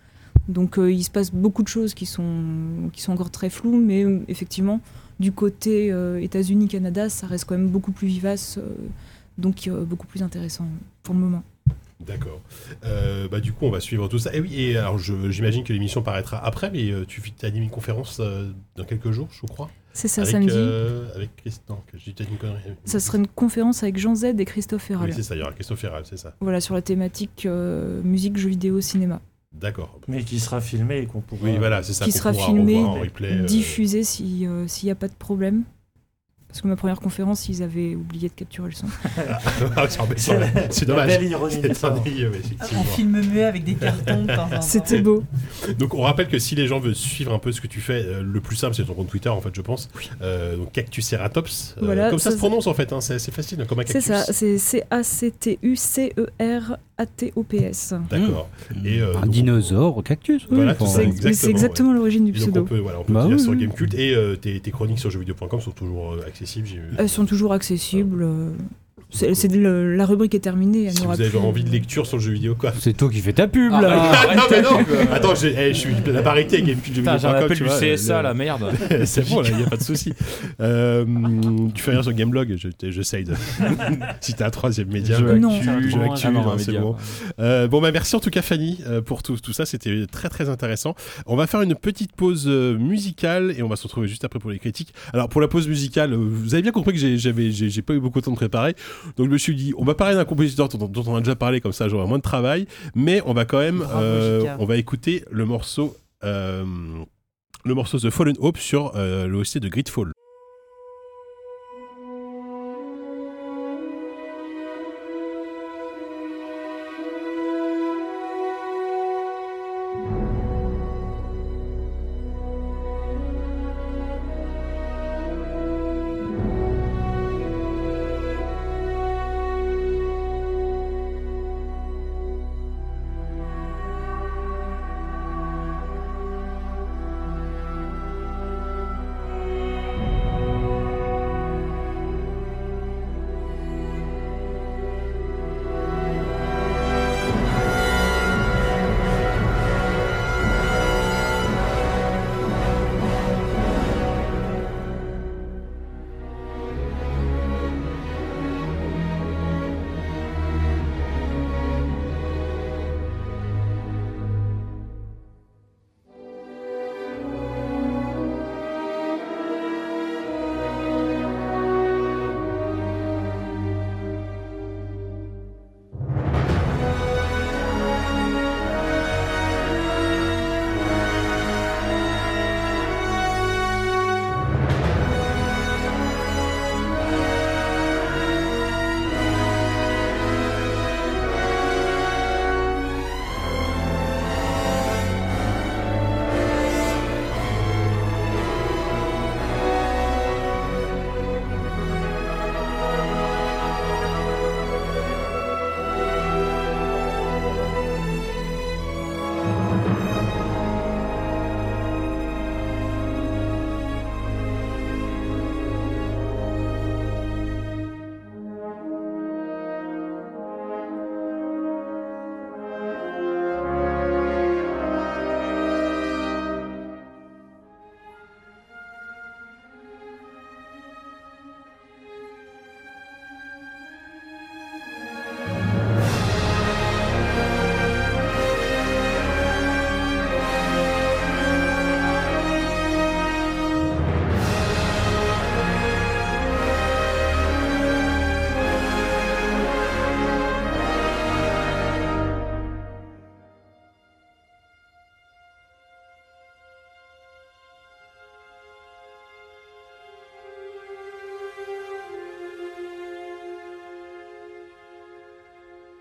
Donc euh, il se passe beaucoup de choses qui sont, qui sont encore très floues, mais euh, effectivement, du côté euh, États-Unis-Canada, ça reste quand même beaucoup plus vivace, donc beaucoup plus intéressant pour le moment. D'accord. Euh, bah, du coup, on va suivre tout ça. Et oui, et alors j'imagine que l'émission paraîtra après, mais euh, tu animes une conférence euh, dans quelques jours, je crois. C'est ça, avec, samedi. avec Christ... Non, que j'ai peut-être une connerie. Ça serait une conférence avec Jean Z et Christophe Ferral. Oui, c'est ça, il y aura Christophe Ferral, c'est ça. voilà, sur la thématique musique, jeux vidéo, cinéma. D'accord. Mais qui sera filmé et qu'on pourra. Oui, voilà, c'est ça. Qui sera filmé, revoir en replay. euh, Diffusé si, euh, s'il n'y a pas de problème. Parce que ma première conférence, ils avaient oublié de capturer le son. Ah, c'est. C'est La dommage. belle ironie Un effectivement. film muet avec des cartons. C'était beau. Donc on rappelle que si les gens veulent suivre un peu ce que tu fais, euh, le plus simple c'est ton compte Twitter en fait je pense. Euh, donc Cactuceratops. Euh, Voilà, comme ça, ça, se prononce en fait, hein, c'est c'est facile comme un C'est ça, c'est C-A-C-T-U-C-E-R-A-T-O-P-S. D'accord. Et, euh, un donc, dinosaure, cactus. oui. Voilà, Enfin, tout ça, C'est exactement, l'origine du Et donc on pseudo. peut, voilà, on peut Bah oui, sur oui. Gamecult et euh, tes, tes chroniques sur jeuxvideo.com sont toujours euh, accessibles. Elles sont toujours accessibles. euh, C'est le- la rubrique est terminée. elle si vous avez plus- envie de lecture sur le jeu vidéo quoi. C'est toi qui fais ta pub Ah, là. bah, non mais non Attends, j'ai- eh, je suis la parité avec Putain, j'en Gamecult appelle tu du vois, CSA, le- la merde. c'est bon, là, il n'y a pas de souci. Euh, tu fais rien sur Gameblog, je- j'essaye de. si t'as un troisième média. Je Non. ah non, non, un c'est bon. Euh, bon, bah merci en tout cas, Fanny, euh, pour tout, tout ça. C'était très très intéressant. On va faire une petite pause euh, musicale et on va se retrouver juste après pour les critiques. Alors, pour la pause musicale, euh, vous avez bien compris que j'ai- j'avais j'ai j'ai pas eu beaucoup de temps de préparer. Donc, je me suis dit, on va parler d'un compositeur dont, dont on a déjà parlé, comme ça j'aurai moins de travail. Mais on va quand même. Bravo, euh, on va écouter le morceau. euh, le morceau The Fallen Hope sur euh, le OST de Gridfall.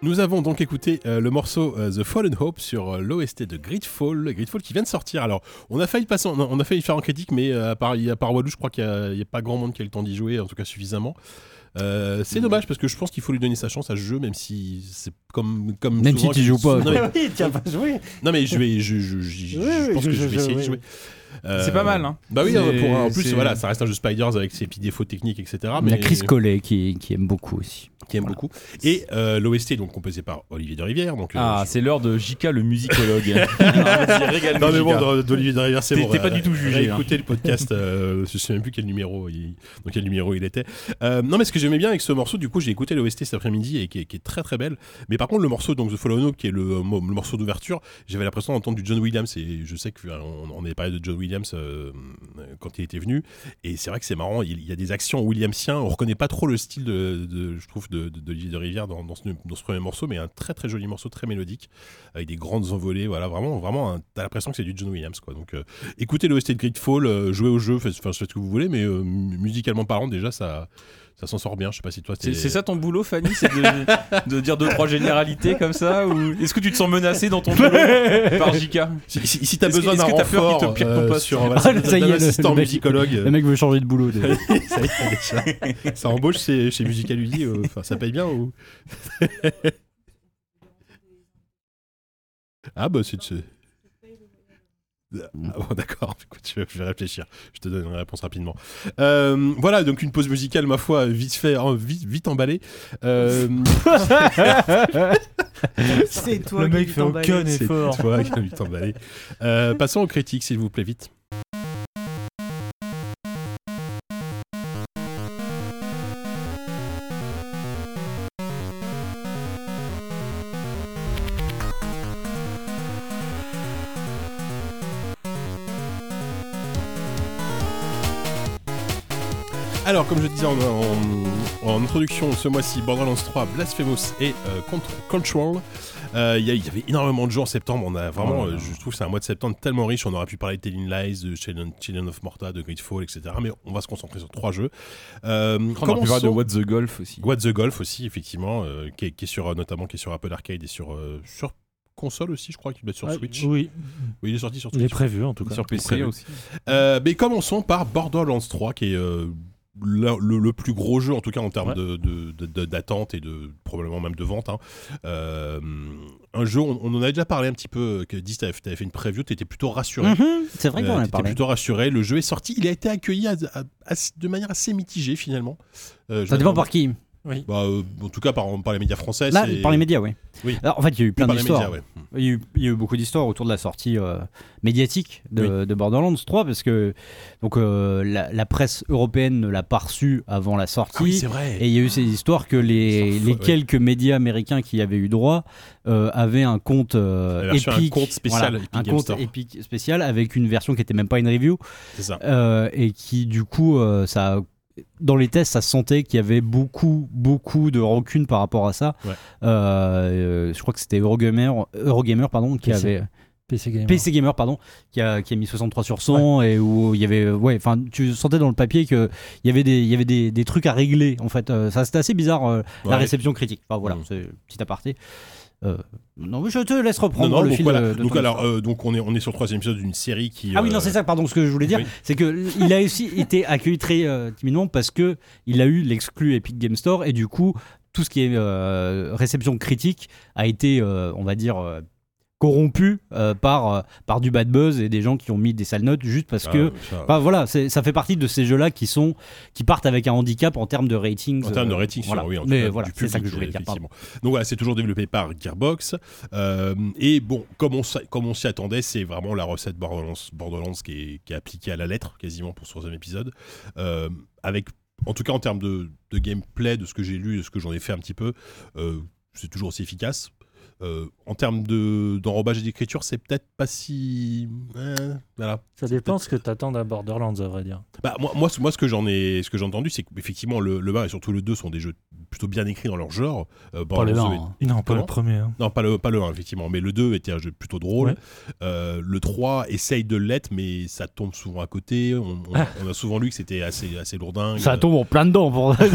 Nous avons donc écouté euh, le morceau euh, The Fallen Hope sur euh, l'OST de Gridfall, Gridfall qui vient de sortir. Alors, on a failli passer, on a failli faire en critique, mais à part, à part Walou, je crois qu'il n'y a, pas grand monde qui a le temps d'y jouer, en tout cas suffisamment. Euh, c'est dommage parce que je pense qu'il faut lui donner sa chance à ce jeu, même si c'est comme comme Même souvent si tu qu'il- joues pas, Non mais, Oui, tu as pas joué. non, mais je vais, je, je, je- Oui, je pense que je, vais essayer d'y jouer. Euh, C'est pas mal, hein. Bah oui, hein, pour, en plus voilà, ça reste un jeu Spiders avec ses petits défauts techniques, etc. Il y a Mais Chris Collet qui, qui aime beaucoup aussi. qui aime Voilà. beaucoup. Et euh, l'OST donc composé par Olivier de Rivière. Donc, Ah, je- c'est l'heure de JK le musicologue. Régale-nous, Non mais bon, d'Olivier de Rivière, c'est bon. t'es pas du tout jugé, hein. Écoutez le podcast, euh, je sais même plus quel numéro, il, dans quel numéro il était. Euh, non mais ce que j'aimais bien avec ce morceau, du coup j'ai écouté l'OST cet après-midi et qui est, très très belle. Mais par contre le morceau donc The Fallen Hope, qui est le, euh, le morceau d'ouverture, j'avais l'impression d'entendre du John Williams et je sais qu'on on avait parlé de John Williams euh, quand il était venu et c'est vrai que c'est marrant, il, y a des actions williamsiens, on reconnaît pas trop le style de, de- je trouve de, de- de Rivière dans, ce, premier morceau, mais un très très joli morceau, très mélodique, avec des grandes envolées, voilà vraiment vraiment t'as l'impression que c'est du John Williams quoi. Donc euh, écoutez l'OST de Gridfall, euh, jouez au jeu, faites, ce que vous voulez, mais euh, mu- musicalement parlant déjà ça ça s'en sort bien. Je sais pas si toi C'est ça ton boulot, Fanny C'est de, de dire deux, trois généralités comme ça ou Est-ce que tu te sens menacé dans ton boulot par JK Si, si, si t'as besoin d'un t'as peur te renfort pire ton euh, poste sur Ah, ça y est, le- le mec- musicologue, Le mec veut changer de boulot. ça y est, déjà. Ça embauche chez, chez Musicaludi, euh, enfin ça paye bien ou Ah bah c'est- Ah bon, d'accord, écoute, je, vais réfléchir, je te donne une réponse rapidement. Euh, voilà, donc une pause musicale, ma foi, vite fait, hein, vite, vite emballée. Euh, C'est toi Le qui mec fait aucun c'est effort. toi qui as vite emballé. Euh, passons aux critiques, s'il vous plaît, vite. Alors, comme je disais en, en- en introduction, ce mois-ci, Borderlands 3, Blasphemous et euh, Cont- Control. Euh, Il y, a- il y avait énormément de jeux en septembre. On a vraiment, Oh euh, je trouve que c'est un mois de septembre tellement riche. On aurait pu parler de Telling Lies, de Children, Children of Morta, de Gridfall, etc. Mais on va se concentrer sur trois jeux. Euh, On aurait pu parler de What the Golf aussi. What the Golf aussi, effectivement, euh, qui, est, qui est sur, euh, notamment qui est sur Apple Arcade et sur, euh, sur console aussi, je crois qu'il doit être sur Ah, Switch. Oui, Oui, il est sorti sur Il est Switch. prévu en tout cas. Sur PC aussi. Euh, mais commençons par Borderlands 3, qui est euh, le, le- le plus gros jeu, en tout cas en termes Ouais. de- d'attente et de probablement même de vente. hein. Euh, un jeu, on, on en a déjà parlé un petit peu, que Dis, t'avais avais fait une preview, t'étais plutôt rassuré. Mhm, C'est vrai qu'on Euh, en a t'étais parlé. plutôt rassuré. Le jeu est sorti, il a été accueilli à- à- à- de manière assez mitigée finalement. Euh, Ça dépend par qui. Bah, euh, en tout cas par, par les médias français. Là, par les médias, oui. Oui. Alors, en fait, il y a eu plein d'histoires. ouais. Il y, a eu, il y a eu beaucoup d'histoires autour de la sortie euh, médiatique de, de Borderlands 3 parce que donc euh, la, la presse européenne ne l'a pas reçu avant la sortie. Ah vrai. et il y a eu ces histoires que les, ouais. quelques médias américains qui avaient eu droit avaient un compte version, un compte spécial voilà, Epic un Game compte Store. Epic spécial avec une version qui était même pas une review C'est ça. et qui du coup ça dans les tests ça se sentait qu'il y avait beaucoup beaucoup de rancune par rapport à ça Ouais. Euh, je crois que c'était Eurogamer Eurogamer pardon qui PC. avait PC Gamer. PC Gamer pardon qui a, qui a mis 63 sur 100 et où il y avait ouais enfin tu sentais dans le papier que il y avait des il y avait des, des trucs à régler en fait Euh, ça c'était assez bizarre euh, la réception critique enfin voilà Mm. c'est petit aparté Euh, non je te laisse reprendre Non, non, le donc fil voilà. de, de donc alors, euh, donc on est on est sur le troisième épisode d'une série qui. Ah oui, non, euh, c'est ça, pardon, ce que je voulais dire, oui. c'est que il a aussi été accueilli très timidement parce que il a eu l'exclu Epic Game Store et du coup, tout ce qui est réception critique a été, on va dire, corrompu euh, par, euh, par du bad buzz et des gens qui ont mis des sales notes juste parce ah, que. ça- voilà, ça fait partie de ces jeux-là qui sont qui partent avec un handicap en termes de ratings. En termes de euh, rating, voilà. oui, en Mais cas, voilà, c'est ça que je voulais dire. Donc voilà, c'est toujours développé par Gearbox. Et bon, comme on, comme on s'y attendait, c'est vraiment la recette Borderlands, Borderlands qui, est, qui est appliquée à la lettre, quasiment pour ce troisième épisode. Avec, en tout cas en termes de, de gameplay, de ce que j'ai lu, de ce que j'en ai fait un petit peu, euh, c'est toujours aussi efficace. Euh, en termes de d'enrobage et d'écriture, c'est peut-être pas si. euh, voilà. Ça dépend ce que t'attends d'un Borderlands, à vrai dire. Bah, moi, moi, ce- moi, ce que j'en ai, ce que j'ai entendu, c'est qu'effectivement, le, le 1 et surtout le 2 sont des jeux plutôt bien écrits dans leur genre. Euh, Pas le Borderlands 1, est- hein. Non, pas Comment le premier. hein. Non, pas le, pas le 1, effectivement. Mais le 2 était un jeu plutôt drôle. Ouais. Euh, le 3 essaye de l'être, mais ça tombe souvent à côté. On, on- Ah. on a souvent lu que c'était assez, assez lourdingue. Ça tombe en plein dedans pour. Ouais,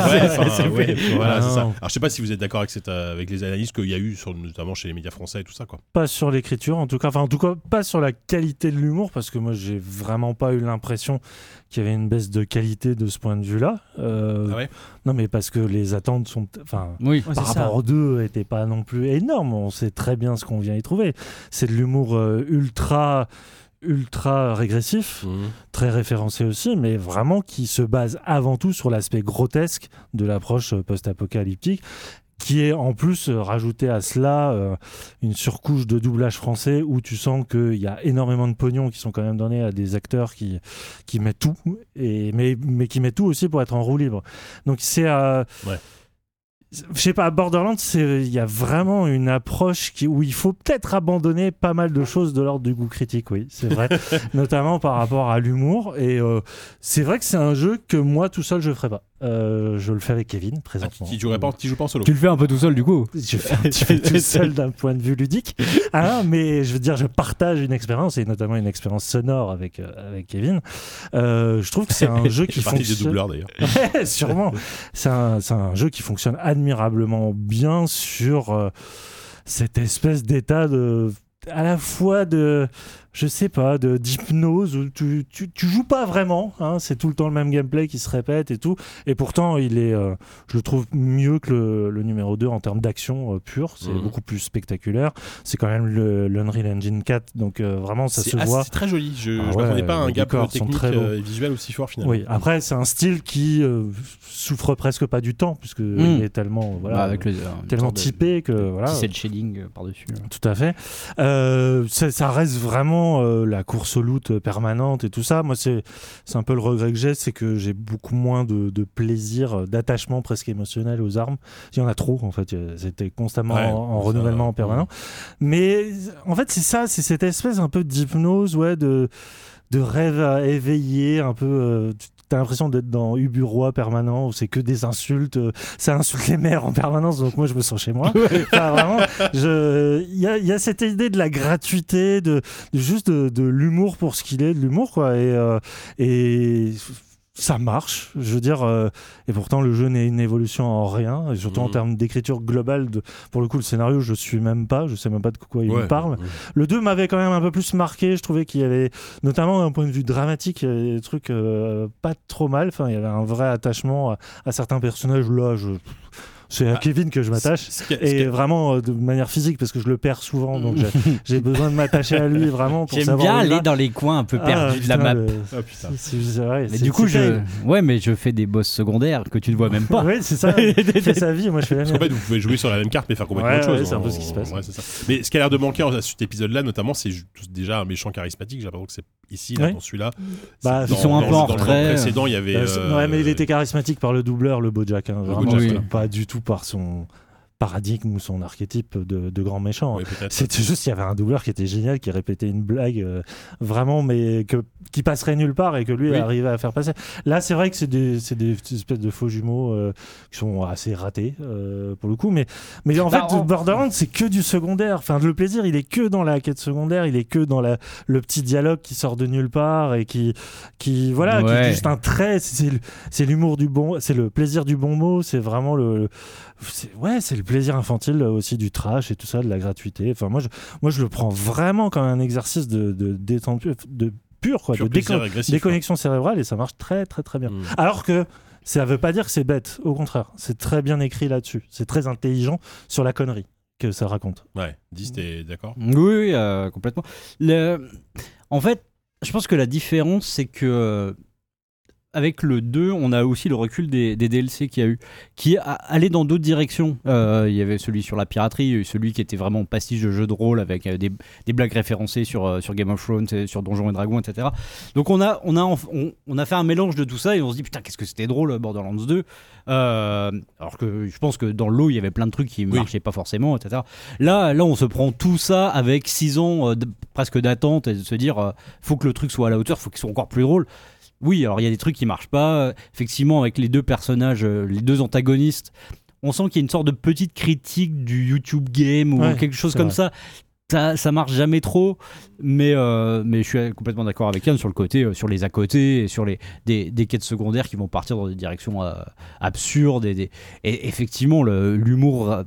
voilà, Ah ça. Alors, je sais pas si vous êtes d'accord avec, cette, avec les analyses qu'il y a eu, sur, notamment chez les médias français et tout ça, quoi. Pas sur l'écriture, en tout cas. Enfin, en tout cas, pas sur la qualité de l'humour, parce que moi, j'ai vraiment pas eu l'impression qu'il y avait une baisse de qualité de ce point de vue-là. Euh, Ah ouais? non, mais parce que les attentes sont. Enfin. Oui. Ouais, Par c'est ça. rapport aux deux, n'était pas non plus énorme. On sait très bien ce qu'on vient y trouver. C'est de l'humour euh, ultra, ultra régressif, très référencé aussi, mais vraiment qui se base avant tout sur l'aspect grotesque de l'approche euh, post-apocalyptique qui est en plus euh, rajouté à cela euh, une surcouche de doublage français où tu sens qu'il y a énormément de pognon qui sont quand même donnés à des acteurs qui, qui mettent tout, et, mais, mais qui mettent tout aussi pour être en roue libre. Donc c'est... euh, Ouais. Je sais pas, Borderlands, il y a vraiment une approche qui, où il faut peut-être abandonner pas mal de choses de l'ordre du goût critique, oui, c'est vrai, notamment par rapport à l'humour. Et euh, c'est vrai que c'est un jeu que moi tout seul je ferais pas. Euh, je le fais avec Kevin Ah, présentement. tu, tu jouerais pas, tu joues pas en solo. Tu le fais un peu tout seul du coup. Je fais un petit peu tout seul d'un point de vue ludique, hein, mais je veux dire, je partage une expérience et notamment une expérience sonore avec euh, avec Kevin. Euh, je trouve que c'est un jeu qui fonctionne. d'ailleurs. Ouais, sûrement. C'est un, c'est un jeu qui fonctionne admirablement bien sur euh, cette espèce d'état de à la fois de je sais pas de d'hypnose où tu, tu, tu joues pas vraiment hein, c'est tout le temps le même gameplay qui se répète et tout et pourtant il est euh, je le trouve mieux que le, le numéro 2 en termes d'action euh, pure c'est Mhm. beaucoup plus spectaculaire c'est quand même le l'Unreal Engine 4 donc euh, vraiment ça C'est se assez- voit c'est très joli. Je, Ah ouais, m'attendais pas à un gap technique très euh, et visuel aussi fort finalement. oui, après c'est un style qui euh, souffre presque pas du temps puisque Mm. il est tellement voilà Bah, avec le, tellement typé que voilà. Petit shading par dessus. Tout à fait. Euh, ça, ça reste vraiment euh, la course au loot permanente et tout ça. Moi, c'est un peu le regret que j'ai, c'est que j'ai beaucoup moins de, de plaisir, euh, d'attachement presque émotionnel aux armes. Il y en a trop, en fait. Euh, C'était constamment Ouais, en, en renouvellement ouais. permanent. Mais en fait, c'est ça, c'est cette espèce un peu d'hypnose, ouais, de, de rêve à éveiller, un peu. euh, T'as l'impression d'être dans Ubu-Roi permanent où c'est que des insultes, euh, ça insulte les mères en permanence, donc moi je me sens chez moi. Enfin, vraiment, je- il y a, il y a cette idée de la gratuité, de, de juste de, de l'humour pour ce qu'il est, de l'humour quoi, et, euh, et ça marche, je veux dire, euh, et pourtant le jeu n'est une évolution en rien, et surtout en Mhm. termes d'écriture globale. De, pour le coup, le scénario, je suis même pas, je sais même pas de quoi il Ouais. me parle. Le 2 m'avait quand même un peu plus marqué. Je trouvais qu'il y avait, notamment d'un point de vue dramatique, il y avait des trucs euh, pas trop mal. Enfin, il y avait un vrai attachement à, à certains personnages. Là, je... c'est à Ah, Kevin que je m'attache. Est- Et est- vraiment euh, de manière physique, parce que je le perds souvent. Donc j'ai- besoin de m'attacher à lui vraiment pour J'aime savoir. bien aller va. dans les coins un peu Ah, perdus de la map. le- Ah, putain. c'est- c'est vrai, Mais du coup, je. terrible. Ouais, mais je fais des boss secondaires que tu ne vois même pas. Oui, c'est ça. Il fait sa vie, moi je fais la Parce qu'en fait, vous pouvez jouer sur la même carte mais faire complètement Ouais, autre chose. ouais, c'est un peu En- ce qui se passe. ouais, c'est ça. Mais ce qui a l'air de manquer à cet épisode-là, notamment, c'est déjà un méchant charismatique. J'ai l'impression que c'est ici, là, Ouais. dans celui-là. Bah, ils sont un peu en dans le retrait. précédent, il y avait. Euh, euh, ouais, mais il était charismatique par le doubleur, le Bojack. Hein, Le vraiment, Bojack, oui. pas du tout par son paradigme ou son archétype de, de grand méchant. peut-être. C'était juste, il y avait un doubleur qui était génial, qui répétait une blague euh, vraiment, mais que, qui passerait nulle part et que lui Oui. arrivait à faire passer. Là, c'est vrai que c'est des, espèces de faux jumeaux euh, qui sont assez ratés euh, pour le coup, mais, mais en Bah, fait, en- Borderlands, c'est que du secondaire. Enfin, le plaisir, il est que dans la quête secondaire, il est que dans la, le petit dialogue qui sort de nulle part et qui, qui voilà, qui est juste un trait. C'est l'humour du bon, c'est le plaisir du bon mot, c'est vraiment le, le- ouais, c'est le plaisir infantile aussi du trash et tout ça, de la gratuité. Enfin, moi, je, moi, je le prends vraiment comme un exercice de, de détente, de pur, quoi, Pur de plaisir décon- agressif, déconnexion cérébrale et ça marche très, très, très bien. Mm. Alors que ça veut pas dire que c'est bête, au contraire, c'est très bien écrit là-dessus, c'est très intelligent sur la connerie que ça raconte. Ouais, 10, t'es d'accord? Oui, oui, euh, complètement. Le... En fait, je pense que la différence, c'est que euh, avec le 2, on a aussi le recul des, des DLC qu'il y a eu, qui a- allait dans d'autres directions. Euh, il y avait celui sur la piraterie, il y a eu celui qui était vraiment pastiche de jeu de rôle avec euh, des, des blagues référencées sur, euh, sur Game of Thrones, sur Donjons et Dragons, etc. Donc on a, on, a, enf- on, on a fait un mélange de tout ça et on se dit putain, qu'est-ce que c'était drôle Borderlands 2. Euh, alors que je pense que dans l'eau, il y avait plein de trucs qui marchaient pas forcément, etc. Là, là, on se prend tout ça avec 6 ans euh, presque d'attente et de se dire faut que le truc soit à la hauteur, faut qu'il soit encore plus drôle. Oui, alors il y a des trucs qui marchent pas. Effectivement, avec les deux personnages, euh, les deux antagonistes, on sent qu'il y a une sorte de petite critique du YouTube game ou Ouais, quelque chose comme vrai. ça. Ça, ça marche jamais trop, mais, euh, mais je suis complètement d'accord avec Yann sur le côté, euh, sur les à côté et sur les, des, des quêtes secondaires qui vont partir dans des directions euh, absurdes. Et, des- et effectivement, l'humour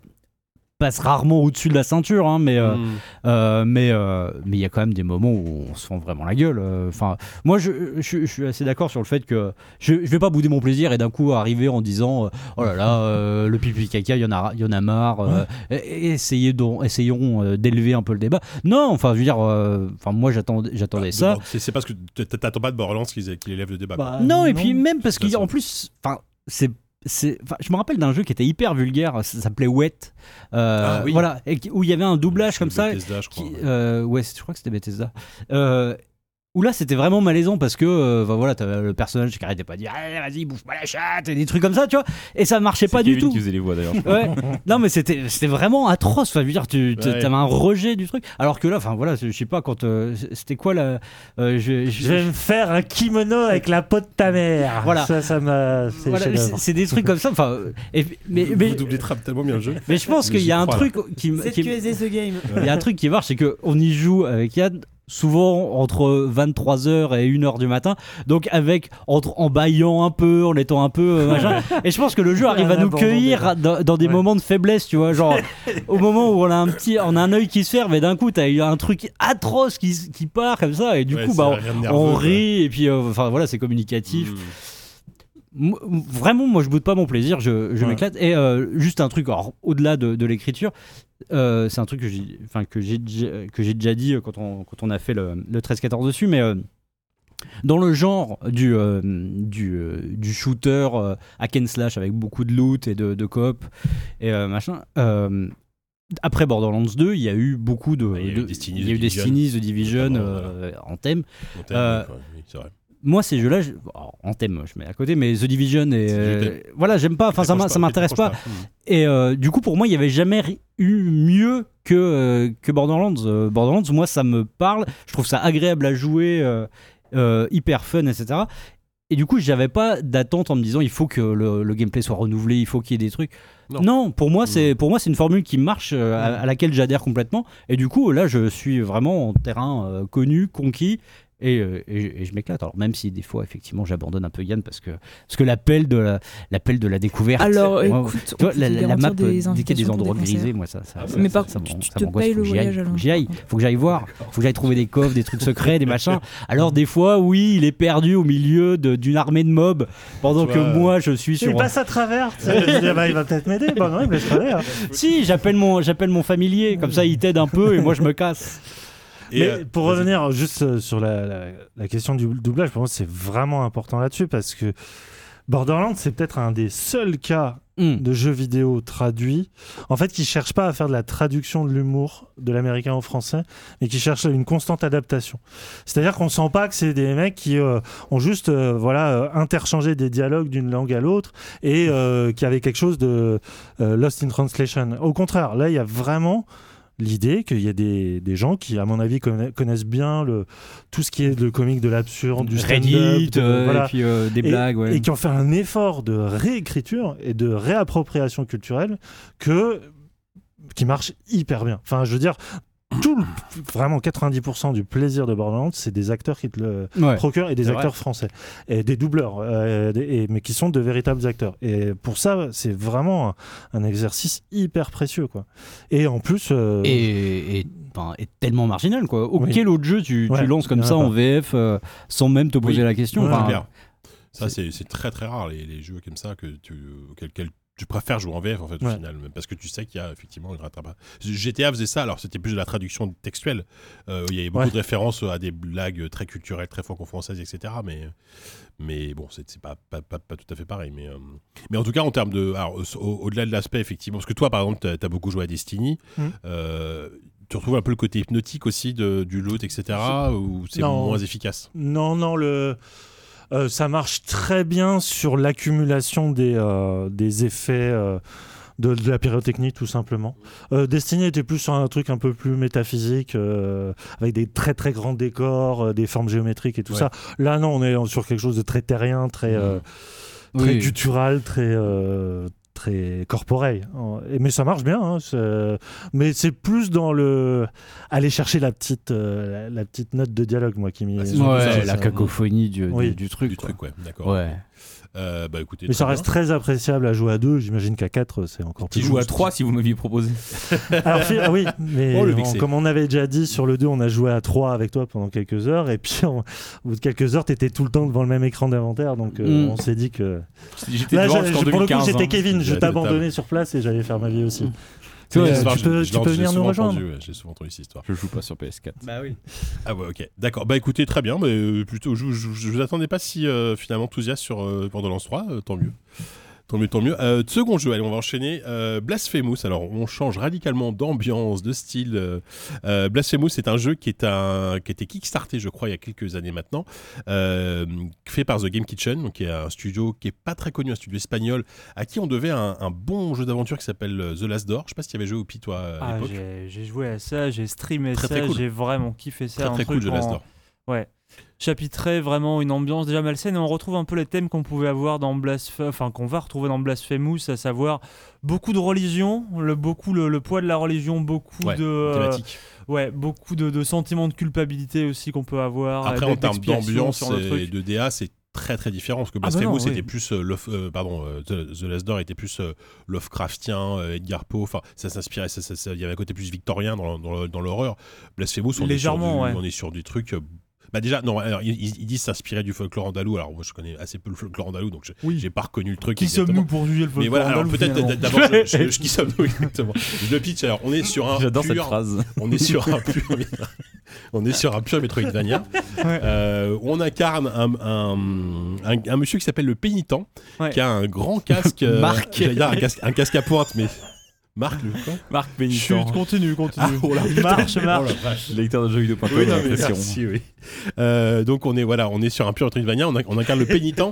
passe rarement au-dessus de la ceinture, hein, mais euh, Mm. euh, mais euh, mais il y a quand même des moments où on se fend vraiment la gueule. euh. Enfin, moi, je, je- je suis assez d'accord sur le fait que je, je vais pas bouder mon plaisir et d'un coup arriver en disant oh là là, euh, le pipi caca, il y en a, il y en a marre. euh, essayez donc- essayons d'élever un peu le débat. Non, enfin, je veux dire, euh, enfin, moi, j'attendais, j'attendais Bah, ça. C'est parce que t'attends pas de Borderlands qu'il qu'il élève le débat. Bah, non, et puis même parce qu'en plus, enfin, c'est- enfin, je me rappelle d'un jeu qui était hyper vulgaire, ça s'appelait Wet, euh, Ah oui. voilà, et où il y avait un doublage comme ça, Bethesda, je crois. qui- euh, ouais, je crois que c'était Bethesda. Euh, où là, c'était vraiment malaisant parce que, euh, enfin, voilà, t'avais le personnage qui arrêtait pas de dire, Allez, vas-y, bouffe pas la chatte, et des trucs comme ça, tu vois, et ça marchait pas du tout. qui faisait les voix d'ailleurs. Ouais. Non mais c'était c'était vraiment atroce. Enfin, je veux dire, tu tu- Ouais. t'avais un rejet du truc. Alors que là, enfin voilà, je sais pas quand euh, c'était quoi la. euh, je, je- Je vais me faire un kimono avec la peau de ta mère. Voilà. Ça, ça m'a. C'est voilà, chef-d'œuvre. c'est c'est des trucs comme ça. Enfin, euh, et- mais mais, Vous doublez trap tellement bien le jeu. mais je pense Mais qu'il y a j'y un crois, truc qui, me- qui me- ZQSD The Game. il y a un truc qui marche, c'est que on y joue avec Yann souvent entre 23h et 1h du matin donc avec entre en baillant un peu en étant un peu euh, machin et je pense que le jeu arrive à nous cueillir dans, dans des Ouais. moments de faiblesse tu vois genre au moment où on a un petit on a un œil qui se ferme et d'un coup t'as eu un truc atroce qui, qui part comme ça et du Ouais, coup bah on, nerveux, on quoi. rit et puis euh, enfin voilà c'est communicatif Mm. Vraiment, moi je boude pas mon plaisir, je, je Ouais. m'éclate. Et euh, juste un truc, alors, au-delà de, de l'écriture, euh, c'est un truc que j'ai, enfin, que j'ai, déjà- que j'ai déjà dit quand on, quand on a fait le, le 13-14 dessus, mais euh, dans le genre du, euh, du, euh, du shooter euh, hack and slash avec beaucoup de loot et de, de coop et euh, machin. euh, après Borderlands 2, il y a eu beaucoup de. Il y a eu de- Destiny, The Division. Euh, en thème Mon thème, Euh. Oui, c'est vrai. Moi ces jeux-là je- en thème je mets à côté mais The Division et euh, voilà j'aime pas. Enfin ça m'intéresse pas. Mm. et euh, du coup pour moi il y avait jamais eu mieux que euh, que Borderlands. Euh, Borderlands moi ça me parle. Je trouve ça agréable à jouer hyper fun etc et du coup j'avais pas d'attente en me disant il faut que le, le gameplay soit renouvelé il faut qu'il y ait des trucs. Non. pour moi c'est pour moi c'est une formule qui marche euh, à, à laquelle j'adhère complètement. Et du coup là je suis vraiment en terrain euh, connu conquis et, euh, et- et je m'éclate. Alors même si des fois effectivement j'abandonne un peu Yann parce que parce que l'appel de la l'appel de la découverte. Alors, moi, écoute, peut la, la- map des euh, des endroits des grisés, moi ça. ça, Ah ça- Mais ça- par ça contre, tu te payes le voyage à j'y aille. Faut que j'aille voir. Faut que j'aille trouver des coffres, des trucs secrets, des machins. Alors des fois, oui, il est perdu au milieu d'une armée de mobs pendant Tu que vois, moi je suis Il sur. passe à travers. dis, bah, il va peut-être m'aider. Bon, non, il me laisse faire. Si, j'appelle mon j'appelle mon familier. Comme ça, il t'aide un peu et moi je me casse. Et, Mais euh, pour revenir juste euh, sur la, la- la question du doublage, pour moi, c'est vraiment important là-dessus parce que Borderlands, c'est peut-être un des seuls cas Hmm. de jeux vidéo traduits, en fait, qui cherchent pas à faire de la traduction de l'humour de l'américain au français, mais qui cherchent une constante adaptation. C'est-à-dire qu'on sent pas que c'est des mecs qui euh, ont juste, euh, voilà, euh, interchangé des dialogues d'une langue à l'autre et euh, qui avaient quelque chose de euh, lost in translation. Au contraire, là, il y a vraiment l'idée qu'il y a des, des gens qui, à mon avis, conna- connaissent bien le, tout ce qui est le comique de l'absurde, du Reddit, de- euh, voilà et puis euh, des et, blagues. Ouais. et qui ont fait un effort de réécriture et de réappropriation culturelle que qui marche hyper bien. Enfin, je veux dire, tout le- vraiment 90% du plaisir de Borderlands, c'est des acteurs qui te le Ouais. procurent et des acteurs français et des doubleurs, euh, des- et- mais qui sont de véritables acteurs. Et pour ça, c'est vraiment un, un exercice hyper précieux, quoi. Et en plus, euh, et, et, enfin, est tellement marginal quoi. Au Oui. quel autre jeu tu, lances comme en ça en. VF euh, sans même te poser Oui. la question Ouais, Enfin. Ça, c'est très très rare les, les jeux comme ça que tu, auxquels, quels tu préfères jouer en VF en fait au final, parce que tu sais qu'il y a effectivement une rattrapage. GTA faisait ça, alors c'était plus de la traduction textuelle. Euh, il y avait beaucoup Ouais. de références à des blagues très culturelles, très franco-françaises, etc. Mais, mais bon, c'est pas, pas, pas, pas tout à fait pareil. Mais, euh, mais en tout cas, en termes de. au- au-delà de l'aspect, effectivement, parce que toi, par exemple, tu as, beaucoup joué à Destiny. Mm. euh, tu retrouves un peu le côté hypnotique aussi de, du loot, etc. Ou c'est moins efficace? Non, non, le. Euh, ça marche très bien sur l'accumulation des, euh, des effets euh, de, de la pyrotechnie, tout simplement. Destiny était plus sur un truc un peu plus métaphysique, avec des très très grands décors, des formes géométriques et tout Ouais. ça. Là, non, on est sur quelque chose de très terrien, très, euh, très Oui. guttural, très. Très corporel Et- mais ça marche bien hein, mais c'est plus dans le aller chercher la petite euh, la, petite note de dialogue moi qui m'y Ah, Ouais, la ça. cacophonie du, du- truc. Du quoi. truc, ouais, d'accord. Ouais. Euh, bah écoutez. Mais ça reste très appréciable à jouer à deux. J'imagine qu'à quatre, c'est encore plus. joue à juste. 3 si vous m'aviez proposé. Alors, ah oui, mais Oh, on- comme on avait déjà dit sur le 2, on a joué à 3 avec toi pendant quelques heures. Et puis, on- au bout de quelques heures, tu étais tout le temps devant le même écran d'inventaire. Donc, euh, Mm. on s'est dit que. J'étais Là, devant pour le coup, 2015. j'étais hein. Kevin. Je t'abandonnais sur place et j'allais faire ma vie aussi. Euh, tu peux, tu venir nous rejoindre. ouais, J'ai souvent entendu cette histoire. Je joue pas sur PS4. Bah oui. Ah ouais, ok. D'accord. Bah écoutez, très bien. Mais euh, plutôt, je, je, je vous attendais pas si euh, finalement enthousiaste sur euh, Borderlands 3. euh, tant mieux. Tant mieux, tant mieux. Euh, second jeu, allez, on va enchaîner. Euh, Blasphemous. Alors, on change radicalement d'ambiance, de style. Euh, euh, Blasphemous, c'est un jeu qui est un qui a été kickstarté, je crois, il y a quelques années maintenant, euh, fait par The Game Kitchen, donc qui est un studio qui est pas très connu, un studio espagnol, à qui on devait un, un bon jeu d'aventure qui s'appelle The Last Door. Je sais pas si tu avais joué au Pi, toi, à Ah, l'époque. j'ai joué à ça, j'ai streamé Très, ça, cool. j'ai vraiment kiffé ça. Très un très cool, The Last Door. Ouais. Chapitré, vraiment une ambiance déjà malsaine et on retrouve un peu les thèmes qu'on pouvait avoir dans Blasphemous, enfin qu'on va retrouver dans Blasphemous, à savoir beaucoup de religion, le, beaucoup le, le poids de la religion, beaucoup Ouais, de euh, ouais, beaucoup de, de sentiments de culpabilité aussi qu'on peut avoir. Après, en termes d'ambiance et de DA, c'est très très différent parce que Ah bah Blasphemous c'était oui. plus euh, Love- euh, pardon euh, The, The Last Door était plus euh, Lovecraftien Edgar Poe enfin ça s'inspirait il y avait un côté plus victorien dans, dans, dans l'horreur Blasphemous on Légèrement, est sur du, ouais. on est sur des trucs bah déjà non alors, ils, ils disent s'inspirer du folklore andalou alors moi je connais assez peu le folklore andalou donc je- Oui. j'ai pas reconnu le truc Qui sommes-nous pour juger le mais folklore voilà, alors peut-être d'abord, je, je- je- qui sommes-nous exactement Je le pitch, alors on est sur un J'adore cette pur, phrase. on est sur un pur, on est sur un pur Metroidvania. Ouais. Euh, on incarne un, un, un- un monsieur qui s'appelle le pénitent, Ouais. qui a un grand casque, euh, Marc. j'allais dire un casque, un casque à pointe, mais Marc le quoi Marc Pénitent. Chut, continue, continue. Ah, oh là, marche, Oh marche. la vache. Lecteur de jeux vidéo.com. Oui, non, l'impression. merci, oui. Euh, donc on est voilà, on est sur un pur Metroidvania, on, a- on incarne le pénitent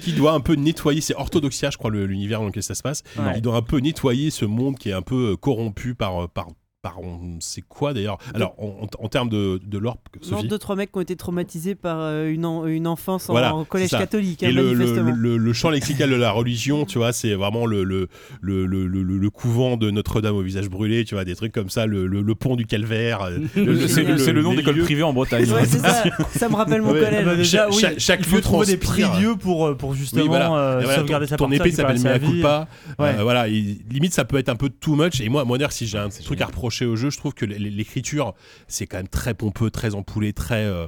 qui doit un peu nettoyer, c'est Orthodoxia, je crois, le- l'univers dans lequel ça se passe. Ouais. Il doit un peu nettoyer ce monde qui est un peu euh, corrompu par euh, par par on sait quoi d'ailleurs. Alors en, en- en termes de de l'or, Non, Sophie. deux, trois mecs qui ont été traumatisés par euh, une, en- une enfance en, Voilà, en collège c'est catholique, Et hein, le, le, manifestement. le, le champ lexical de la religion, tu vois, c'est vraiment le, le, le, le, le, le- le couvent de Notre-Dame au visage brûlé, tu vois, des trucs comme ça, le, le, le pont du calvaire. euh, Le- C'est le, c'est le nom d'école privée en Bretagne. Ouais, c'est ça, ça me rappelle mon Ouais. Bah collège. déjà, Cha- oui, cha- chaque il faut lieu trouver des prix lieux pour, euh, pour justement Oui, voilà. euh, voilà, sauvegarder ton, sa ton épée s'appelle Mea. Culpa. Voilà, il- limite ça peut être un peu too much. Et moi, moi d'ailleurs, si j'ai un truc à reprocher au jeu, je trouve que l'écriture, c'est quand même très pompeux, très empoulé, très. euh,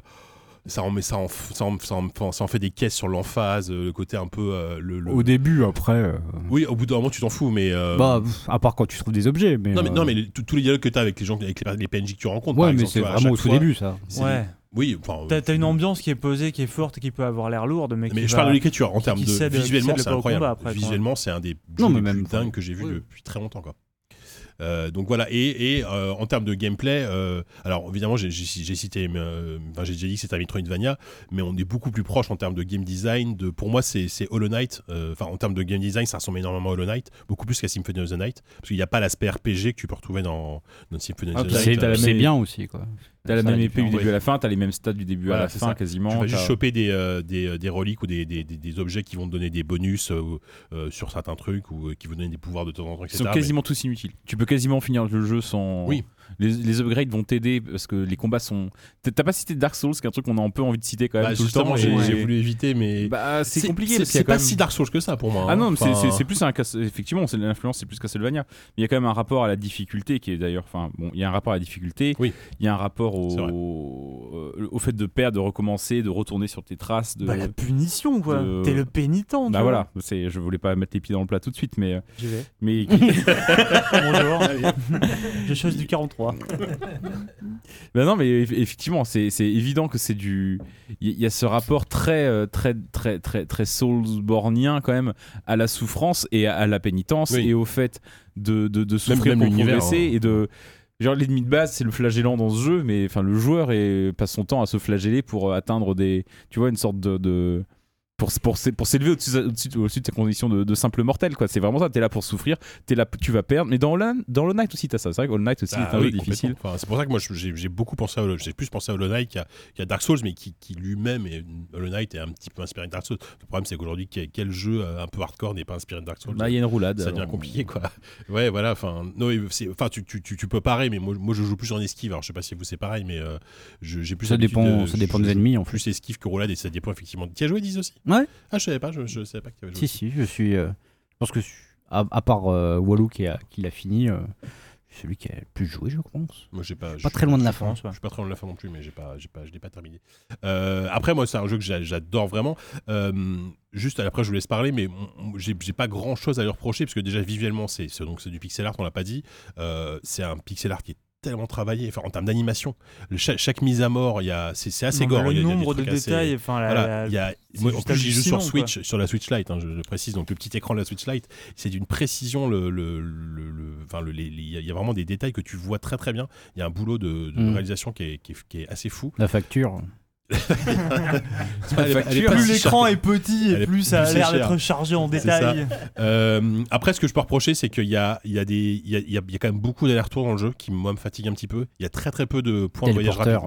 ça en, met, ça, en, ça, en, ça en- ça en fait des caisses sur l'emphase, euh, le côté un peu. euh, le, le- Au début, après. euh, Oui, au bout d'un moment, tu t'en fous, mais. euh, Bah, à part quand tu trouves des objets. Mais, non, mais, euh, non, mais tous les dialogues que tu as avec les gens, avec les, les PNJ que tu rencontres, Ouais, par mais c'est vraiment au tout fois, début, ça. Ouais. Oui, enfin. T'as une ambiance qui est posée, qui est forte, qui peut avoir l'air lourde, mais, Mais qui je va- parle de l'écriture en termes de visuellement, c'est incroyable. après, visuellement, c'est un des Non, jeux mais les même, plus dingues que j'ai vu depuis très longtemps, quoi. Euh, donc voilà, et, et, euh, en termes de gameplay, euh, alors évidemment j'ai cité, euh, enfin j'ai déjà dit que c'était un Metroidvania, mais on est beaucoup plus proche en termes de game design. De, pour moi, c'est Hollow Knight. euh, Enfin, en termes de game design, ça ressemble énormément à Hollow Knight, beaucoup plus qu'à Symphony of the Night, parce qu'il n'y a pas l'aspect RPG que tu peux retrouver dans, dans Symphony Ah, of the puis Night. c'est- euh, bien aussi, quoi. T'as la même épée du début à la fin, t'as les mêmes stats du début Voilà, à la fin ça. quasiment. Tu vas juste choper des, euh, des, des reliques ou des, des, des- des objets qui vont te donner des bonus euh, euh, sur certains trucs ou euh, qui vont donner des pouvoirs de temps en temps, Ils sont Mais- quasiment tous inutiles. Tu peux quasiment finir le jeu sans. Oui. Les, les upgrades vont t'aider parce que les combats sont. T'as pas cité Dark Souls, qui est un truc qu'on a un peu envie de citer quand même Bah, tout le justement, temps. j'ai et- voulu éviter, mais. Bah, c'est compliqué C'est pas même- si Dark Souls que ça pour moi. Ah hein. non, mais c'est- Enfin, c'est plus un effectivement, c'est l'influence, c'est plus Castlevania. Mais il y a quand même un rapport à la difficulté qui est d'ailleurs, enfin bon, il y a un rapport à la difficulté. Oui. Il y a un rapport au, euh, au fait de perdre, de recommencer, de retourner sur tes traces. De... Bah, la punition, quoi. de- T'es le pénitent. tu Bah vois. voilà, c'est, je voulais pas mettre les pieds dans le plat tout de suite, mais, euh, J'y vais. mais Bonjour. Je choisis du 43. Bah non, mais eff- effectivement, c'est, c'est évident que c'est du, il y, a ce rapport très, euh, très, très, très, très Soulsbornien quand même à la souffrance et à, la pénitence Oui. et au fait de, de, de souffrir même pour progresser hein. et de Genre l'ennemi de base c'est le flagellant dans ce jeu mais enfin le joueur est, passe son temps à se flageller pour euh, atteindre des tu vois une sorte de, de- pour, pour, s'é- pour s'élever au-dessus au-dessus de sa condition de, de simple mortel quoi c'est vraiment ça t'es là pour souffrir t'es là tu vas perdre mais dans Hollow, dans Hollow Knight aussi t'as ça c'est vrai que Hollow Knight aussi Ah est un oui, jeu difficile. Enfin, c'est pour ça que moi j'ai beaucoup pensé à j'ai plus pensé à Hollow Knight qu'à qu'à Dark Souls, mais qui, qui lui-même est Hollow Knight est un petit peu inspiré de Dark Souls. Le problème c'est qu'aujourd'hui quel, jeu euh, un peu hardcore n'est pas inspiré de Dark Souls? Bah il y a une roulade ça devient compliqué quoi. Ouais voilà, enfin tu, tu, tu, tu peux parer, mais moi, moi je joue plus en esquive. Alors je sais pas si vous c'est pareil, mais euh, j'ai plus Ça dépend, de- ça dépend des ennemis en fait. Plus esquive que roulade et ça dépend effectivement. Tu as joué 10 aussi Ouais. Ah je savais pas, je, je savais pas que tu avais joué. Si, si, je suis. euh, je pense que je- à, à part euh, Walou qui a- qui l'a fini, euh, celui qui a le plus joué, je pense. Moi, j'ai pas, je Pas suis- très loin de la fin. Je suis pas très loin de la fin non plus, mais j'ai pas, j'ai pas, je l'ai pas terminé. Euh, après, moi, c'est un jeu que j'a- j'adore vraiment. Euh, juste après, je vous laisse parler, mais on- on- j'ai j'ai pas grand chose à lui reprocher parce que déjà visuellement, c'est c'est- donc c'est du pixel art, on l'a pas dit. Euh, c'est un pixel art qui est tellement travaillé, enfin en termes d'animation. Chaque, chaque mise à mort, il y a, c'est assez Non, gore. mais il y a- Le il y a des nombre de détails, enfin, la- voilà, la- il y a, c'est moi, en plus, j'y joue sur Switch, sur la Switch Lite, hein, je le précise, donc le petit écran de la Switch Lite, c'est d'une précision, le, le, le- le- enfin, le- les- les- il y, a- vraiment des détails que tu vois très très bien. Il y a un boulot de, de Mm. réalisation qui est, qui, est, qui est assez fou. La facture. Elle elle plus si l'écran est petit et plus ça a l'air d'être chargé en C'est détails. Euh, après, ce que je peux reprocher, c'est qu'il y a, il y, a des- il y, a, il y a- quand même beaucoup d'allers-retours dans le jeu qui, moi, me fatigue un petit peu. Il y a très très peu de points de voyage rapide.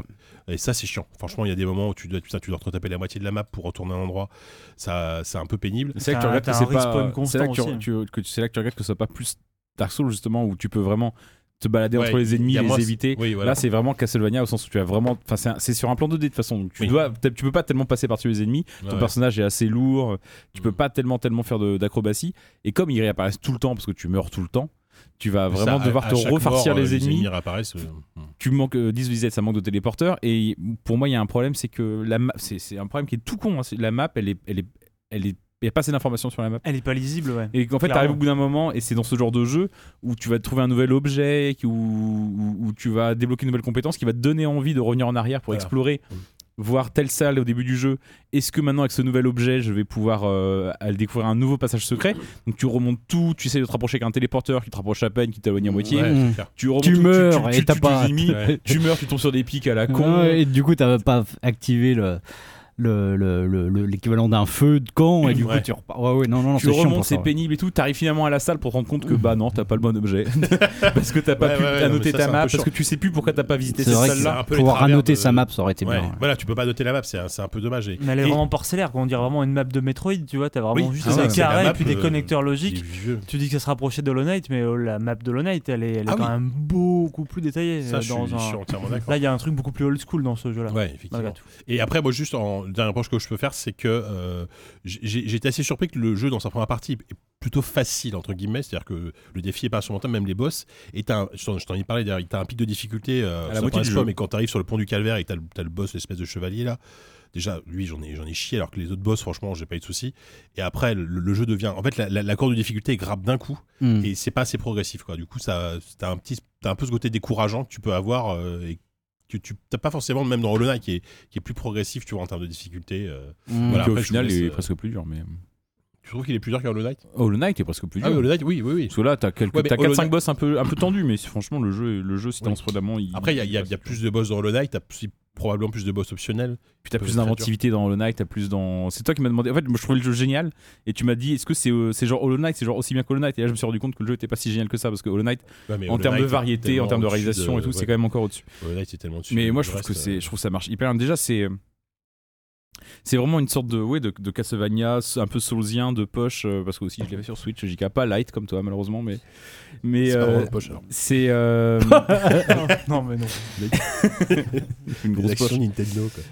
Et ça, c'est chiant. Franchement, il y a des moments où tu dois, putain, tu dois te retaper la moitié de la map pour retourner à un endroit. Ça, c'est un peu pénible. C'est là que tu regardes que c'est pas. C'est là que tu, regardes que ce soit pas plus Dark Souls justement où tu peux vraiment te balader Ouais, entre les ennemis, les éviter. Oui, voilà. Là, c'est vraiment Castlevania au sens où tu as vraiment. Enfin, c'est sur un plan 2D de toute façon. Donc, tu Oui. dois, tu peux pas tellement passer par-dessus les ennemis. Ton Ouais. personnage est assez lourd. Tu peux Mm. pas tellement, tellement faire d'acrobatie. Et comme ils réapparaissent tout le temps parce que tu meurs tout le temps, tu vas vraiment devoir à te refarcir mort, euh, les ennemis. réapparaissent. euh, hmm. Tu manques euh, 10 visites, ça manque de téléporteurs. Et pour moi, il y a un problème, c'est que la ma- c'est un problème qui est tout con. hein. La map, elle est, elle est, elle est, il y a pas assez d'informations sur la map. Elle est pas lisible, ouais. Et qu'en fait, t'arrives au bout d'un moment, et c'est dans ce genre de jeu où tu vas trouver un nouvel objet, où, où, où tu vas débloquer une nouvelle compétence qui va te donner envie de revenir en arrière pour Voilà. explorer, voir telle salle au début du jeu. Est-ce que maintenant, avec ce nouvel objet, je vais pouvoir euh, aller découvrir un nouveau passage secret? Donc tu remontes tout, tu essaies de te rapprocher avec un téléporteur qui te rapproche à peine, qui t'éloigne à moitié. Ouais, Mm. Tu, remontes Tu tout, meurs tu, et tu- t'as tu pas- tues tes ennemis, Ouais. tu meurs, tu tombes sur des pics à la con. Ouais, et du coup, t'as pas activé le- l'équivalent d'un feu de camp et du coup Ouais. tu repars. Ouais, ouais, non, non, non, tu remontes, c'est ouais. pénible et tout. T'arrives finalement à la salle pour te rendre compte que bah non, t'as pas le bon objet. parce que t'as pas Ouais, pu annoter ta map, parce que tu sais plus pourquoi t'as pas visité cette salle-là. travers annoter de- sa map, ça aurait été Ouais, bien. Voilà, tu peux pas noter la map, c'est un, c'est un peu dommage. Et- Mais elle est et- vraiment parcellaire, quoi. on dirait vraiment une map de Metroid, tu vois, t'as vraiment Oui, juste c'est des carrés et puis des euh, connecteurs logiques. Tu dis que ça se rapprochait de Hollow Knight, mais euh, la map de Hollow Knight, elle est, Ah quand même beaucoup plus détaillée. Euh. Là, il y a un truc beaucoup plus old school dans ce jeu-là. Ouais, effectivement. Et après, moi, juste en dernier reproche que je peux faire, c'est que euh, été assez surpris que le jeu, dans sa première partie, est plutôt facile, entre guillemets. C'est-à-dire que le défi est pas insurmontable, même les boss. Et un- je t'en ai parlé d'ailleurs, t'as un pic de difficulté euh, À la moitié du jeu. mais quand t'arrives sur le pont du calvaire et que t'as le, le boss, l'espèce de chevalier là. Déjà, lui, j'en ai, j'en ai chié, alors que les autres boss, franchement, j'ai pas eu de soucis. Et après, le, le jeu devient. En fait, la, la, la courbe de difficulté grappe d'un coup, Mm. et c'est pas assez progressif, quoi. Du coup, ça, t'as un petit, t'as un peu ce côté décourageant que tu peux avoir, euh, et que tu t'as pas forcément, même dans Hollow Knight, qui est, qui est plus progressif, tu vois, en termes de difficulté. euh. Mm. Voilà. qui au final laisse, est euh, presque plus dur. Mais Tu trouves qu'il est plus dur qu'un Hollow Knight Hollow Knight est presque plus Ah dur. oui, Hollow Knight, oui, oui, oui. Parce que là, t'as quelques, Ouais, t'as Hollow 4-5 Knight- boss un peu, un peu tendus, mais franchement, le jeu, le jeu, si t'en Oui. vraiment, il. Après, il y a, il y a- il y a plus de boss dans Hollow Knight, t'as aussi probablement plus de boss optionnels. Puis t'as plus d'inventivité dans Hollow Knight, t'as plus dans. C'est toi qui m'as demandé. En fait, moi je trouvais le jeu génial et tu m'as dit est-ce que c'est euh, genre Hollow Knight, c'est genre aussi bien qu'Hollow Knight? Et là je me suis rendu compte que le jeu était pas si génial que ça parce que Hollow Knight, en termes de variété, en termes de au-dessus réalisation et tout, ouais. c'est quand même encore au-dessus. Hollow Knight, c'est tellement dessus. Mais moi je trouve que c'est, euh, je trouve que ça marche hyper bien. Déjà c'est, C'est vraiment une sorte de, ouais, de, de Castlevania, un peu soulsien, de poche, euh, parce que aussi je l'avais sur Switch, JK, pas light comme toi malheureusement, mais. mais C'est pas euh, vraiment de poche, alors. c'est. euh, non, mais non. une grosse poche. Nintendo, quoi.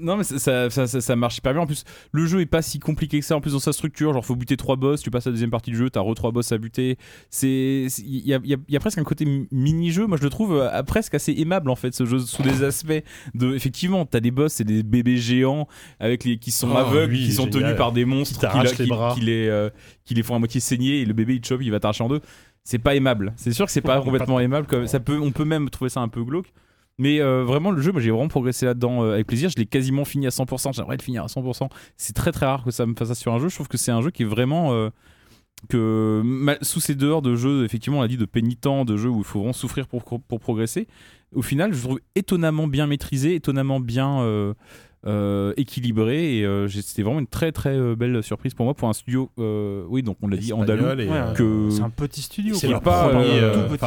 Non mais ça, ça, ça, ça- marche super bien. En plus le jeu est pas si compliqué que ça en plus dans sa structure. Genre faut buter trois boss tu passes à la deuxième partie du jeu t'as re trois boss à buter. C'est il y a, y a- il y a presque un côté mini jeu moi je le trouve euh, presque assez aimable en fait ce jeu sous des aspects de effectivement t'as des boss c'est des bébés géants avec les qui sont Oh, aveugles oui, qui sont génial. tenus par des monstres Qui les bras. qui les euh, qui les font à moitié saigner et le bébé il te chope il va t'arracher en deux. C'est pas aimable. C'est sûr que c'est pas complètement aimable comme ça peut on peut même trouver ça un peu glauque mais euh, vraiment, le jeu, moi j'ai vraiment progressé là-dedans euh, avec plaisir. Je l'ai quasiment fini à 100%. J'aimerais le finir à 100%. C'est très très rare que ça me fasse ça sur un jeu. Je trouve que c'est un jeu qui est vraiment. euh, que sous ces dehors de jeux, effectivement, on l'a dit, de pénitents, de jeux où il faut vraiment souffrir pour, pour progresser, au final, je trouve étonnamment bien maîtrisé, étonnamment bien euh, équilibré. Et euh, c'était vraiment une très très euh, belle surprise pour moi, pour un studio, euh, oui, donc on l'a dit, andalou. Et, Ouais, que- C'est un petit studio. C'est leur pas, premier,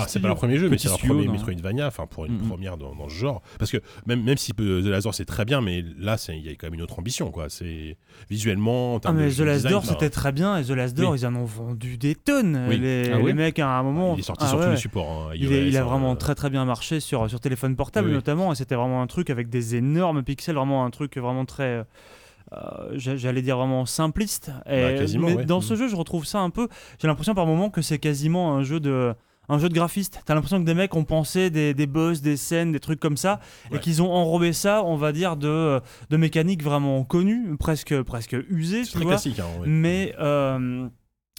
c'est pas leur premier jeu, mais Petit c'est leur studio, premier non. Metroidvania, enfin pour une première dans, dans ce genre. Parce que même, même si The Last Door c'est très bien, mais là c'est- il y a quand même une autre ambition, quoi. C'est visuellement. en Ah mais The Last Door c'était très bien et The Last Door Oui. ils en ont vendu des tonnes Oui. les, Ah les mecs à un moment Il est sorti Ah sur tous les supports. hein, il, est- il a iOS, vraiment très très bien marché sur, sur téléphone portable notamment et c'était vraiment un truc avec des énormes pixels vraiment un truc vraiment très euh, j'a- j'allais dire vraiment simpliste et, Bah, mais ouais. dans ce jeu je retrouve ça un peu j'ai l'impression par moment que c'est quasiment un jeu de un jeu de graphiste. T'as l'impression que des mecs ont pensé des, des boss, des scènes, des trucs comme ça, et qu'ils ont enrobé ça, on va dire, de, de mécaniques vraiment connues, presque, presque usées. C'est tu très vois classique. hein, mais euh,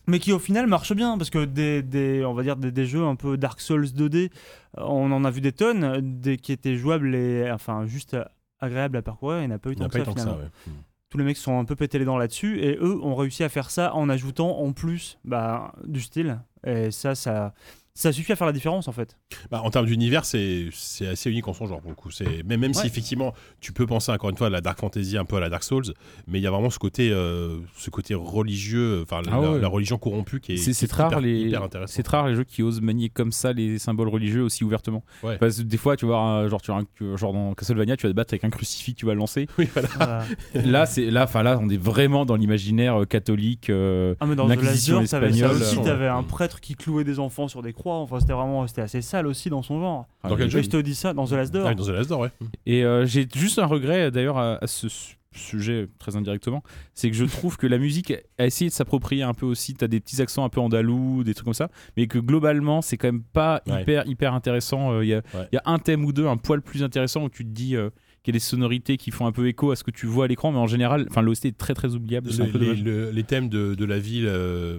mais qui au final marche bien parce que des, des on va dire des, des jeux un peu Dark Souls 2D euh, on en a vu des tonnes des qui étaient jouables et enfin juste agréables à parcourir il n'y en a pas eu tant que ça eu tant que ça. finalement ouais. Mm. tous les mecs sont un peu pété les dents là-dessus et eux ont réussi à faire ça en ajoutant en plus bah, du style et ça ça ça suffit à faire la différence en fait Bah, en termes d'univers, c'est c'est assez unique en son genre pour le coup. C'est même, même si effectivement tu peux penser encore une fois à la dark fantasy, un peu à la Dark Souls, mais il y a vraiment ce côté, euh, ce côté religieux, enfin Ah la, ouais. la religion corrompue qui est, C'est- rare hyper, les hyper intéressant. c'est très rare les jeux qui osent manier comme ça les symboles religieux aussi ouvertement. Ouais. Parce que des fois tu vois un- genre tu genre dans Castlevania tu vas te battre avec un crucifix tu vas le lancer. Oui, voilà. Voilà. là c'est là enfin là on est vraiment dans l'imaginaire euh, catholique. euh, ah mais dans The Door t'avais aussi t'avais un prêtre qui clouait des enfants sur des croix enfin c'était vraiment c'était assez sale aussi dans son genre Dans quel jeu je te dis ça dans The Last Door Ah, dans The Last Door, ouais. Et euh, j'ai juste un regret d'ailleurs à, à ce su- sujet très indirectement, c'est que je trouve que la musique a essayé de s'approprier un peu aussi. T'as des petits accents un peu andalous, des trucs comme ça, mais que globalement c'est quand même pas Ouais. hyper hyper intéressant. Euh, Il y, a, Ouais. il y a un thème ou deux un poil plus intéressant où tu te dis euh, qu'il y a des sonorités qui font un peu écho à ce que tu vois à l'écran, mais en général, enfin l'OST est très très oubliable. Le- les, dommage. le- les thèmes de, de la ville, euh,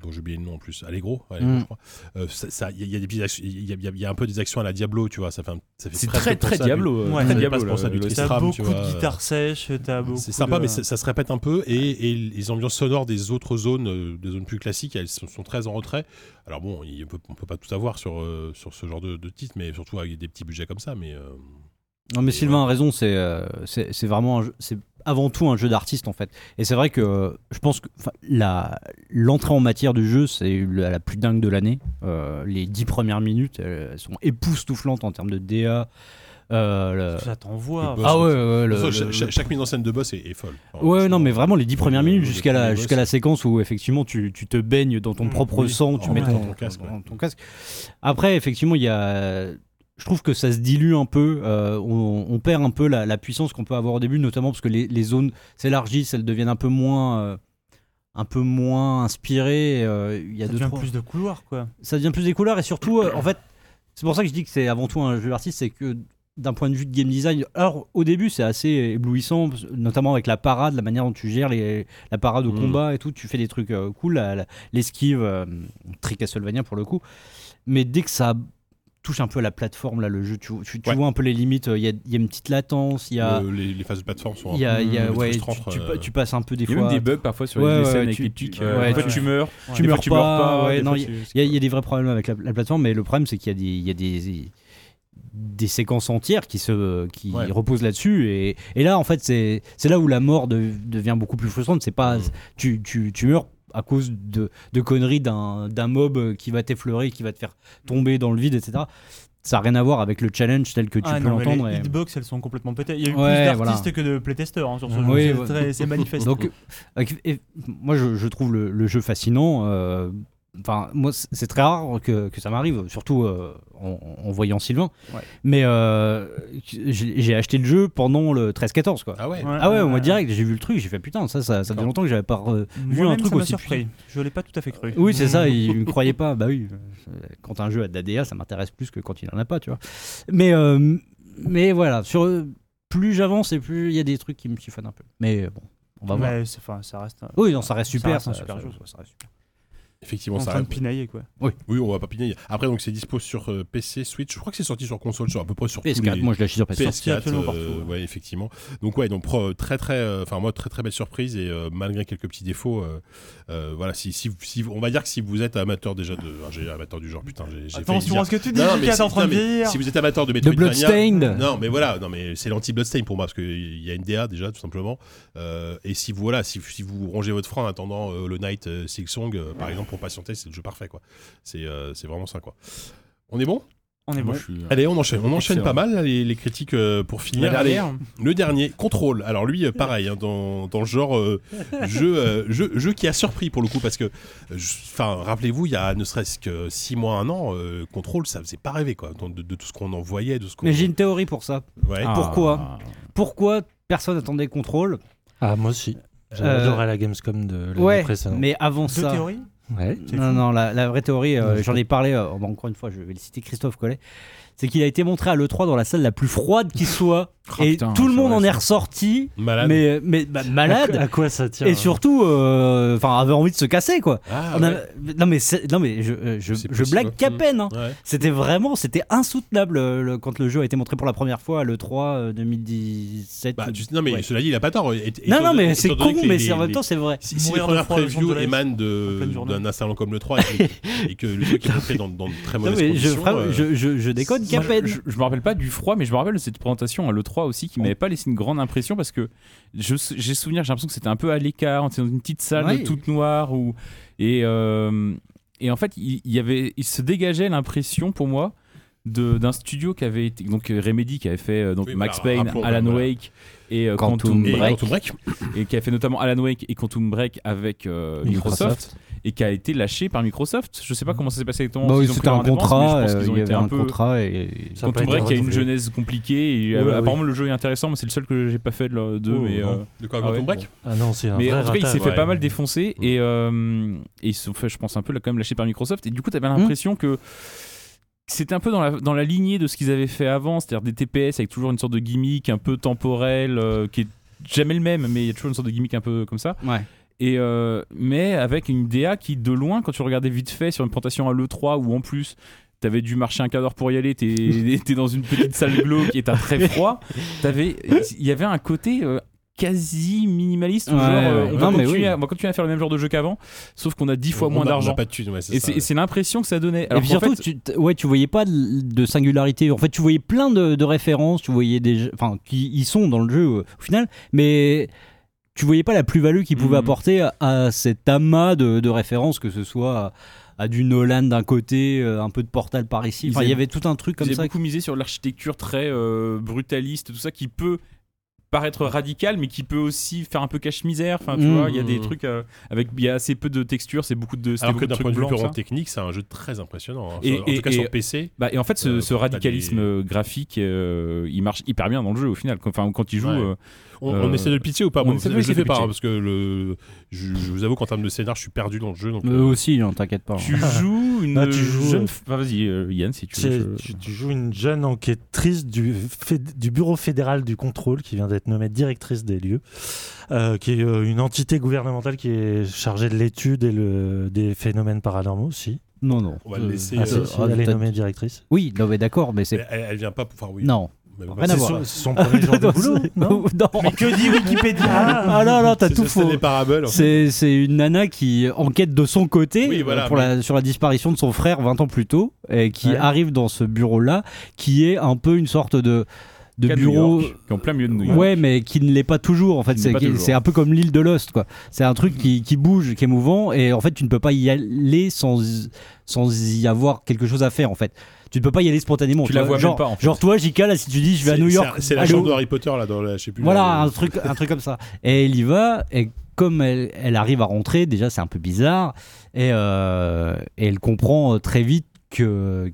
dont j'ai oublié le nom en plus, Allegro, Allegro, Mm. je crois. Euh, ça- ça- Il y, a- il y a des petites actions- il y, a- il y a- il y a un peu des actions à la Diablo, tu vois. Ça fait, un- ça fait C'est très très Diablo. Ouais. euh, Ça très Diablo, ça, du Tristram. Beaucoup tu de guitares sèches, t'as beaucoup. C'est sympa, de- mais ça, ça se répète un peu. Et, et les ambiances sonores des autres zones, euh, des zones plus classiques, elles sont, sont très en retrait. Alors bon, il peut, on peut pas tout avoir sur, euh, sur ce genre de, de titre, mais surtout avec des petits budgets comme ça. Mais euh, Non mais Sylvain a raison, c'est euh, c'est vraiment un jeu- c'est avant tout un jeu d'artiste en fait. Et c'est vrai que euh, je pense que l'entrée en matière du jeu c'est la, la plus dingue de l'année. Euh, les dix premières minutes elles sont époustouflantes en termes de DA. Euh, le- Ça t'envoie. Ah ouais, ouais, le- le- chaque mise en scène de boss est, est folle. Enfin, Ouais, non, mais vraiment les dix premières minutes jusqu'à la, boss. la séquence où effectivement tu, tu te baignes dans ton Mm, propre oui. sang, tu mets mettant ton, ton casque, ton- ouais. ton casque. Après, effectivement, il y a. Je trouve que ça se dilue un peu. euh, on, on perd un peu la, la puissance qu'on peut avoir au début, notamment parce que les, les zones s'élargissent, elles deviennent un peu moins. euh, un peu moins inspirées. euh, Il y a Ça deux, devient trois- plus de couloirs quoi. ça devient plus des couleurs et surtout, euh, en fait, c'est pour ça que je dis que c'est avant tout un jeu d'artiste, c'est que d'un point de vue de game design, alors au début c'est assez éblouissant, notamment avec la parade, la manière dont tu gères les, la parade au Mm. combat et tout, tu fais des trucs euh, cool, l'esquive, euh, très Castlevania pour le coup, mais dès que ça touche un peu à la plateforme, là, le jeu, tu, tu- tu Ouais. vois un peu les limites, il y a, il y a une petite latence, il y a... Le- les, les phases de plateforme sont. Il y a, il y a- peu ouais, tu, euh, tu passes un peu des Il y a fois. même des bugs parfois sur Ouais, les scènes ouais, avec tu- les pics. ouais, euh, en fait, tu- meurs. tu des meurs fois, tu meurs pas, fois, il y, a- il y a des vrais problèmes avec la, la plateforme, mais le problème c'est qu'il y a des, il y a des, des séquences entières qui, se, qui Ouais. reposent là-dessus. Et, et là, en fait, c'est c'est là où la mort de- devient beaucoup plus frustrante. C'est pas, Mm. tu, tu, tu meurs à cause de, de conneries d'un d'un mob qui va t'effleurer, qui va te faire tomber dans le vide, etc. Ça n'a rien à voir avec le challenge tel que tu Ah peux l'entendre. les et- hitbox, elles sont complètement pétées. Il y a eu Ouais, plus d'artistes voilà. que de playtesters hein, sur ce Oui, jeu. ouais. C'est manifeste. Donc, euh, moi, je, je trouve le, le jeu fascinant. euh, Enfin, moi, c'est très rare que, que ça m'arrive, surtout euh, en, en voyant Sylvain. Ouais. Mais euh, j'ai acheté le jeu pendant le 13-14, quoi. Ah ouais. Ah ouais, moi direct, j'ai vu le truc, j'ai fait putain, ça, ça, ça fait longtemps que j'avais pas euh, vu un truc ça aussi surpris. Je l'ai pas tout à fait cru. Oui, c'est ça, il me croyait pas. Bah oui, quand un jeu a de l'ADA, ça m'intéresse plus que quand il en a pas, tu vois. Mais, euh, mais voilà, sur, plus j'avance et plus il y a des trucs qui me chiffonnent un peu. Mais bon, on va voir. Mais c'est- enfin, ça reste. Oui, non, ça reste super. reste un ça- super ça- jeu. ça reste super. Effectivement, en ça train de pinailler quoi. Oui, on va pas pinailler. Après, donc c'est dispo sur euh, PC, Switch. Je crois que c'est sorti sur console, sur à peu près sur tous PS4, les. moi je l'ai acheté sur PS4. Sorti absolument euh, partout, ouais. ouais, effectivement. Donc ouais, donc pro- très très, euh, enfin moi très très belle surprise et euh, malgré quelques petits défauts, euh, euh, voilà, si, si, si- on va dire que si vous êtes amateur déjà de, ah, j'ai amateur du genre, putain, j'ai Attention dire- à ce que tu dis, Non, mais en train non, de mais. Si vous êtes amateur de De Metroidvania, Bloodstained. non, mais voilà, non, mais c'est l'anti Bloodstain pour moi parce qu'il y a une DA déjà tout simplement. Euh, et si vous voilà, si, si vous rongez votre frein en attendant euh, le Night euh, Silksong, euh, par exemple, pour patienter, c'est le jeu parfait quoi. C'est euh, c'est vraiment ça quoi. On est bon? On est bon. Moi, je suis. euh, Allez, on enchaîne. On enchaîne Excellent. pas mal là, les, les critiques euh, pour finir. Le dernier, Control. Alors lui, euh, pareil, hein, dans, dans le genre euh, jeu, euh, jeu, jeu qui a surpris pour le coup, parce que, je- enfin, rappelez-vous, il y a ne serait-ce que 6 mois, un an, euh, Control, ça faisait pas rêver quoi, de, de tout ce qu'on en voyait, de ce qu'on. Mais j'ai une théorie pour ça. Ouais. Ah. Pourquoi? Pourquoi personne attendait contrôle? Ah, moi aussi. Euh, J'adorais la Gamescom de l'année Ouais, précédente. mais avant Deux ça. théories? Ouais. Non, fou. non, la, la vraie théorie, euh, j'en ai parlé, euh, encore une fois, je vais le citer Christophe Collet, c'est qu'il a été montré à l'E3 dans la salle la plus froide qui soit, Ah, et putain, tout le monde en est ressorti, Malade. mais, mais bah, malade, à quoi ça tient et hein surtout, euh, enfin, avait envie de se casser, quoi. Ah, On. Non, mais, non, mais je, euh, je, je blague qu'à peine, hein. Ouais. C'était vraiment, c'était insoutenable euh, le- quand le jeu a été montré pour la première fois à l'E3 euh, 2017. Bah, tu- non mais Ouais. cela dit, il a pas tort. Et- et- non, non, mais c'est con, les- mais en même temps, c'est vrai. Si, si les premières le previews émanent d'un installant comme le 3 et que, le truc est montré dans, de très mauvaises conditions. je déconne je- peine. Je, je me rappelle pas du froid, mais je me rappelle de cette présentation à l'E3 aussi qui m'avait pas laissé une grande impression parce que j'ai souvenir, j'ai l'impression que c'était un peu à l'écart, on était dans une petite salle Ouais. toute noire où, et, euh, et en fait, il, il y avait, il se dégageait l'impression pour moi de- d'un studio qui avait été, donc euh, Remedy qui avait fait euh, donc Oui, Max Payne, Alan voilà. Wake et euh, Quantum Quantum, et Break. Quantum Break. et qui a fait notamment Alan Wake et Quantum Break avec euh, Microsoft. Et qui a été lâché par Microsoft. Je sais pas comment ça s'est passé exactement. Bah oui, c'était un contrat, euh, il y avait un un peu- contrat et. Ça a pas Quantum été Break qui a une genèse compliquée. Et, Ouais, euh, ouais, apparemment, le jeu est intéressant, mais c'est le seul que j'ai pas fait de 2. Oh, mais, euh, De quoi, ah Quantum ouais, Break Ah non, c'est un mais vrai en tout cas, il s'est fait pas mal défoncer et, euh, et ils se sont fait, je pense, un peu là, quand même lâché par Microsoft. Et du coup, t'avais l'impression que c'était un peu dans la, dans la lignée de ce qu'ils avaient fait avant, c'est-à-dire des TPS avec toujours une sorte de gimmick un peu temporel euh, qui est jamais le même, mais il y a toujours une sorte de gimmick un peu comme ça. Ouais. Et euh, mais avec une DA qui, de loin, quand tu regardais vite fait sur une présentation à l'E3 où en plus t'avais dû marcher un quart d'heure pour y aller, t'es dans une petite salle glauque et t'as très froid, t'avais- il y avait un côté euh, quasi minimaliste Ouais, genre euh, ouais. on, va Non, mais oui. à, on va continuer à faire le même genre de jeu qu'avant, sauf qu'on a dix fois On moins d'argent. ouais, Et c'est l'impression que ça donnait. Et puis surtout, fait, tu, ouais, tu voyais pas de, de singularité. En fait, tu voyais plein de, de références, tu voyais des, enfin, qui y sont dans le jeu euh, au final, mais tu voyais pas la plus-value qu'ils pouvaient Mhm. apporter à, à cet amas de, de références, que ce soit à, à du Nolan d'un côté, euh, un peu de Portal par ici. Ils Enfin, il y avait tout un truc comme J'ai ça. beaucoup misé sur l'architecture très euh, brutaliste, tout ça qui peut paraître radical mais qui peut aussi faire un peu cache-misère enfin tu Mmh. vois il y a des trucs euh, avec il y a assez peu de textures c'est beaucoup de Alors que d'un point de vue purement technique, c'est un jeu très impressionnant. hein. Et- en et- tout cas et- sur PC. Bah, et en fait, ce, Euh, radicalisme des- graphique, euh, il marche hyper bien dans le jeu au final. Enfin, quand il joue, Ouais. On, Euh, on essaie de le pitcher ou pas? on Bon, essaie de Je le fais pas hein, parce que le, je, je vous avoue qu'en termes de scénar, je suis perdu dans le jeu. Donc, Eux euh, aussi, hein, t'inquiète pas. tu joues une Ah, tu joues, jeune. enfin, vas-y, euh, Yann, si tu veux. je- tu- tu joues une jeune enquêtrice du, féd- du Bureau fédéral du contrôle qui vient d'être nommée directrice des lieux, euh, qui est euh, une entité gouvernementale qui est chargée de l'étude et le, des phénomènes paranormaux aussi. Non, non. On va le laisser, Ah, euh, si, si, ah, elle est nommée directrice. Oui, non, mais d'accord, mais c'est. elle, elle vient pas. Enfin, oui. Non. Mais bon, Rien à c'est voir. son- son, c'est son premier jour de Non, boulot, c'est- non non. Mais que dit Wikipédia Ah non, non, t'as c'est- tout c'est faux. des paraboles. en fait. C'est c'est une nana qui enquête de son côté Oui, voilà, pour la, sur la disparition de son frère 20 ans plus tôt et qui Ouais. arrive dans ce bureau-là qui est un peu une sorte de de. York, qui est en plein milieu de New York. Ouais, mais qui ne l'est pas toujours. En fait, c'est c'est un peu comme l'île de Lost, quoi. C'est un truc qui, qui bouge, qui est mouvant, et en fait, tu ne peux pas y aller sans sans y avoir quelque chose à faire, en fait. Tu ne peux pas y aller spontanément. Tu tu la vois. vois genre, même pas, en fait. genre toi, Jika, là, si tu dis je vais à New c'est York, C'est la chambre de Harry Potter là dans la, je sais plus. Voilà, un truc, un truc comme ça. Et elle y va, et comme elle, elle arrive à rentrer, déjà c'est un peu bizarre, et, euh, et elle comprend euh, très vite que,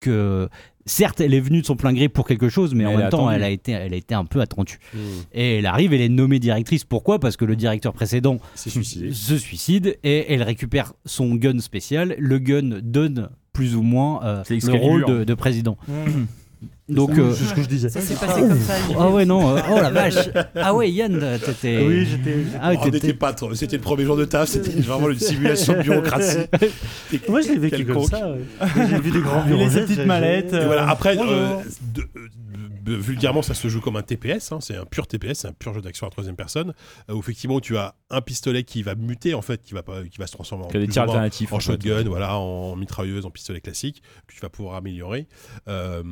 que certes elle est venue de son plein gré pour quelque chose, mais, Mais en même temps elle a, été, elle a été un peu attendue. Hmm. Et elle arrive, elle est nommée directrice. Pourquoi? Parce que le directeur précédent suicidé. se suicide et elle récupère son gun spécial. Le gun donne plus ou moins euh, C'est le rôle de, de président. Mmh. Donc, C'est euh, ce que je disais. Ça s'est passé comme ça. ah ouais non, euh, oh la vache. Ah ouais Yann, t'étais. Oui, j'étais. Ah Oh, on n'était pas trop- C'était le premier jour de taf, c'était vraiment une simulation de bureaucratie. Moi, je l'ai vécu comme ça. ouais. J'ai vu des grands bureaux. a ses petites mallettes, Et voilà, après, euh, euh, de- vulgairement, ça se joue comme un TPS, hein, c'est un pur TPS, c'est un pur jeu d'action à troisième personne, euh, où effectivement tu as un pistolet qui va muter, en fait, qui va, pas, qui va se transformer en, des tirs alternatifs. en shotgun, voilà, en mitrailleuse, en pistolet classique, que tu vas pouvoir améliorer. Euh,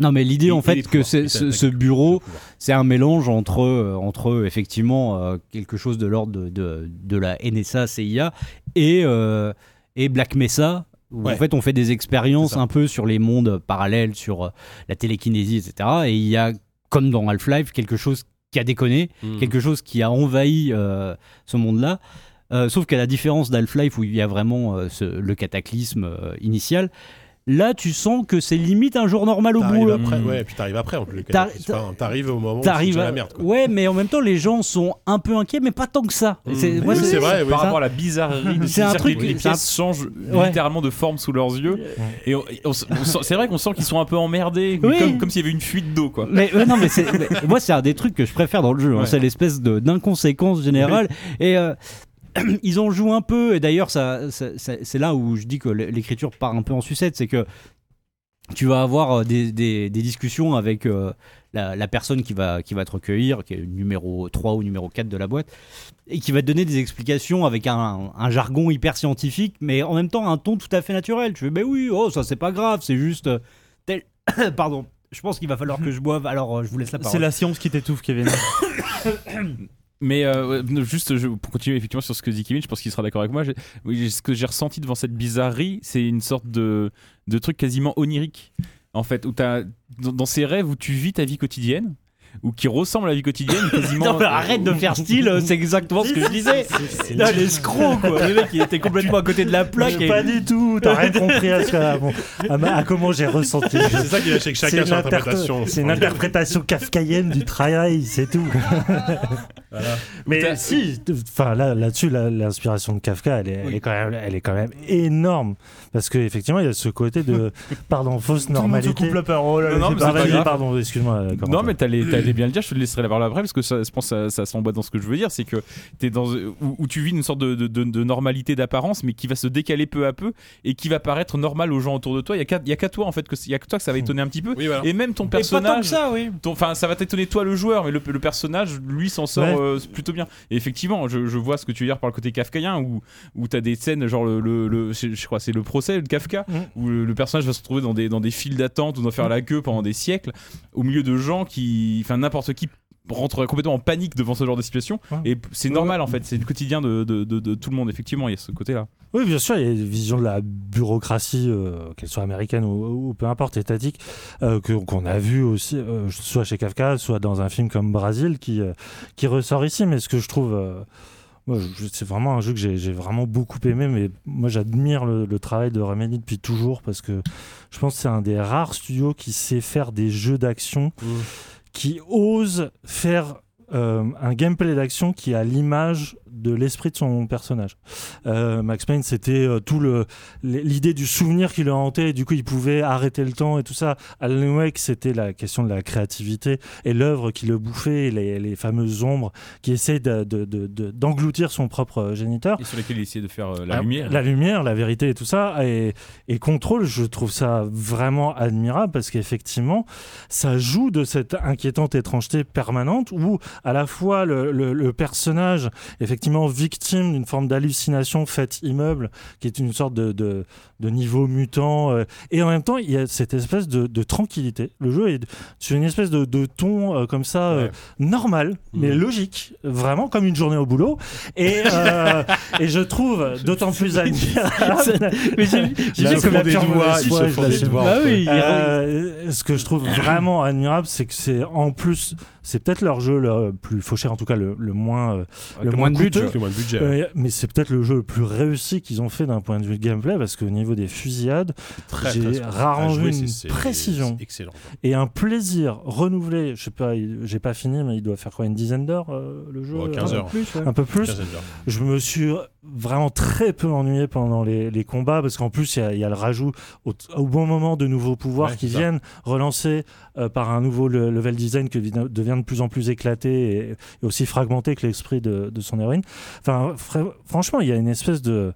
Non mais l'idée en fait que ce, bureau, c'est un mélange entre euh, entre effectivement euh, quelque chose de l'ordre de, de, de la NSA CIA et euh, et Black Mesa. Où Ouais. En fait, on fait des expériences un peu sur les mondes parallèles, sur euh, la télékinésie, etc. Et il y a, comme dans Half-Life, quelque chose qui a déconné, Mm. quelque chose qui a envahi euh, ce monde-là. Euh, sauf qu'à la différence d'Half-Life où il y a vraiment euh, ce- le cataclysme initial, là tu sens que c'est limite un jour normal au T'arrives bout. après, ouais, puis t'arrives après, en plus. Enfin, t'arrives au moment où c'est T'arrives déjà à- la merde. Quoi. Ouais, mais en même temps, les gens sont un peu inquiets, mais pas tant que ça. Mmh. C'est- Oui, vrai, oui. Par rapport à la bizarrerie C'est un truc- les, les c'est un- pièces changent Ouais. littéralement de forme sous leurs yeux. Et c'est vrai qu'on sent qu'ils sont un peu emmerdés, Oui. comme, comme s'il y avait une fuite d'eau, quoi. Mais non, mais, moi, c'est un des trucs que je préfère dans le jeu. hein. C'est l'espèce de- d'inconséquence générale. Et euh, ils en jouent un peu. Et d'ailleurs, ça, ça- ça- c'est là où je dis que l'écriture part un peu en sucette. C'est que tu vas avoir euh, des, des- des discussions avec euh, la, la personne qui va, qui va te recueillir, qui est le numéro 3 ou numéro 4 de la boîte, et qui va te donner des explications avec un, un jargon hyper scientifique, mais en même temps un ton tout à fait naturel. Tu fais, ben oui, oh, ça c'est pas grave, c'est juste euh, tel. Pardon. Je pense qu'il va falloir que je boive, alors je vous laisse la parole. C'est la science qui t'étouffe, Kevin. Mais euh, juste pour continuer effectivement sur ce que dit Kevin, je pense qu'il sera d'accord avec moi. ce que j'ai ressenti devant cette bizarrerie, c'est une sorte de, de truc quasiment onirique. En fait, où t'as dans, dans ces rêves où tu vis ta vie quotidienne, ou qui ressemble à la vie quotidienne, quasiment. Non, mais arrête de faire style, euh, c'est exactement ce que je disais. Là, l'escroc, quoi. Le mec, il était complètement à côté de la plaque. et- Pas du tout, t'as rien compris à, ce que- à mon- à ma- à comment j'ai ressenti. C'est ça qui va chez chacun une son interpr- interprétation. C'est une interprétation kafkaïenne du travail, c'est tout. Mais T'as- si, enfin là, là-dessus, la- l'inspiration de Kafka, elle est, elle est quand même, elle est quand même énorme parce que effectivement, il y a ce côté de, pardon, fausse normalité. parole. Non, non, mais Ah, c'est pas grave. pardon, excuse-moi. Non, mais t'allais, t'allais bien le dire, je te laisserai la parole après parce que ça, je pense que ça, ça s'emboîte dans ce que je veux dire. C'est que t'es dans, où, où tu vis une sorte de, de- de- de normalité d'apparence, mais qui va se décaler peu à peu et qui va paraître normal aux gens autour de toi. Il y a qu'à, toi en fait, que, c'est- il y a que toi que ça va étonner un petit peu. Oui, voilà. Et même ton Et pas tant que personnage. ça, oui. Enfin, ça va t'étonner toi le joueur, mais le, le personnage, lui, s'en sort Ouais. euh, plutôt bien. Et effectivement, je, je vois ce que tu veux dire par le côté kafkaïen, où, où t'as des scènes, genre le, le, le- je crois, c'est le procès de Kafka, Mm. où le, le personnage va se retrouver dans des, dans des files d'attente, ou doit faire la queue pendant des siècles, au milieu de gens qui, enfin, n'importe qui rentre complètement en panique devant ce genre de situation Ouais. et c'est normal en fait c'est le quotidien de, de, de- de tout le monde effectivement il y a ce côté là Oui, bien sûr, il y a une vision de la bureaucratie, euh, qu'elle soit américaine ou, ou peu importe, étatique, euh, qu'on a vu aussi, euh, soit chez Kafka, soit dans un film comme Brasil, qui, euh, qui ressort ici. Mais ce que je trouve. c'est vraiment un jeu que j'ai j'ai vraiment beaucoup aimé, mais moi j'admire le, le travail de Remedy depuis toujours parce que je pense que c'est un des rares studios qui sait faire des jeux d'action Mmh. Qui ose faire euh, un gameplay d'action qui a l'image de l'esprit de son personnage. Euh, Max Payne, c'était euh, tout le l'idée du souvenir qui le hantait, et du coup il pouvait arrêter le temps et tout ça. Alan Wake, c'était la question de la créativité et l'œuvre qui le bouffait, les, les fameuses ombres qui essaient de- de- de- de- d'engloutir son propre géniteur. et sur lesquels il essayait de faire euh, la Ah, lumière La lumière, la vérité et tout ça. Et, et Control, je trouve ça vraiment admirable parce qu'effectivement, ça joue de cette inquiétante étrangeté permanente où à la fois le, le- le personnage, effectivement victime d'une forme d'hallucination faite immeuble, qui est une sorte de, de, de niveau mutant, euh, et en même temps, il y a cette espèce de, de tranquillité. Le jeu est sur une espèce de, ton euh, comme ça, euh, Ouais. normal, mais Mhm. logique, vraiment comme une journée au boulot. Et, et je trouve d'autant plus admirable. Mais j'ai vu la pure. Bah ce que je trouve vraiment admirable, c'est que c'est en plus, c'est peut-être leur jeu le plus fauché, en tout cas le, le moins, euh, le moins moins de budget. le moins de budget. Euh, mais c'est peut-être le jeu le plus réussi qu'ils ont fait d'un point de vue de gameplay parce qu'au niveau des fusillades j'ai rarement vu une précision. Excellent. et un plaisir renouvelé, je sais pas, j'ai pas fini, mais il doit faire quoi une dizaine d'heures euh, le jeu, Ouais, 15 euh, heures. un peu plus. Quinzaine d'heures. Je me suis vraiment très peu ennuyé pendant les, les combats parce qu'en plus il y a- il y, a le rajout au, au bon moment de nouveaux pouvoirs Ouais, qui viennent relancer euh, par un nouveau le- level design qui devient de plus en plus éclaté et, et aussi fragmenté que l'esprit de, de son héroïne. Enfin, fra- franchement, il y a une espèce de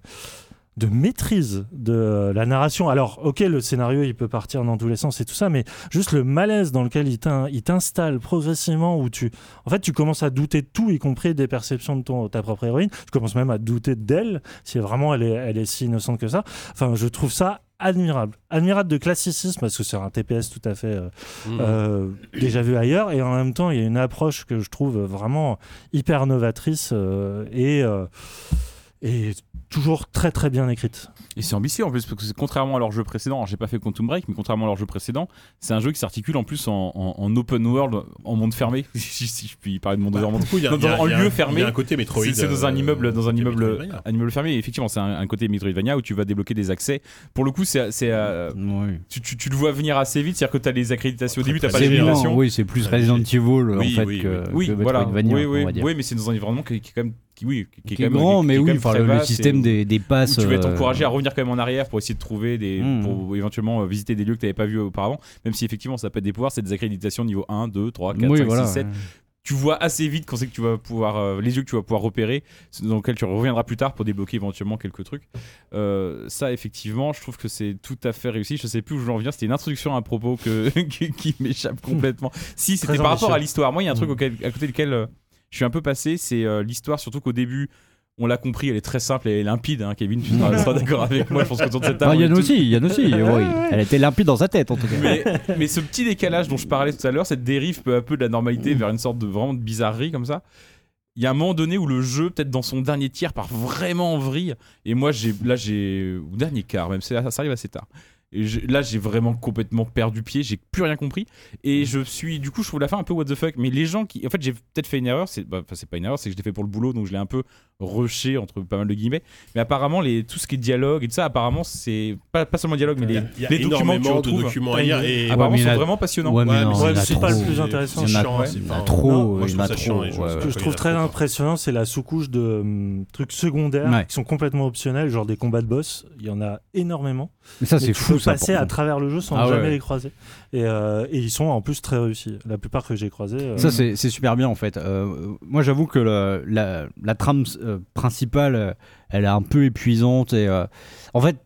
de maîtrise de la narration. Alors, ok, le scénario, il peut partir dans tous les sens et tout ça, mais juste le malaise dans lequel il t'in- il t'installe progressivement, où tu, en fait, tu commences à douter de tout, y compris des perceptions de ton, ta propre héroïne. Tu commences même à douter d'elle, si vraiment elle est, elle est si innocente que ça. Enfin, je trouve ça admirable. Admirable de classicisme, parce que c'est un TPS tout à fait euh, Mhm. euh, déjà vu ailleurs, et en même temps, il y a une approche que je trouve vraiment hyper novatrice euh, et, et toujours très très bien écrite. Et c'est ambitieux en plus, parce que c'est- contrairement à leur jeu précédent, alors j'ai pas fait Quantum Break, mais contrairement à leur jeu précédent, c'est un jeu qui s'articule en plus en, en- en open world, en monde fermé, si, si je puis parler de monde Bah, ouvert monde. y a- Dans- il y a- en il y a lieu fermé, Il y a un côté Metroid. C'est dans un euh, immeuble, dans un immeuble, un immeuble fermé. Et effectivement, c'est un, un côté Metroidvania où tu vas débloquer des accès. Pour le coup, c'est, euh, Oui. tu, tu- tu le vois venir assez vite, c'est-à-dire que tu as les accréditations au début, tu pas moins- génération. oui, c'est plus Resident j'ai- Evil en fait oui, que, Oui, que voilà. Metroidvania, Oui, oui, on va dire. oui, mais c'est dans un environnement qui, qui est quand même, qui, oui, qui, est Qui est quand grand, mais oui, enfin, le, le vaste et système des, des passes. tu vas être euh, encouragé à revenir quand même en arrière pour essayer de trouver des Hmm. pour éventuellement euh, visiter des lieux que tu n'avais pas vus auparavant même si effectivement ça peut être des pouvoirs c'est des accréditations niveau 1 2 3 4 oui, 5 voilà. 6 7 tu vois assez vite quand c'est que tu vas pouvoir euh, les yeux que tu vas pouvoir repérer dans lesquels tu reviendras plus tard pour débloquer éventuellement quelques trucs Euh, ça effectivement je trouve que c'est tout à fait réussi je sais plus où j'en viens c'était une introduction à propos que qui, qui m'échappe complètement si c'était par rapport à l'histoire moi il y a un truc Mm. auquel, à côté duquel je suis un peu passé c'est euh, l'histoire surtout qu'au début on l'a compris, elle est très simple et limpide, hein, Kevin, tu seras, seras d'accord avec moi, je pense que autour de cette table. Ah, est Yann aussi, Yann aussi. oui. Elle était limpide dans sa tête en tout cas. mais, mais ce petit décalage dont je parlais tout à l'heure, cette dérive peu à peu de la normalité vers une sorte de vraiment de bizarrerie comme ça, il y a un moment donné où le jeu, peut-être dans son dernier tiers, part vraiment en vrille. Et moi, j'ai là, j'ai au dernier quart, même c'est- ça arrive assez tard. Et là, j'ai vraiment complètement perdu pied, j'ai plus rien compris. Et je suis, du coup, je trouve la fin un peu what the fuck. Mais les gens qui, en fait, j'ai peut-être fait une erreur. C'est, bah, enfin, c'est pas une erreur, c'est que je l'ai fait pour le boulot, donc je l'ai un peu rushé entre pas mal de guillemets. Mais apparemment, les, tout ce qui est dialogue et tout ça, apparemment, c'est pas, pas seulement dialogue, mais les, y a les documents que tu énormément de retrouves. documents à lire et apparemment, Ouais, sont vraiment passionnants. Ouais, mais Ouais, c'est pas le plus intéressant. Il y en a, trop. Non, moi, je il y en a trop. Ce que je trouve très impressionnant, c'est la sous-couche de hum, trucs secondaires Ouais. qui sont complètement optionnels, genre des combats de boss. Il y en a énormément. Mais ça, c'est fou passer à travers le jeu sans Ah jamais les croiser. Et, euh, et ils sont en plus très réussis. La plupart que j'ai croisés. euh, Ça, c'est super bien en fait. Euh, moi, j'avoue que la, la trame principale, elle est un peu épuisante. Et, en fait,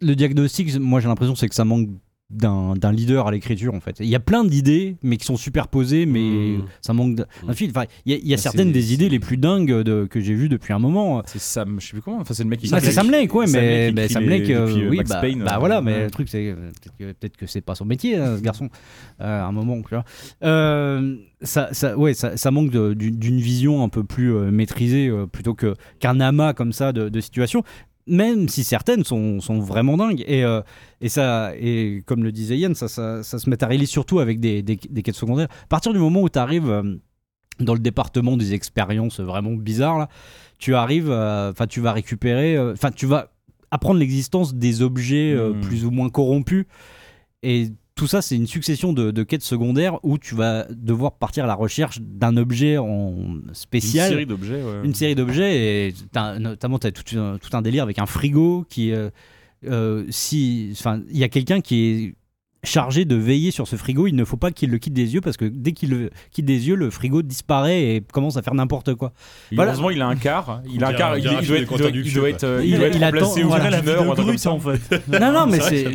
le diagnostic, moi, j'ai l'impression c'est que ça manque d'un leader à l'écriture en fait. Il y a plein d'idées, mais qui sont superposées, mais Mm. ça manque d'un fil. Enfin, il y a, il y a Ah, certaines des idées les plus dingues de- que j'ai vues depuis un moment. C'est Sam, je sais plus comment. Enfin, c'est le mec qui. Ah, c'est Sam Lake, ouais, Sam mais, mais écrit Sam Lake, euh, euh, oui, bah, Payne, bah euh, voilà, mais le truc, c'est euh, peut-être que, que c'est pas son métier, hein, ce garçon, à un moment, tu vois. Ça, ça, ouais, ça, ça manque d'une vision un peu plus maîtrisée plutôt que qu'un amas comme ça de, de situations. Même si certaines sont, sont vraiment dingues. Et, euh, et, ça, et comme le disait Yann, ça, ça, ça se matérialise surtout avec des, des, des quêtes secondaires. À partir du moment où tu arrives dans le département des expériences vraiment bizarres, là, tu arrives, euh, enfin, tu vas récupérer, euh, enfin, tu vas apprendre l'existence des objets euh, Mhm. plus ou moins corrompus. Et tout ça, c'est une succession de, de quêtes secondaires où tu vas devoir partir à la recherche d'un objet en Une spécial série d'objets. ouais. une série d'objets et notamment tu as tout, un- tout un délire avec un frigo qui euh, euh, si enfin il y a quelqu'un qui est chargé de veiller sur ce frigo. Il ne faut pas qu'il le quitte des yeux parce que dès qu'il le quitte des yeux, le frigo disparaît et commence à faire n'importe quoi. Voilà. Heureusement, il a un quart. Il a un quart. Il, il un doit être, il doit, être, euh, Il- il doit être il remplacé au bout d'une heure ou un truc comme ça. en fait. Non, non, mais C'est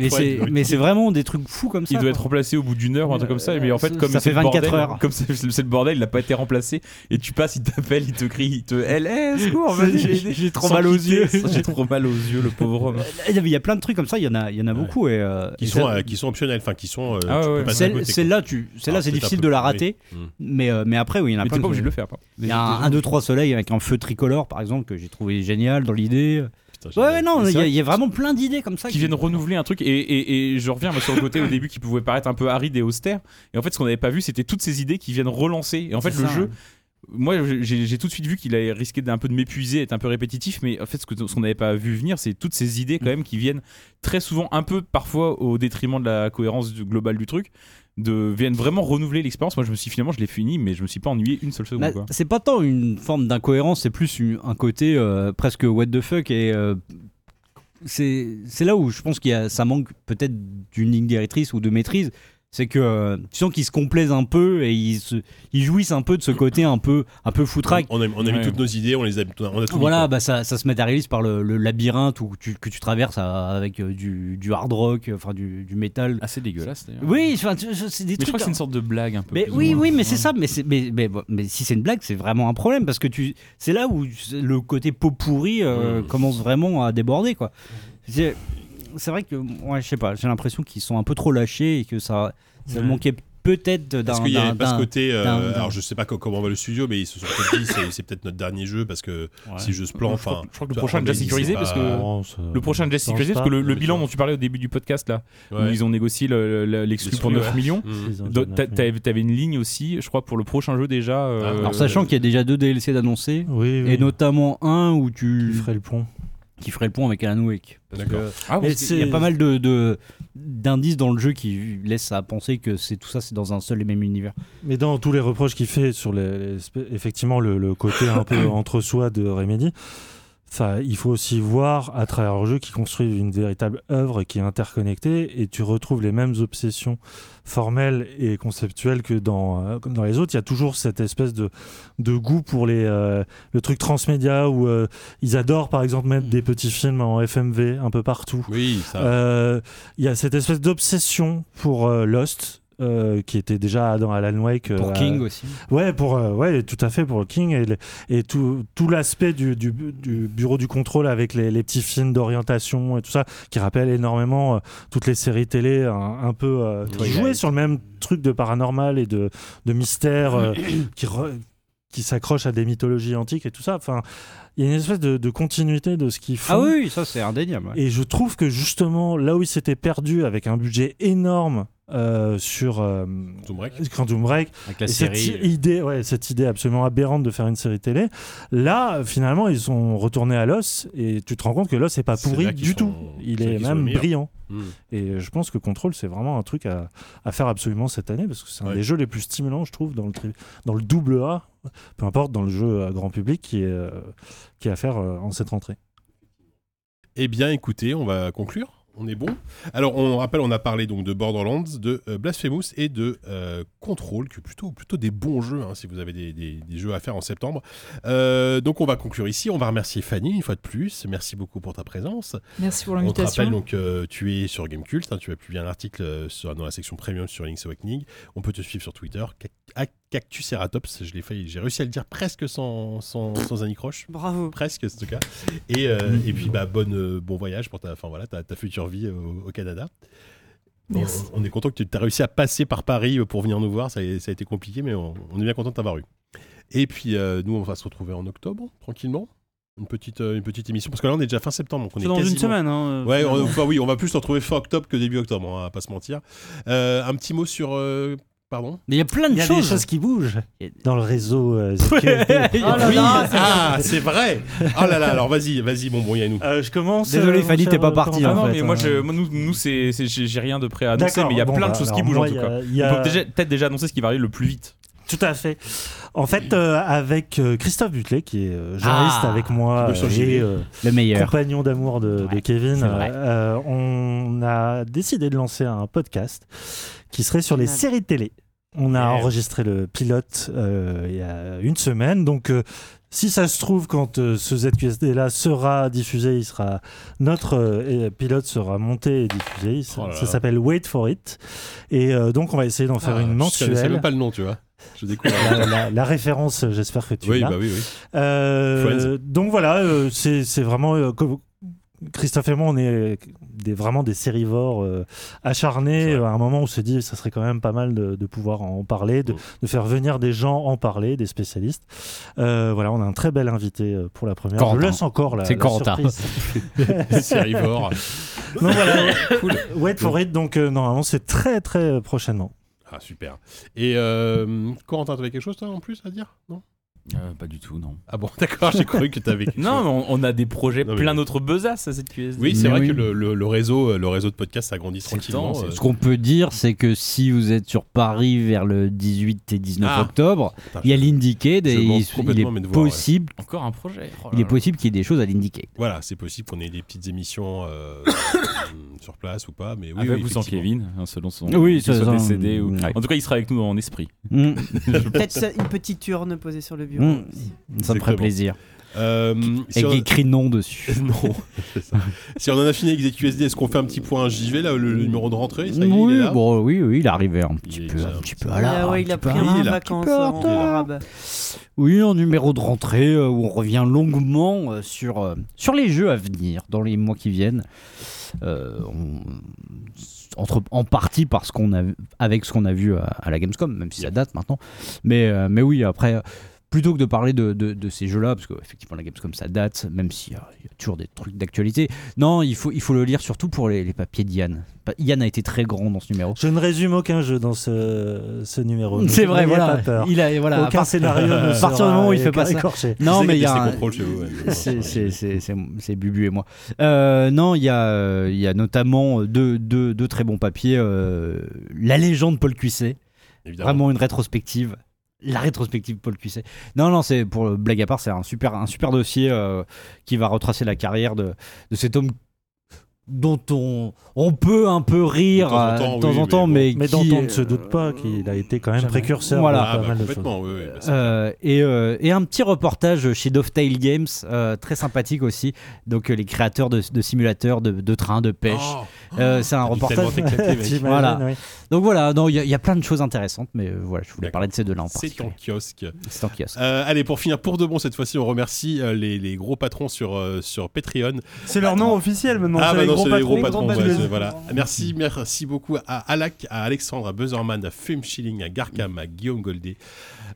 mais c'est- vraiment des trucs fous comme ça. Il doit être remplacé au bout d'une heure ou un truc comme ça. Mais en fait, Ça- comme ça fait le 24 bordel, heures. comme c'est c'est le bordel, il n'a pas été remplacé. Et tu passes, il t'appelle, il te crie, il te. Est, secours, J'ai- trop mal aux yeux. J'ai trop mal aux yeux, le pauvre homme. Il y a- il y a plein de trucs comme ça, il y en a, il y en a beaucoup. Et, euh, Qui sont, euh, qui sont optionnels, enfin qui sont. euh, Ah tu ouais, peux ouais. passer à celle- côté, quoi. Celle-là, tu, celle-là, Alors, c'est difficile peu de la rater. oui. Mm. Mais, euh, mais après, oui, il y en a Mais plein. t'es pas obligé de le faire. pas. Il y a un 1, 2, 3 soleil avec un feu tricolore, par exemple, que j'ai trouvé génial dans l'idée. Putain, Ouais, génial. ouais, non, il y, a- vrai il y a vraiment plein d'idées comme ça. qui viennent renouveler un truc et, et- et je reviens moi, sur le côté au début qui pouvait paraître un peu aride et austère et en fait ce qu'on n'avait pas vu c'était toutes ces idées qui viennent relancer et en fait C'est le ça, jeu. Moi j'ai tout de suite vu qu'il allait risquer d'un peu de m'épuiser être un peu répétitif mais en fait ce qu'on n'avait pas vu venir c'est toutes ces idées quand même qui viennent très souvent un peu parfois au détriment de la cohérence globale du truc de viennent vraiment renouveler l'expérience. Moi je me suis finalement je l'ai fini mais je me suis pas ennuyé une seule seconde Bah, c'est pas tant une forme d'incohérence, c'est plus une- un côté euh, presque what the fuck et euh, c'est là où je pense qu'il ça manque peut-être d'une ligne directrice ou de maîtrise. C'est que euh, tu sens qu'ils se complaisent un peu et ils, se, ils jouissent un peu de ce côté un peu un peu foutraque. On a, on a mis Ouais. toutes nos idées, on les a, on a tout mis, Voilà, quoi. bah ça, ça se matérialise par le, le labyrinthe où tu- que tu traverses à- avec euh, du, du hard rock, euh, enfin du, du métal. assez dégueulasse d'ailleurs Oui, enfin, c'est des mais je trucs. crois que c'est une sorte de blague un peu Mais oui, oui, mais c'est ça. Mais, c'est- mais, mais, bon, mais si c'est une blague, c'est vraiment un problème parce que tu, c'est là où le côté pot pourri euh, Mm. commence vraiment à déborder, quoi. C'est c'est vrai que, ouais, je sais pas, j'ai l'impression qu'ils sont un peu trop lâchés et que ça, ça Ouais. manquait peut-être d'un. Parce qu'il y avait pas ce côté. euh, alors je sais pas co- comment va le studio, mais ils se sont peut-être dit c'est, c'est peut-être notre dernier jeu parce que si jeu se plante, Je crois- je que le prochain est déjà sécurisé parce que Non, Le prochain est déjà sécurisé parce que le, bilan dont tu parlais au début du podcast là, où ils ont négocié le- le- l'exclu pour 9 L'exclu, ouais. millions. Mm. Millions. T'avais une ligne aussi, je crois, pour le prochain jeu déjà. euh, Ah, Alors sachant qu'il y a déjà deux DLC Oui, oui. et notamment un où tu ferait le pont. Qui ferait le pont avec Alan Wake. Parce D'accord. que- Ah, Il y a pas mal de, de- d'indices dans le jeu qui laissent à penser que c'est tout ça c'est dans un seul et même univers. Mais dans tous les reproches qu'il fait sur les, effectivement le, le côté un peu entre soi de Remedy, ça, il faut aussi voir à travers le jeu qu'ils construisent une véritable œuvre qui est interconnectée et tu retrouves les mêmes obsessions formelles et conceptuelles que dans, euh, dans les autres. Il y a toujours cette espèce de, de goût pour les, euh, le truc transmédia où euh, ils adorent par exemple mettre des petits films en FMV un peu partout. Oui, ça. Il y a cette espèce d'obsession pour Lost. Euh, qui était déjà dans Alan Wake euh, Pour King aussi. ouais pour euh, ouais tout à fait pour King et, le- et tout, tout l'aspect du, du, du bureau du contrôle avec les, les petits films d'orientation et tout ça qui rappelle énormément euh, toutes les séries télé un, un peu euh, qui jouaient sur le même truc de paranormal et de, de mystère euh, qui re- qui s'accroche à des mythologies antiques et tout ça enfin il y a une espèce de, de continuité de ce qu'ils font Ah oui, ça c'est indéniable. ouais. et je trouve que justement, là où il s'était perdu avec un budget énorme euh, sur euh, Tomb Break. Quantum Break, Avec la et cette idée, ouais, cette idée absolument aberrante de faire une série télé, là, finalement, ils sont retournés à l'os et tu te rends compte que l'os n'est pas pourri du sont- tout. Il est même meilleurs. brillant. Mm. Et je pense que Control, c'est vraiment un truc à, à faire absolument cette année parce que c'est un Ouais. des jeux les plus stimulants, je trouve, dans le, dans le double A, peu importe, dans le jeu à grand public qui est, euh, qui est à faire euh, en cette rentrée. Eh bien, écoutez, on va conclure. On est bon. Alors, on rappelle, on a parlé donc de Borderlands, de euh, Blasphemous et de euh, Control, que plutôt, plutôt des bons jeux, hein, si vous avez des, des- des jeux à faire en septembre. Euh, donc, on va conclure ici. On va remercier Fanny une fois de plus. Merci beaucoup pour ta présence. Merci pour On te l'invitation. rappelle donc tu es sur Gamecult, hein, tu as publié un article sur- dans la section premium sur Link's Awakening. On peut te suivre sur Twitter, Cactuceratops. Je l'ai fait, j'ai réussi à le dire presque sans, sans, sans anicroche. Bravo. Presque, en tout cas. Et, euh, et puis, bah, bonne, euh, bon voyage pour ta, enfin, voilà, ta, ta future vie au, au Canada. On, Merci. on est content que tu as réussi à passer par Paris pour venir nous voir. Ça a, ça a été compliqué, mais on, on est bien content de t'avoir eu. Et puis, euh, nous, on va se retrouver en octobre, tranquillement. Une petite, euh, une petite émission. Parce que là, on est déjà fin septembre. Donc on est dans une semaine. Hein, Ouais, on, enfin, oui, on va plus se retrouver fin octobre que début octobre, on va pas se mentir. Euh, un petit mot sur. Euh, pardon Mais il y a plein de Il y a choses. des choses qui bougent dans le réseau euh. Oh là Oui, là, c'est ah, c'est vrai Oh là là, alors vas-y, vas-y, bon, bon, Yannou. Euh, je commence. Désolé, euh, Fanny, t'es pas euh, parti. Ah non, fait, mais moi, hein. je, moi, nous, nous c'est, c'est- j'ai rien de prêt à annoncer, D'accord, mais il y a bon, plein bah, de choses qui bougent moi, en tout a- cas. On a- peut déjà- peut-être déjà annoncer ce qui va arriver le plus vite. Tout à fait. En fait, euh, avec euh, Christophe Butlet, qui est euh, journaliste Ah, avec moi le euh, et euh, Le meilleur. compagnon d'amour de, Kevin, euh, on a décidé de lancer un podcast qui serait sur les séries de télé. On a enregistré le pilote euh, il y a une semaine, donc euh, si ça se trouve, quand euh, ce ZQSD-là sera diffusé, il sera notre euh, pilote sera monté et diffusé. Oh là ça là. s'appelle Wait for It, et euh, donc on va essayer d'en faire Ah, une Je mensuelle. même pas le nom, tu vois. Je découvre. La, la- la référence, j'espère que tu oui, l'as. bah oui, oui. Euh, donc voilà, euh, c'est c'est vraiment. euh, comme- Christophe et moi, on est des, vraiment des sérivores acharnés. À un moment, on s'est dit, ça serait quand même pas mal de, de pouvoir en parler, de, Mm. de faire venir des gens en parler, des spécialistes. Voilà, on a un très bel invité pour la première. Corentin. Je laisse encore la, C'est la Corentin. surprise. Sérivore. donc voilà, wait for it. Donc normalement, c'est très très prochainement. Ah, super. Et euh, Corentin, t'avais quelque chose, toi, en plus, à dire? Non? Euh, pas du tout, non. Ah bon, d'accord, j'ai cru que t'avais quelque Non, mais on, on a des projets, Non, mais- plein d'autres besaces à cette QSD. Oui, c'est vrai oui. que le, le- le réseau, euh, le réseau de podcasts s'agrandit tranquillement. temps, euh, Ce qu'on peut dire, c'est que si vous êtes sur Paris vers le 18 et 19 Ah. octobre, putain, il y a l'Indiecade je et il, est devoirs, ouais. possible, Encore un projet. Oh là il est possible qu'il y ait des choses à l'Indiecade. Voilà, c'est possible qu'on ait des petites émissions euh, sur place ou pas, mais oui, Avec oui, ou sans. Kevin, hein, selon son Oui, décédé. ou- ouais. En tout cas, il sera avec nous en esprit. Mm. Peut-être une petite urne posée sur le bureau. Mm. Ça me ferait plaisir. Euh, si, Et on... qui écrit non dessus. non, ça. si on en a fini avec ZQSD, est-ce qu'on fait un petit point JV là, le, le numéro de rentrée? Ça est, il est oui, là bon, oui, oui, il est arrivé un petit peu, un petit peu à la- ouais, il a pris un vacances en. Oui, un numéro de rentrée euh, où on revient longuement euh, sur, euh, sur les jeux à venir dans les mois qui viennent. Euh, on- entre, en partie parce qu'on a avec ce qu'on a vu à, à la Gamescom, même si ça date maintenant. Mais, euh, mais oui, après, euh, plutôt que de parler de, de- de ces jeux-là, parce qu'effectivement la Gamescom ça date, même s'il y, y a toujours des trucs d'actualité, non, il faut, il faut le lire surtout pour les, les papiers d'Yann. Yann a été très grand dans ce numéro. Je ne résume aucun jeu dans ce, ce numéro. C'est vrai, voilà. pas peur. Il a, voilà, Aucun part- scénario ne à sera partir du moment où il fait pas ça. écorché. Non, mais il y a. C'est- c'est- c'est c'est- c'est Bubu et moi. Euh, non, il y, a, il y a notamment deux, deux, deux très bons papiers. euh, la légende Paul Cuisset, Évidemment. vraiment une rétrospective. La rétrospective Paul Cuisset. Non, non, c'est pour euh, blague à part, c'est un super, un super dossier euh, qui va retracer la carrière de, de cet homme dont on, on peut un peu rire De temps en euh, temps, de temps oui, en mais bon. mais, Mais dont on ne se doute pas qu'il a été quand même jamais. précurseur Voilà. Ah, pas bah, mal de choses. complètement, oui, oui, bah, Euh, et, euh, et un petit reportage chez Dovetail Games, euh, très sympathique aussi. Donc euh, les créateurs de, de simulateurs de, de trains, de pêche. Oh, Euh, c'est un reportage. Voilà. oui. Donc voilà, il y, a- il y a plein de choses intéressantes, mais euh, voilà, je voulais parler de ces deux-là en C'est en kiosque. C'est en kiosque. Euh, allez, pour finir, pour de bon, cette fois-ci, on remercie euh, les, les gros patrons sur, euh, sur Patreon. C'est leur nom officiel maintenant. ah, c'est bah les non, gros c'est les gros patrons. Gros voilà. Merci, merci beaucoup à Alak, à Alexandre, à Buzzerman, à Fum Schilling, à Garkam, à Guillaume Goldé,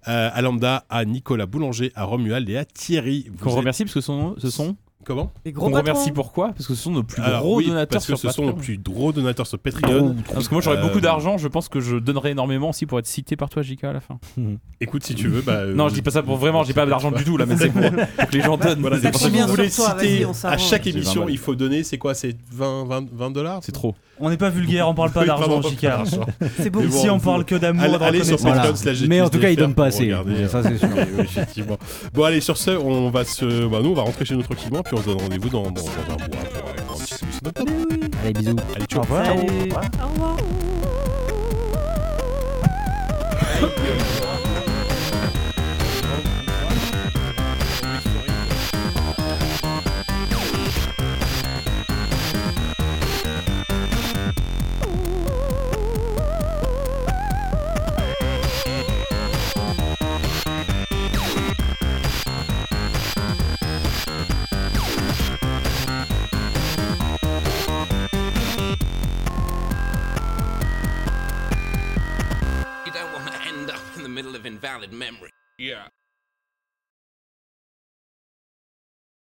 euh, à Lambda, à Nicolas Boulanger, à Romuald et à Thierry. Qu'on êtes- remercie parce que son- ce sont. Comment Les gros Qu'on patrons. remercie pourquoi Parce que ce sont nos plus Alors, gros oui, donateurs parce que sur ce sont Patreon. nos plus gros donateurs sur Patreon. Parce que moi j'aurais Euh, beaucoup d'argent, je pense que je donnerais énormément aussi pour être cité par toi, JK, à la fin. Écoute, si tu veux, bah, euh, non, je dis pas ça pour vraiment, j'ai pas d'argent du tout là, mais c'est pour, pour que les gens donnent. Voilà, C'est pour ça que Combien vous voulez citer on à s'arrange. chaque C'est 20 émission, balles. il faut donner, c'est quoi C'est 20, 20, 20 dollars c'est trop. On n'est pas vulgaire, on parle pas Oui, d'argent, pardon, Chicard. C'est beau. Mais bon, Ici, on vous- parle que d'amour, Allez, sur. Patreon slash Mais en tout cas, ils GTSDFR donnent pas assez. Ça, c'est sûr. Effectivement. Bon, allez, sur ce, on va se. Bah, nous, on va rentrer chez nous tranquillement, puis on se donne rendez-vous dans, dans, dans un mois pour, pour un petit d'octobre. Allez, bisous. Allez, ciao. Salut. You don't want to end up middle of invalid memory. Yeah.